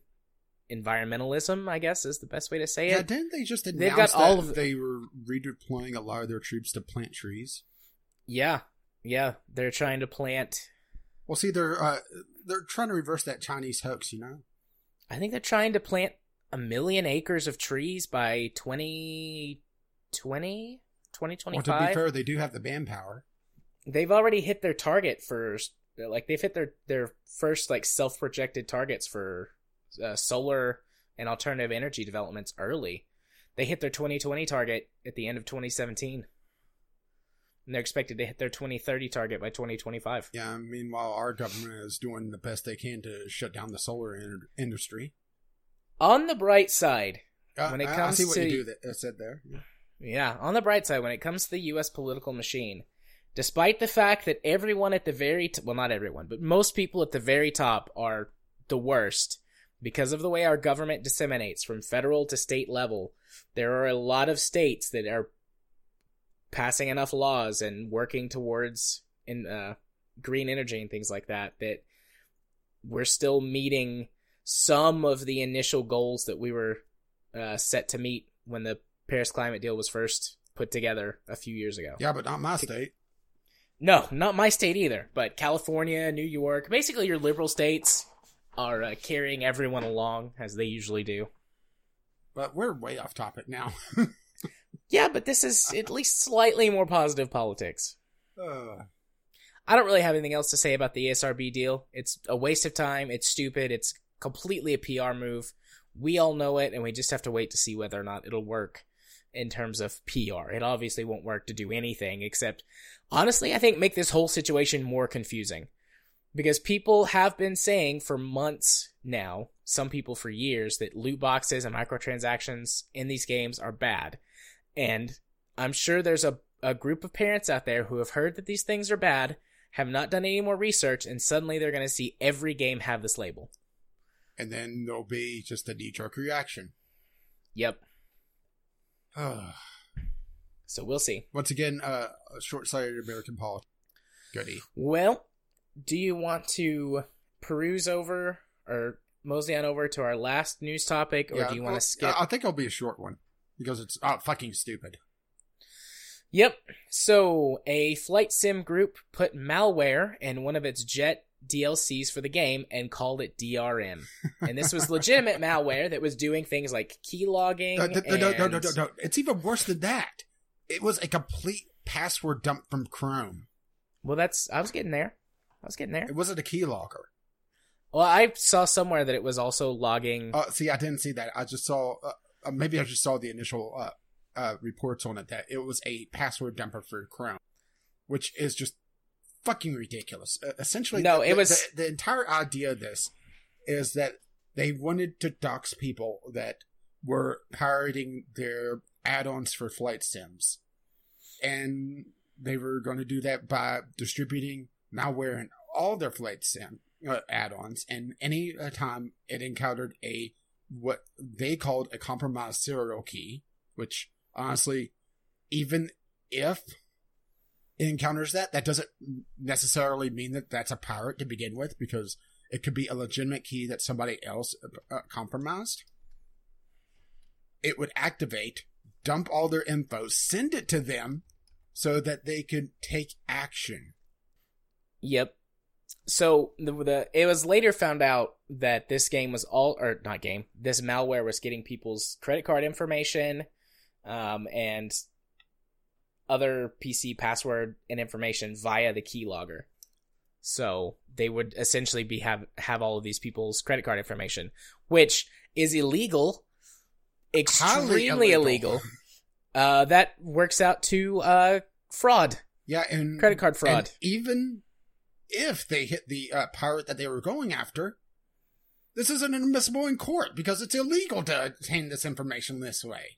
environmentalism. I guess is the best way to say it. Yeah, didn't they just They've announce got all of- they were redeploying a lot of their troops to plant trees? Yeah, yeah, they're trying to plant. Well, see, they're uh, they're trying to reverse that Chinese hoax, you know. I think they're trying to plant a million acres of trees by 2020, Well, to be fair, they do have the manpower. they've already hit their target for like they've hit their their first like self projected targets for uh, solar and alternative energy developments early. They hit their 2020 target at the end of 2017. And they're expected to hit their 2030 target by 2025. Yeah. Meanwhile, our government is doing the best they can to shut down the solar in- industry. On the bright side, Uh, When it I- comes I see what to- you do that uh, said there. Yeah, on the bright side, when it comes to the U.S. political machine, despite the fact that everyone at the very t- well, not everyone, but most people at the very top are the worst because of the way our government disseminates from federal to state level. There are a lot of states that are passing enough laws and working towards in uh, green energy and things like that that we're still meeting some of the initial goals that we were uh, set to meet when the Paris climate deal was first put together a few years ago. Yeah, but not my state. No, not my state either, but California, New York, basically your liberal states are uh, carrying everyone along as they usually do. But we're way off topic now. [LAUGHS] Yeah, but this is at least slightly more positive politics. uh, I don't really have anything else to say about the ESRB deal. It's a waste of time. It's stupid. It's completely a PR move. We all know it, and we just have to wait to see whether or not it'll work in terms of PR. It obviously won't work to do anything except, honestly, I think make this whole situation more confusing. Because people have been saying for months now, some people for years, that loot boxes and microtransactions in these games are bad. And I'm sure there's a, a group of parents out there who have heard that these things are bad, have not done any more research, and suddenly they're going to see every game have this label. and then there'll be just a knee jerk reaction. Yep. [SIGHS] So we'll see. once again, uh, a short sighted American politics. Goody. Well, do you want to peruse over or mosey on over to our last news topic, or Yeah, do you want to skip? I I think it'll be a short one because it's oh, fucking stupid. Yep. So, a flight sim group put malware in one of its jet DLCs for the game and called it DRM. And this was [LAUGHS] legitimate malware that was doing things like keylogging. No, no, no, no, no, no, no, no. It's even worse than that. It was a complete password dump from Chrome. Well, that's I was getting there. I was getting there. It wasn't a keylogger. Well, I saw somewhere that it was also logging. Uh, see, I didn't see that. I just saw, uh, uh, maybe I just saw the initial uh, uh, reports on it that it was a password dumper for Chrome, which is just fucking ridiculous. Uh, essentially, No, the, it was- the, the entire idea of this is that they wanted to dox people that were pirating their add-ons for flight sims, and they were going to do that by distributing malware in all their flight sim uh, add-ons, and any uh, time it encountered a what they called a compromised serial key, which honestly, even if it encounters that, that doesn't necessarily mean that that's a pirate to begin with, because it could be a legitimate key that somebody else uh, compromised. It would activate, dump all their info, send it to them, so that they could take action. Yep. So the, the it was later found out that this game was all or not game. This malware was getting people's credit card information, um, and other PC password and information via the keylogger. So they would essentially be have have all of these people's credit card information, which is illegal, extremely Highly illegal. Uh, that works out to uh fraud, Yeah, and credit card fraud. And even if they hit the uh, pirate that they were going after, this isn't admissible in court because it's illegal to obtain this information this way.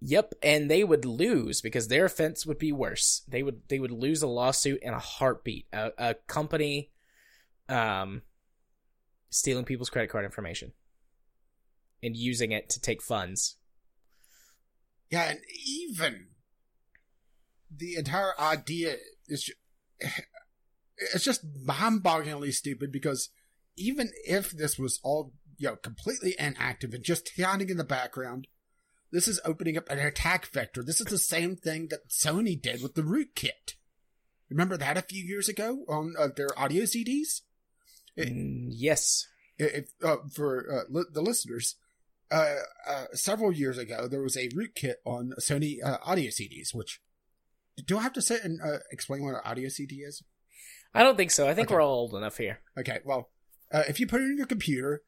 Yep, and they would lose because their offense would be worse. They would they would lose a lawsuit in a heartbeat. A, a company, um, stealing people's credit card information and using it to take funds. Yeah, and even the entire idea is ju- it's just mind-bogglingly stupid because even if this was all you know completely inactive and just hiding in the background, this is opening up an attack vector. This is the same thing that Sony did with the rootkit. Remember that a few years ago on uh, their audio CDs? It- Mm, yes. if uh, for uh, li- the listeners, uh, uh, several years ago there was a rootkit on Sony uh, audio CDs. Which do I have to sit and uh, explain what an audio CD is? I don't think so. I think Okay. we're all old enough here. Okay, well, uh, if you put it in your computer,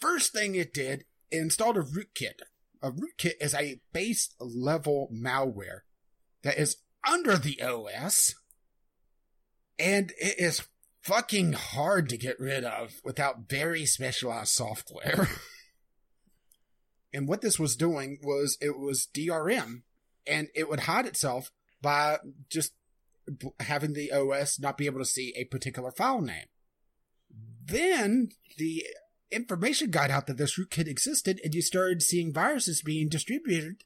first thing it did, it installed a rootkit. A rootkit is a base level malware that is under the OS, and it is fucking hard to get rid of without very specialized software. [LAUGHS] and what this was doing was it was DRM, and it would hide itself by just having the OS not be able to see a particular file name. Then the information got out that this rootkit existed, and you started seeing viruses being distributed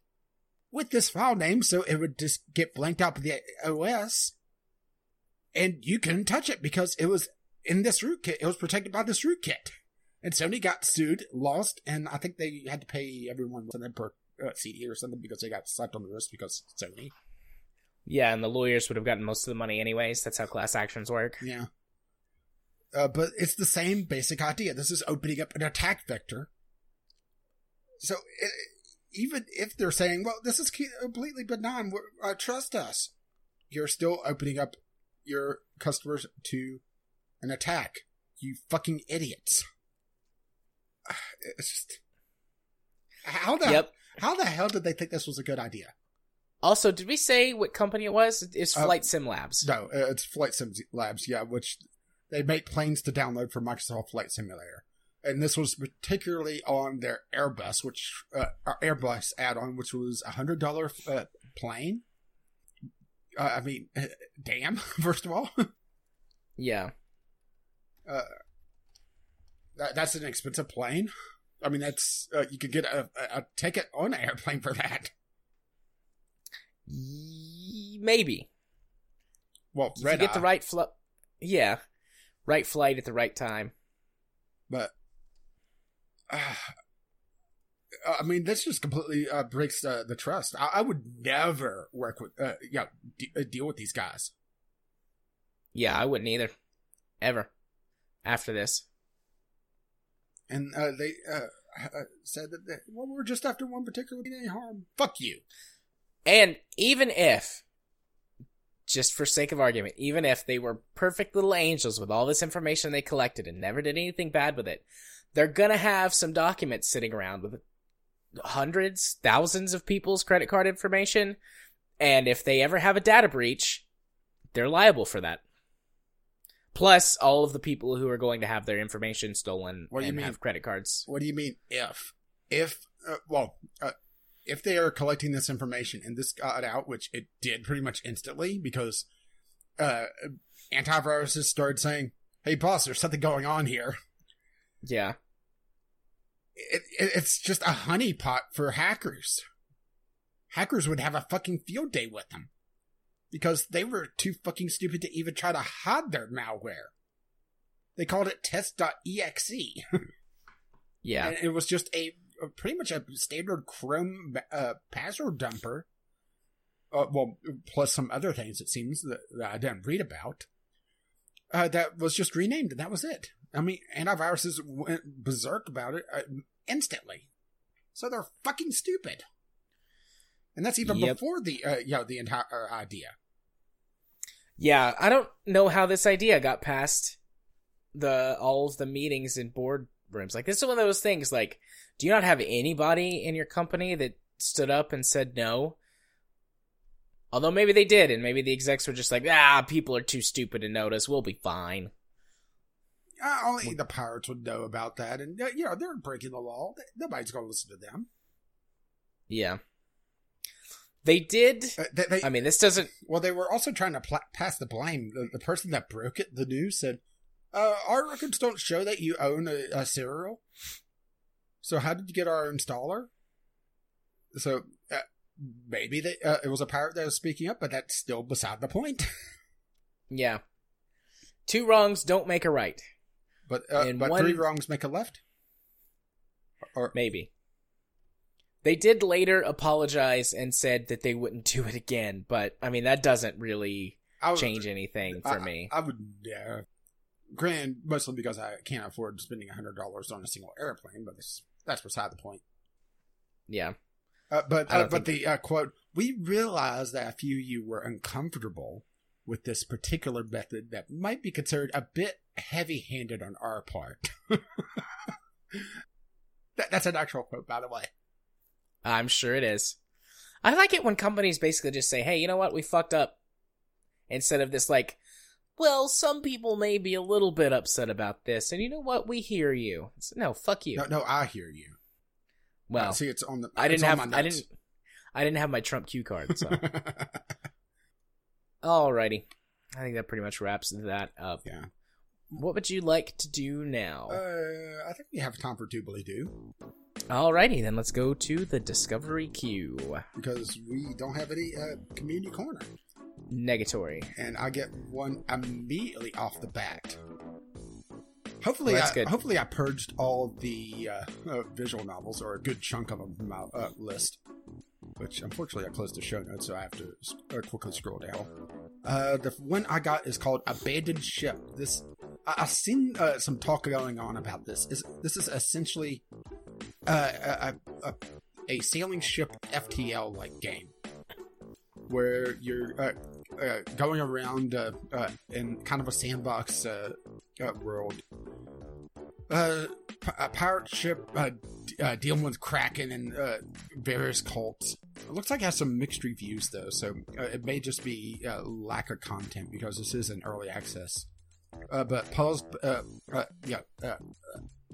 with this file name, so it would just get blanked out by the OS, and you couldn't touch it because it was in this rootkit. It was protected by this rootkit. And Sony got sued, lost, and I think they had to pay everyone something per uh, CD or something because they got slapped on the wrist because Sony. Yeah, and the lawyers would have gotten most of the money anyways. That's how class actions work. Yeah. Uh, but it's the same basic idea. This is opening up an attack vector. So it, even if they're saying, well, this is completely benign, uh, trust us, you're still opening up your customers to an attack. You fucking idiots. [SIGHS] It's just. How the, Yep. how the hell did they think this was a good idea? Also, did we say what company it was? It's Uh, Flight Sim Labs. No, uh, it's Flight Sim Labs, yeah, which they make planes to download for Microsoft Flight Simulator. And this was particularly on their Airbus, which uh, Airbus add-on, which was a hundred dollar uh, plane. Uh, I mean, [LAUGHS] damn! [LAUGHS] First of all, [LAUGHS] Yeah. that, that's an expensive plane. I mean, that's uh, you could get a, a ticket on an airplane for that. Maybe. Well, If you get the right flight. Yeah. Right flight at the right time. but uh, I mean, this just completely uh, breaks uh, the trust. I, I would never work with, uh, yeah, de- uh, deal with these guys. Yeah, I wouldn't either. Ever. After this. And uh, they said that, they, well, we're just after one particular harm. Fuck you. And even if, just for sake of argument, even if they were perfect little angels with all this information they collected and never did anything bad with it, they're gonna have some documents sitting around with hundreds, thousands of people's credit card information. And if they ever have a data breach, they're liable for that. Plus, all of the people who are going to have their information stolen What do you and mean? have credit cards. What do you mean if? If, uh, well, uh, if they are collecting this information and this got out, which it did pretty much instantly because uh, antiviruses started saying, hey, boss, there's something going on here. Yeah. It, it, it's just a honeypot for hackers. Hackers would have a fucking field day with them because they were too fucking stupid to even try to hide their malware. They called it test.exe. Yeah. And it was just a, a pretty much a standard Chrome uh, password dumper. Uh, well, plus some other things it seems that, that I didn't read about. Uh, that was just renamed, and that was it. I mean, antiviruses went berserk about it uh, instantly, so they're fucking stupid. And that's even Yep. before the uh, you know the entire uh, idea. Yeah, I don't know how this idea got past the all of the meetings in board rooms. Like this is one of those things. Like, do you not have anybody in your company that stood up and said no? Although maybe they did, and maybe the execs were just like, ah, people are too stupid to notice. We'll be fine. Uh, only the pirates would know about that, and uh, you know they're breaking the law. Nobody's going to listen to them. Yeah, they did. Uh, they, they, I mean, this doesn't. Well, they were also trying to pla- pass the blame. The, the person that broke it, the news said, uh, "Our records don't show that you own a, a serial. So how did you get our installer?" So uh, maybe they, uh, it was a pirate that was speaking up, but that's still beside the point. [LAUGHS] Yeah. Two wrongs don't make a right. But uh, but one- three wrongs make a left. Or Maybe. They did later apologize and said that they wouldn't do it again, but I mean that doesn't really would- change anything for I- me. I, would, yeah. Granted, mostly because I can't afford spending hundred dollars on a single airplane, but that's, that's beside the point. yeah. Uh, but uh, but the uh, quote: "We realize that a few of you were uncomfortable with this particular method that might be considered a bit heavy-handed on our part." [LAUGHS] that, that's an actual quote, by the way. I'm sure it is. I like it when companies basically just say, "Hey, you know what? We fucked up." Instead of this like, "Well, some people may be a little bit upset about this, and you know what? We hear you." It's, no, fuck you. No, no, I hear you. well, Uh, see, it's on the. I didn't have my I didn't I didn't have my Trump cue card, so [LAUGHS] alrighty. I think that pretty much wraps that up. yeah. What would you like to do now? Uh, I think we have time for doobly doo Alrighty, then let's go to the discovery queue. because we don't have any uh, community corner, Negatory. and I get one immediately off the bat. Hopefully, Well, I, good. hopefully I purged all the uh, uh, visual novels or a good chunk of them from my uh, list. Which unfortunately I closed the show notes, so I have to uh, quickly scroll down. Uh, the one I got is called Abandoned Ship. This I, I've seen uh, some talk going on about this. Is this is essentially uh, a, a, a sailing ship FTL like game where you're uh, going around uh, uh, in kind of a sandbox uh, uh, world. Uh, a pirate ship d- dealing with Kraken and various cults. It looks like it has some mixed reviews though, so it may just be lack of content because this is an early access. But pause, yeah,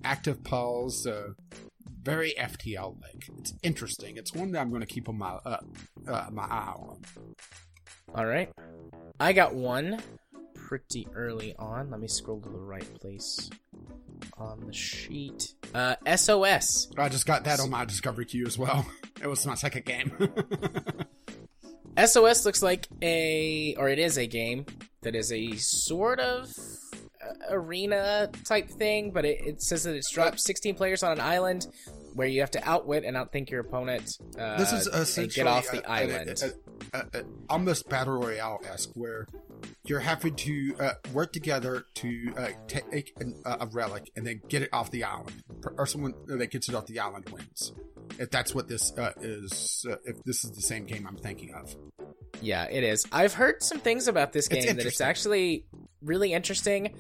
active pause, very FTL like. It's interesting. It's one that I'm going to keep on my uh, uh, my eye on. Alright. I got one pretty early on. Let me scroll to the right place on the sheet. Uh, SOS. I just got that on my discovery queue as well. [LAUGHS] It was my second game. [LAUGHS] SOS looks like a, or it is a game that is a sort of uh, arena type thing, but it, it says that it's dropped 16 players on an island where you have to outwit and outthink your opponent. Uh, this is essentially get off the a- island. a- a- almost battle royale esque, where you're having to uh, work together to uh, take an, uh, a relic and then get it off the island, or someone that gets it off the island wins. If that's what this uh, is, uh, if this is the same game I'm thinking of. Yeah, it is. I've heard some things about this It's game that it's actually really interesting.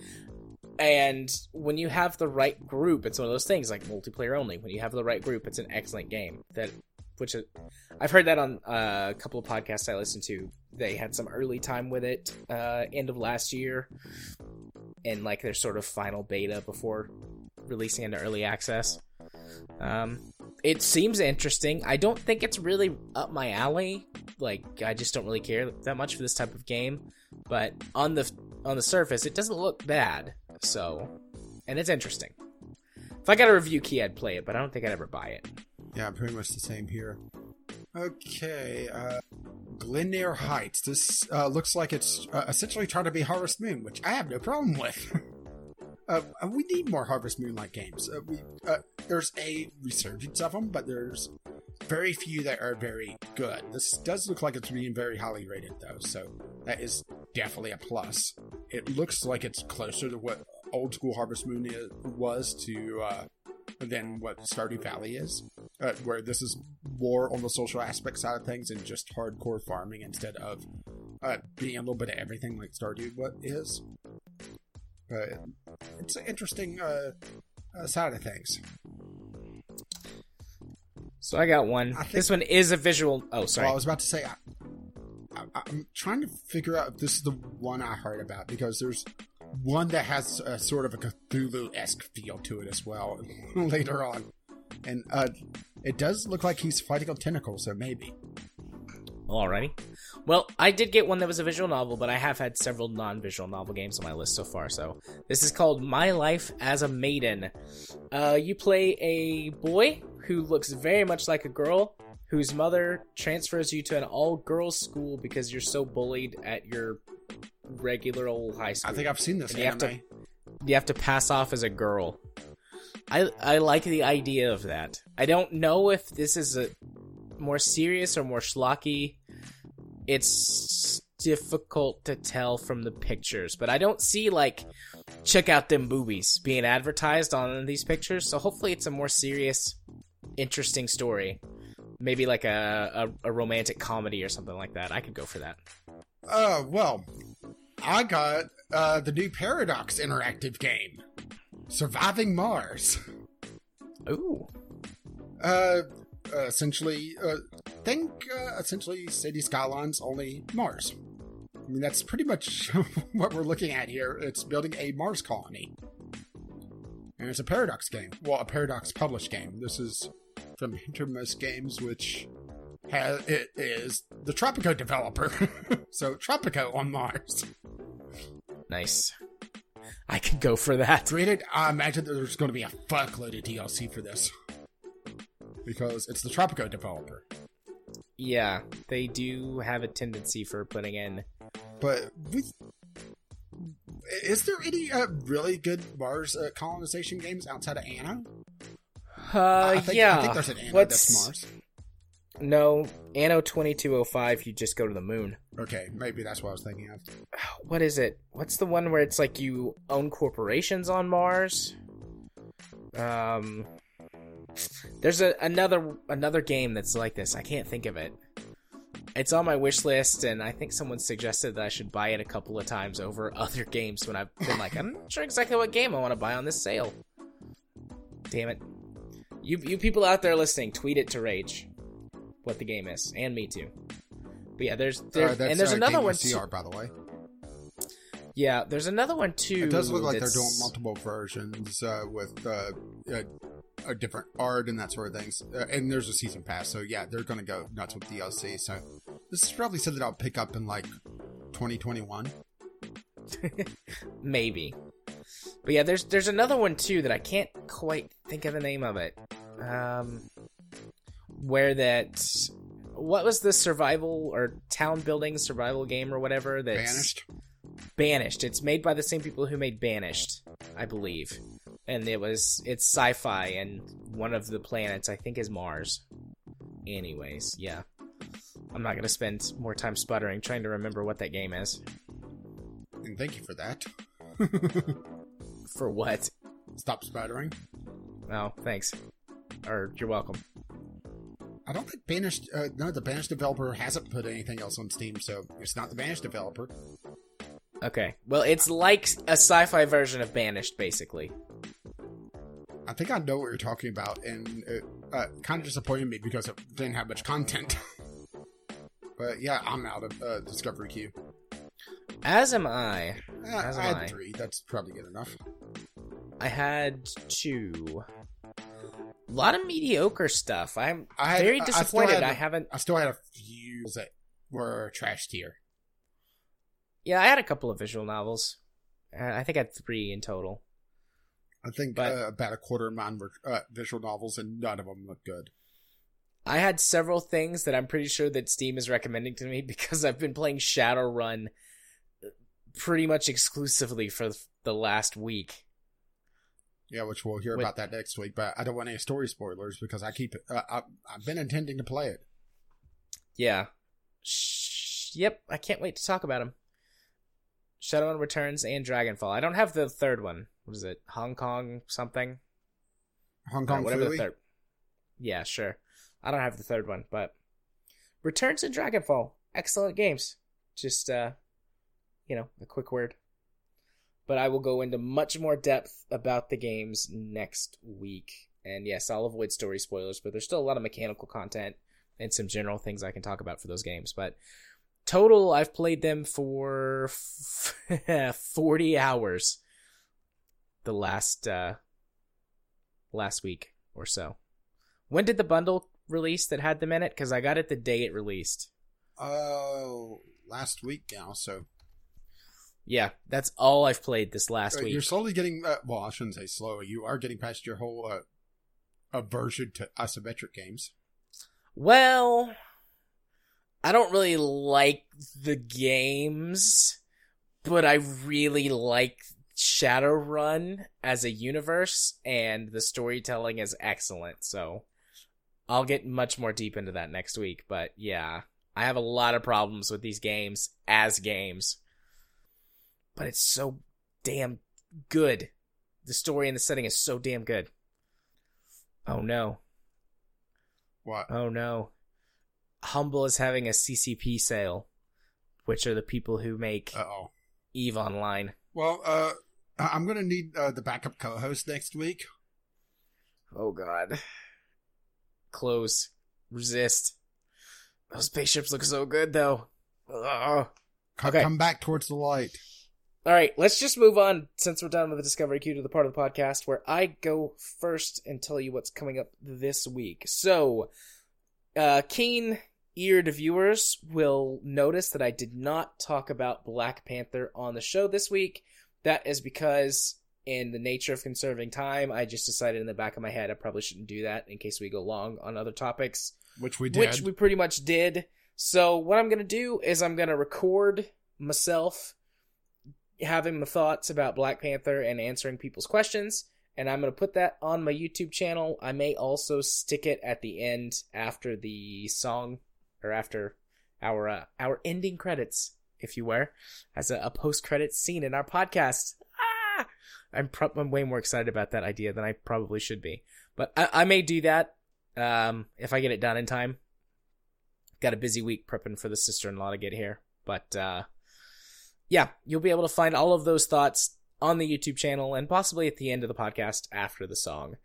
And when you have the right group, it's one of those things like multiplayer only. When you have the right group, it's an excellent game. That, which is, I've heard that on uh, a couple of podcasts I listened to. They had some early time with it, uh, end of last year, and like their sort of final beta before releasing into early access. Um, it seems interesting. I don't think it's really up my alley. Like I just don't really care that much for this type of game. But on the on the surface, it doesn't look bad. So, and it's interesting. If I got a review key, I'd play it, but I don't think I'd ever buy it. Yeah, pretty much the same here. Okay, uh, Heights. This uh, looks like it's uh, essentially trying to be Harvest Moon, which I have no problem with. [LAUGHS] uh, we need more Harvest Moon like games. Uh, we, uh, there's a resurgence of them, but there's very few that are very good. This does look like it's being very highly rated, though, so that is definitely a plus. It looks like it's closer to what old school Harvest Moon is, was to uh, than what Stardew Valley is, uh, where this is more on the social aspect side of things and just hardcore farming instead of uh, being a little bit of everything like Stardew what is. But it's an interesting uh, uh, side of things. So I got one. I this one is a visual. Oh, sorry. Well, I was about to say, I, I, I'm trying to figure out if this is the one I heard about because there's one that has a sort of a Cthulhu esque feel to it as well [LAUGHS] later on. And uh, it does look like he's fighting a tentacle, so maybe. Alrighty. Well, I did get one that was a visual novel, but I have had several non-visual novel games on my list so far. So this is called My Life as a Maiden. Uh, you play a boy who looks very much like a girl whose mother transfers you to an all girls school because you're so bullied at your regular old high school. I think I've seen this And you have to you have to pass off as a girl. I I like the idea of that. I don't know if this is a more serious or more schlocky. It's difficult to tell from the pictures, but I don't see like check out them boobies being advertised on these pictures. So hopefully it's a more serious, interesting story. Maybe like a, a, a romantic comedy or something like that. I could go for that. Uh, well, I got uh, the new Paradox interactive game, Surviving Mars. Ooh. Uh, essentially, uh, think uh, essentially City Skylines, only Mars. I mean, that's pretty much [LAUGHS] what we're looking at here. It's building a Mars colony. And it's a Paradox game. Well, a Paradox published game. This is from Haemimont Games, which has, it is the Tropico developer. [LAUGHS] so, Tropico on Mars. Nice. I could go for that. Granted, I imagine there's going to be a fuckload of DLC for this. Because it's the Tropico developer. Yeah, they do have a tendency for putting in. But we, is there any uh, really good Mars uh, colonization games outside of Anno? Uh, I think, yeah. I think there's an Anno What's that's Mars. no Anno twenty two oh five? You just go to the moon. Okay, maybe that's what I was thinking of. [SIGHS] What is it? What's the one where it's like you own corporations on Mars? Um, there's a another another game that's like this. I can't think of it. It's on my wish list, and I think someone suggested that I should buy it a couple of times over [LAUGHS] other games when I've been like, I'm not sure exactly what game I want to buy on this sale. Damn it. You, you people out there listening, tweet it to Rage what the game is, and me too. But yeah, there's, there, Uh, and there's uh, another one. CR, Too. by the way. Yeah, there's another one too. It does look like they're doing multiple versions uh, with uh, a different art and that sort of things. Uh, and there's a season pass, so yeah, they're going to go nuts with DLC. So this is probably something I'll pick up in like 2021. [LAUGHS] Maybe. But yeah, there's there's another one too that I can't quite think of the name of it. Um, where that what was the survival or town building survival game or whatever that's Banished. Banished. It's made by the same people who made Banished, I believe. And it was it's sci-fi and one of the planets I think is Mars. Anyways, yeah. I'm not going to spend more time sputtering trying to remember what that game is. And thank you for that. [LAUGHS] For what? Stop sputtering. Oh, thanks. Or you're welcome. I don't think Banished. Uh, no, the Banished developer hasn't put anything else on Steam, so it's not the Banished developer. Okay. Well, it's like a sci-fi version of Banished, basically. I think I know what you're talking about, and it uh, kind of disappointed me because it didn't have much content. [LAUGHS] but yeah, I'm out of uh, Discovery Queue. As am I. Uh, As I had I. three. That's probably good enough. I had two. A lot of mediocre stuff. I'm I had- very I- I still disappointed. had I a- haven't. I still had a few that were trash tier. Yeah, I had a couple of visual novels. Uh, I think I had three in total. I think But- uh, about a quarter of mine were uh, visual novels, and none of them look good. I had several things that I'm pretty sure that Steam is recommending to me [LAUGHS] because I've been playing Shadowrun pretty much exclusively for the last week. Yeah, which we'll hear Wait. about that next week. But I don't want any story spoilers because I keep. Uh, I, I've been intending to play it. Yeah. Sh- yep, I can't wait to talk about them. Shadowrun Returns and Dragonfall. I don't have the third one. What is it? Hong Kong something? Hong Or Kong whatever the third. Yeah, sure. I don't have the third one, but Returns and Dragonfall, excellent games. Just uh, you know, a quick word. But I will go into much more depth about the games next week. And yes, I'll avoid story spoilers, but there's still a lot of mechanical content and some general things I can talk about for those games. But total, I've played them for f- [LAUGHS] 40 hours the last uh last week or so. When did the bundle release that had them in it? Because I got it the day it released. Oh, last week now. So Yeah, that's all I've played this last uh, week. you're slowly getting. Uh, well, I shouldn't say slow. You are getting past your whole uh, aversion to isometric games. Well, I don't really like the games, but I really like Shadowrun as a universe, and the storytelling is excellent. So I'll get much more deep into that next week. But yeah, I have a lot of problems with these games as games, but it's so damn good. The story and the setting is so damn good. Oh no. What? Oh no. Humble is having a CCP sale, which are the people who make Uh oh. Eve Online. Well, uh, I'm gonna need uh, the backup co-host next week. Oh god. Close. Resist. Those spaceships look so good though. Ugh. Co- Okay. Come back towards the light. All right, let's just move on since we're done with the Discovery Queue to the part of the podcast where I go first and tell you what's coming up this week. So, uh, keen eared viewers will notice that I did not talk about Black Panther on the show this week. That is because, in the nature of conserving time, I just decided in the back of my head I probably shouldn't do that in case we go long on other topics Which we did. which we pretty much did. So what I'm gonna do is I'm gonna record myself having my thoughts about Black Panther and answering people's questions, and I'm gonna put that on my YouTube channel. I may also stick it at the end after the song or after our uh, our ending credits, if you were, as a, a post credits scene in our podcast. Ah! I'm pro- I'm way more excited about that idea than I probably should be, but I, I may do that um, if I get it done in time. Got a busy week prepping for the sister in law to get here. But uh, yeah, you'll be able to find all of those thoughts on the YouTube channel and possibly at the end of the podcast after the song.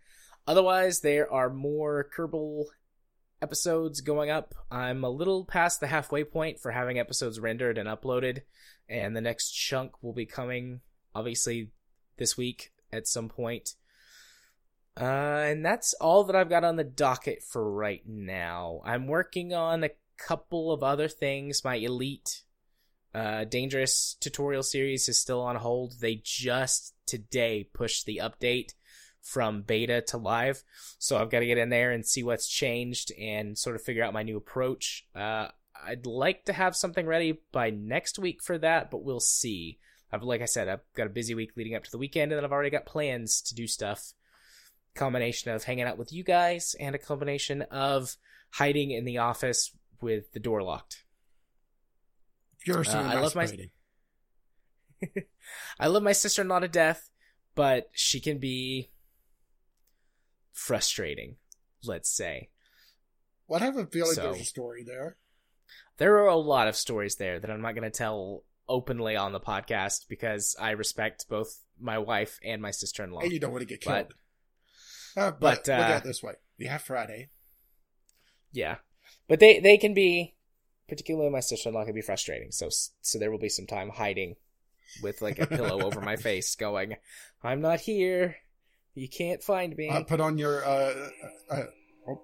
Otherwise, there are more Kerbal episodes going up. I'm a little past the halfway point for having episodes rendered and uploaded, and the next chunk will be coming obviously this week at some point. Uh, and that's all that I've got on the docket for right now. I'm working on a couple of other things. My Elite uh, Dangerous tutorial series is still on hold. They just today pushed the update from beta to live. So I've got to get in there and see what's changed and sort of figure out my new approach. Uh, I'd like to have something ready by next week for that, but we'll see. I've, like I said, I've got a busy week leading up to the weekend, and then I've already got plans to do stuff combination of hanging out with you guys and a combination of hiding in the office with the door locked. Furiously Uh, I love my- [LAUGHS] I love my sister in law to death, but she can be frustrating, let's say. Well, I have a feeling So- there's a story there. There are a lot of stories there that I'm not going to tell openly on the podcast because I respect both my wife and my sister in law. And you don't want to get But- killed. uh, but but, look uh, at it this way: we have Friday. Yeah, but they they can be, particularly my sister in law, can be frustrating. So so there will be some time hiding with like a pillow [LAUGHS] over my face, going, "I'm not here. You can't find me." I put on your. Uh, uh, uh, oh,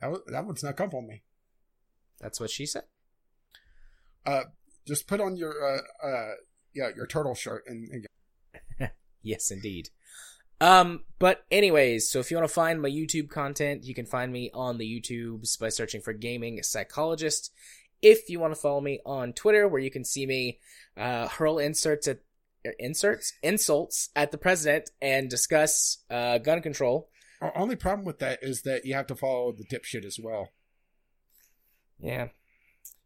that, was, that one's not come on me. That's what she said. Uh, just put on your. Uh, uh, yeah, your turtle shirt and, and [LAUGHS] Yes, indeed. Um, but anyways, so if you want to find my YouTube content, you can find me on the YouTubes by searching for Gaming Psychologist. If you want to follow me on Twitter, where you can see me uh, hurl inserts at er, inserts insults at the president and discuss uh, gun control. Our only problem with that is that you have to follow the dipshit as well. Yeah.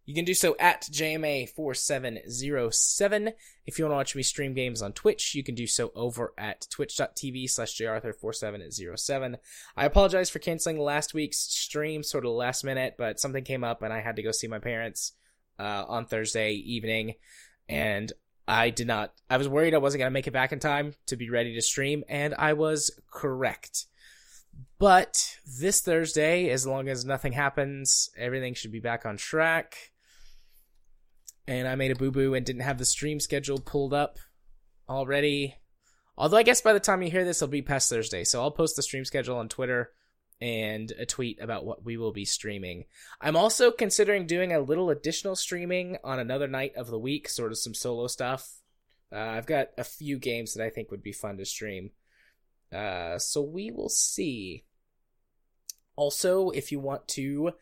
You can do so at JMA4707. If you want to watch me stream games on Twitch, you can do so over at twitch.tv slash jarthur4707. I apologize for canceling last week's stream sort of last minute, but something came up and I had to go see my parents uh, on Thursday evening. And I did not, I was worried I wasn't going to make it back in time to be ready to stream, and I was correct. But this Thursday, as long as nothing happens, everything should be back on track. And I made a boo boo and didn't have the stream schedule pulled up already. Although I guess by the time you hear this, it'll be past Thursday. So I'll post the stream schedule on Twitter and a tweet about what we will be streaming. I'm also considering doing a little additional streaming on another night of the week, sort of some solo stuff. Uh, I've got a few games that I think would be fun to stream. Uh, so we will see. Also, if you want to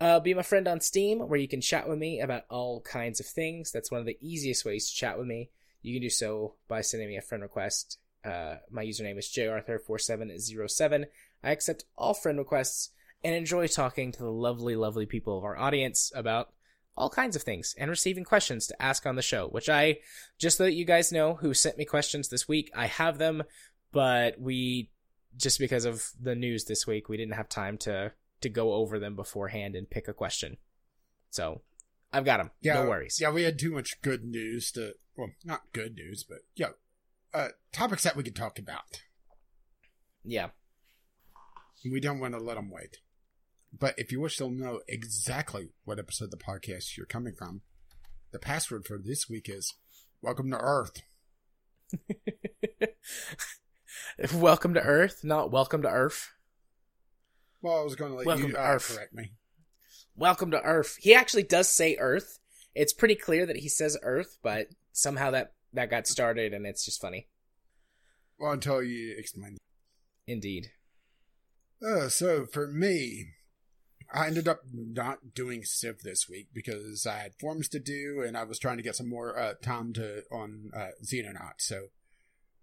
uh, be my friend on Steam, where you can chat with me about all kinds of things, that's one of the easiest ways to chat with me. You can do so by sending me a friend request. Uh, my username is jarthur4707. I accept all friend requests and enjoy talking to the lovely, lovely people of our audience about all kinds of things and receiving questions to ask on the show, which I, just so that you guys know who sent me questions this week, I have them, but we, just because of the news this week, we didn't have time to, to go over them beforehand and pick a question. So I've got them. Yeah, no worries. Yeah, we had too much good news to, well, not good news, but yeah, uh, topics that we could talk about. Yeah. We don't want to let them wait. But if you wish to know exactly what episode of the podcast you're coming from, the password for this week is Welcome to Earth. [LAUGHS] welcome to Earth, not welcome to Earth. Well, I was going to let Welcome you to uh, Earth. correct me. Welcome to Earth. He actually does say Earth. It's pretty clear that he says Earth, but somehow that that got started and it's just funny. Well, until you explain. Indeed. Uh, so for me, I ended up not doing Civ this week because I had forms to do and I was trying to get some more uh, time to on uh, Xenonaut. So,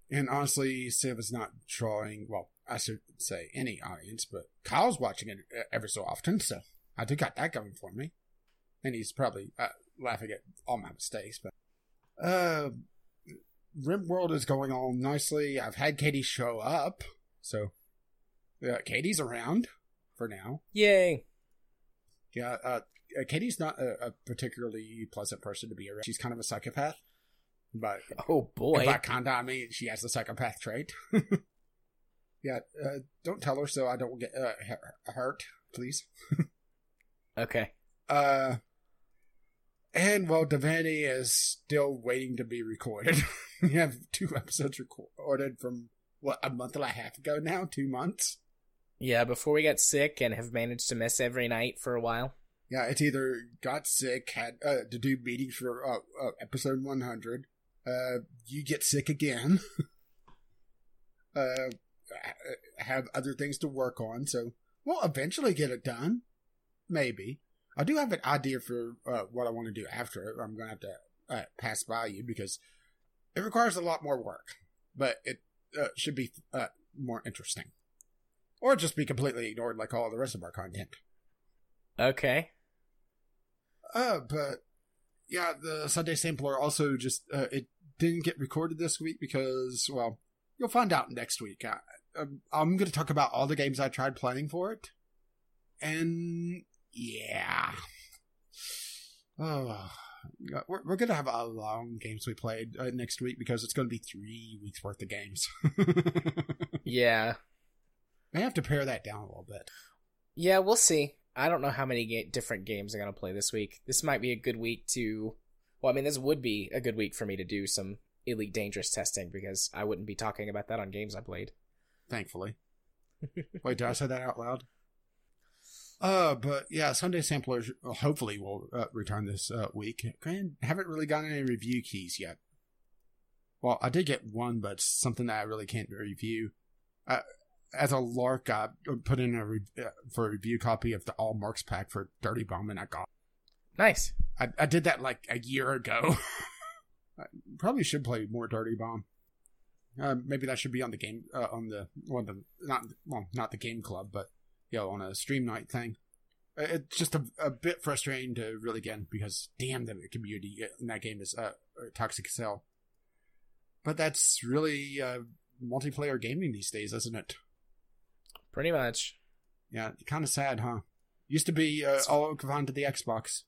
and honestly, Civ is not drawing. Well, I should say any audience, but Kyle's watching it uh, every so often, so I do got that going for me, and he's probably uh, laughing at all my mistakes. But uh, RimWorld is going on nicely. I've had Katie show up, so uh, Katie's around for now. Yay. Yeah, uh, uh, Katie's not a, a particularly pleasant person to be around. She's kind of a psychopath, but Oh boy. by kinda I mean she has the psychopath trait. [LAUGHS] yeah, uh, don't tell her so I don't get uh, hu- hurt, please. [LAUGHS] Okay. Uh, and well, Divinity is still waiting to be recorded. [LAUGHS] we have two episodes recorded from what a month and a half ago now, two months. Yeah, before we got sick and have managed to miss every night for a while. Yeah, it's either got sick, had uh, to do meetings for uh, uh, episode 100. Uh, you get sick again. [LAUGHS] ha- have other things to work on, so we'll eventually get it done. Maybe. I do have an idea for uh, what I want to do after it. I'm going to have to uh, pass by you because it requires a lot more work, but it uh, should be uh, more interesting. Or just be completely ignored like all the rest of our content. Okay. Uh, but yeah, the Sunday Sampler also just uh, it didn't get recorded this week because well, you'll find out next week. I, um, I'm going to talk about all the games I tried playing for it, and yeah, oh, we're we're going to have a long games we played uh, next week because it's going to be three weeks worth of games. [LAUGHS] Yeah. I have to pare that down a little bit. Yeah, we'll see. I don't know how many ga- different games I'm going to play this week. This might be a good week to. Well, I mean, this would be a good week for me to do some Elite Dangerous testing because I wouldn't be talking about that on games I played. Thankfully. Wait, did I say that out loud? Uh, but yeah, Sunday Samplers hopefully will uh, return this uh, week. Grand haven't really gotten any review keys yet. Well, I did get one, but something that I really can't review. Uh, as a lark, I put in a re- uh, for a review copy of the All Marks pack for Dirty Bomb, and I got. Nice. I, I did that like a year ago. [LAUGHS] I probably should play more Dirty Bomb. Uh, maybe that should be on the game uh, on the well, the not well not the game club, but you know on a stream night thing. Uh, It's just a, a bit frustrating to really get in because damn the community in that game is uh, toxic as hell. But that's really uh, multiplayer gaming these days, isn't it? Pretty much. Yeah, kind of sad, huh? Used to be uh, all confined to the Xbox.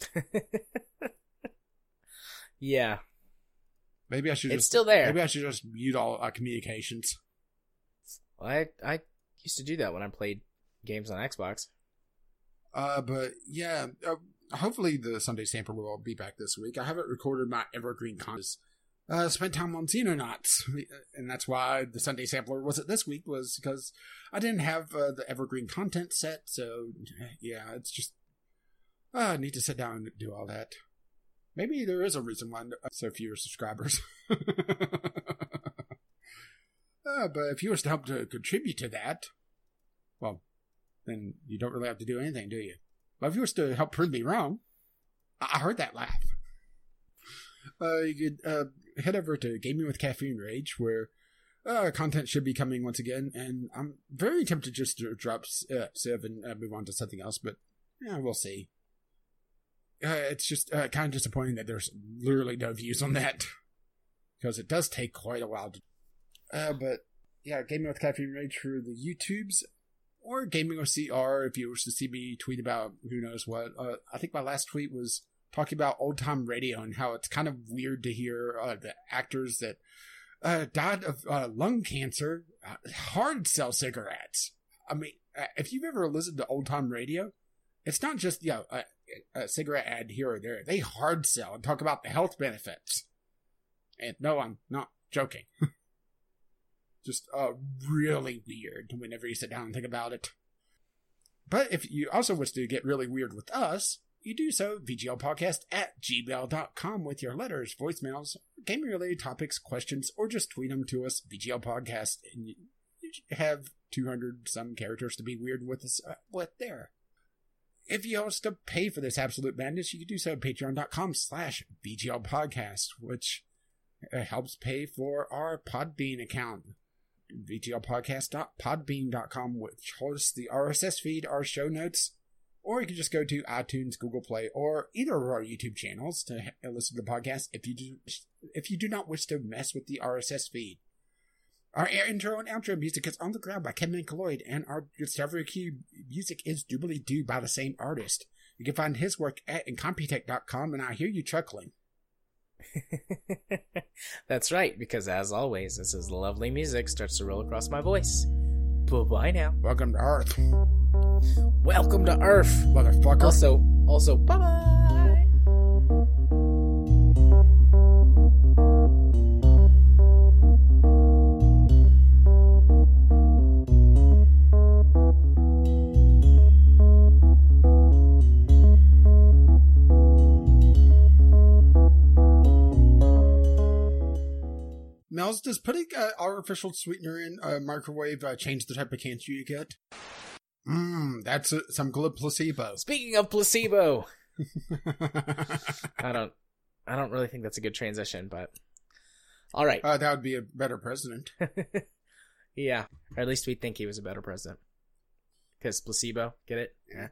[LAUGHS] yeah. Maybe I should It's just still there. Maybe I should just mute all uh, communications. I I used to do that when I played games on Xbox. Uh, but yeah, uh, hopefully the Sunday Sampler will be back this week. I haven't recorded my evergreen content. Uh, spent time on Xenonauts, and that's why the Sunday Sampler wasn't this week was because I didn't have uh, the evergreen content set. So yeah, it's just uh, I need to sit down and do all that. Maybe there is a reason why so few subscribers. [LAUGHS] uh, but if you were to help to contribute to that, well, then you don't really have to do anything, do you? But if you were to help prove me wrong, I heard that laugh. Uh, you could uh, head over to Gaming with Caffeine Rage, where uh, content should be coming once again, and I'm very tempted just to drop uh, Civ and uh, move on to something else, but yeah, we'll see. Uh, it's just uh, kind of disappointing that there's literally no views on that because it does take quite a while to. Uh, but yeah, Gaming with Caffeine Rage for the YouTubes or Gaming with CR if you wish to see me tweet about who knows what. Uh, I think my last tweet was talking about old time radio and how it's kind of weird to hear uh, the actors that uh, died of lung cancer hard sell cigarettes. I mean, if you've ever listened to old time radio, it's not just you know, a, cigarette ad here or there. They hard sell and talk about the health benefits. And no, I'm not joking. [LAUGHS] just uh, really weird whenever you sit down and think about it. But if you also wish to get really weird with us, you do so vglpodcast at gmail.com with your letters, voicemails, gaming related topics, questions, or just tweet them to us, vglpodcast, and you, you have 200 some characters to be weird with us uh, with there. If you want to pay for this absolute madness, you can do so at patreon.com slash vglpodcast, which uh, helps pay for our Podbean account. VGLpodcast.podbean.com, which hosts the RSS feed, our show notes, or you can just go to iTunes, Google Play, or either of our YouTube channels to listen to the podcast if you do, if you do not wish to mess with the RSS feed. Our intro and outro music is On the Ground by Kevin MacLeod, and our Discovery Key music is Doobly Doo by the same artist. You can find his work at Incompetech.com, and I hear you chuckling. [LAUGHS] That's right, because as always, this is lovely music starts to roll across my voice. Bye bye now. Welcome to Earth. Welcome to Earth, motherfucker. Also, also, bye bye. Mel's, does putting uh, artificial sweetener in a microwave uh, change the type of cancer you get? Mmm, that's uh, some good placebo. Speaking of placebo, I don't, I don't really think that's a good transition, but all right. Uh, that would be a better president. [LAUGHS] yeah, or at least we think he was a better president. Because placebo, get it? Yeah.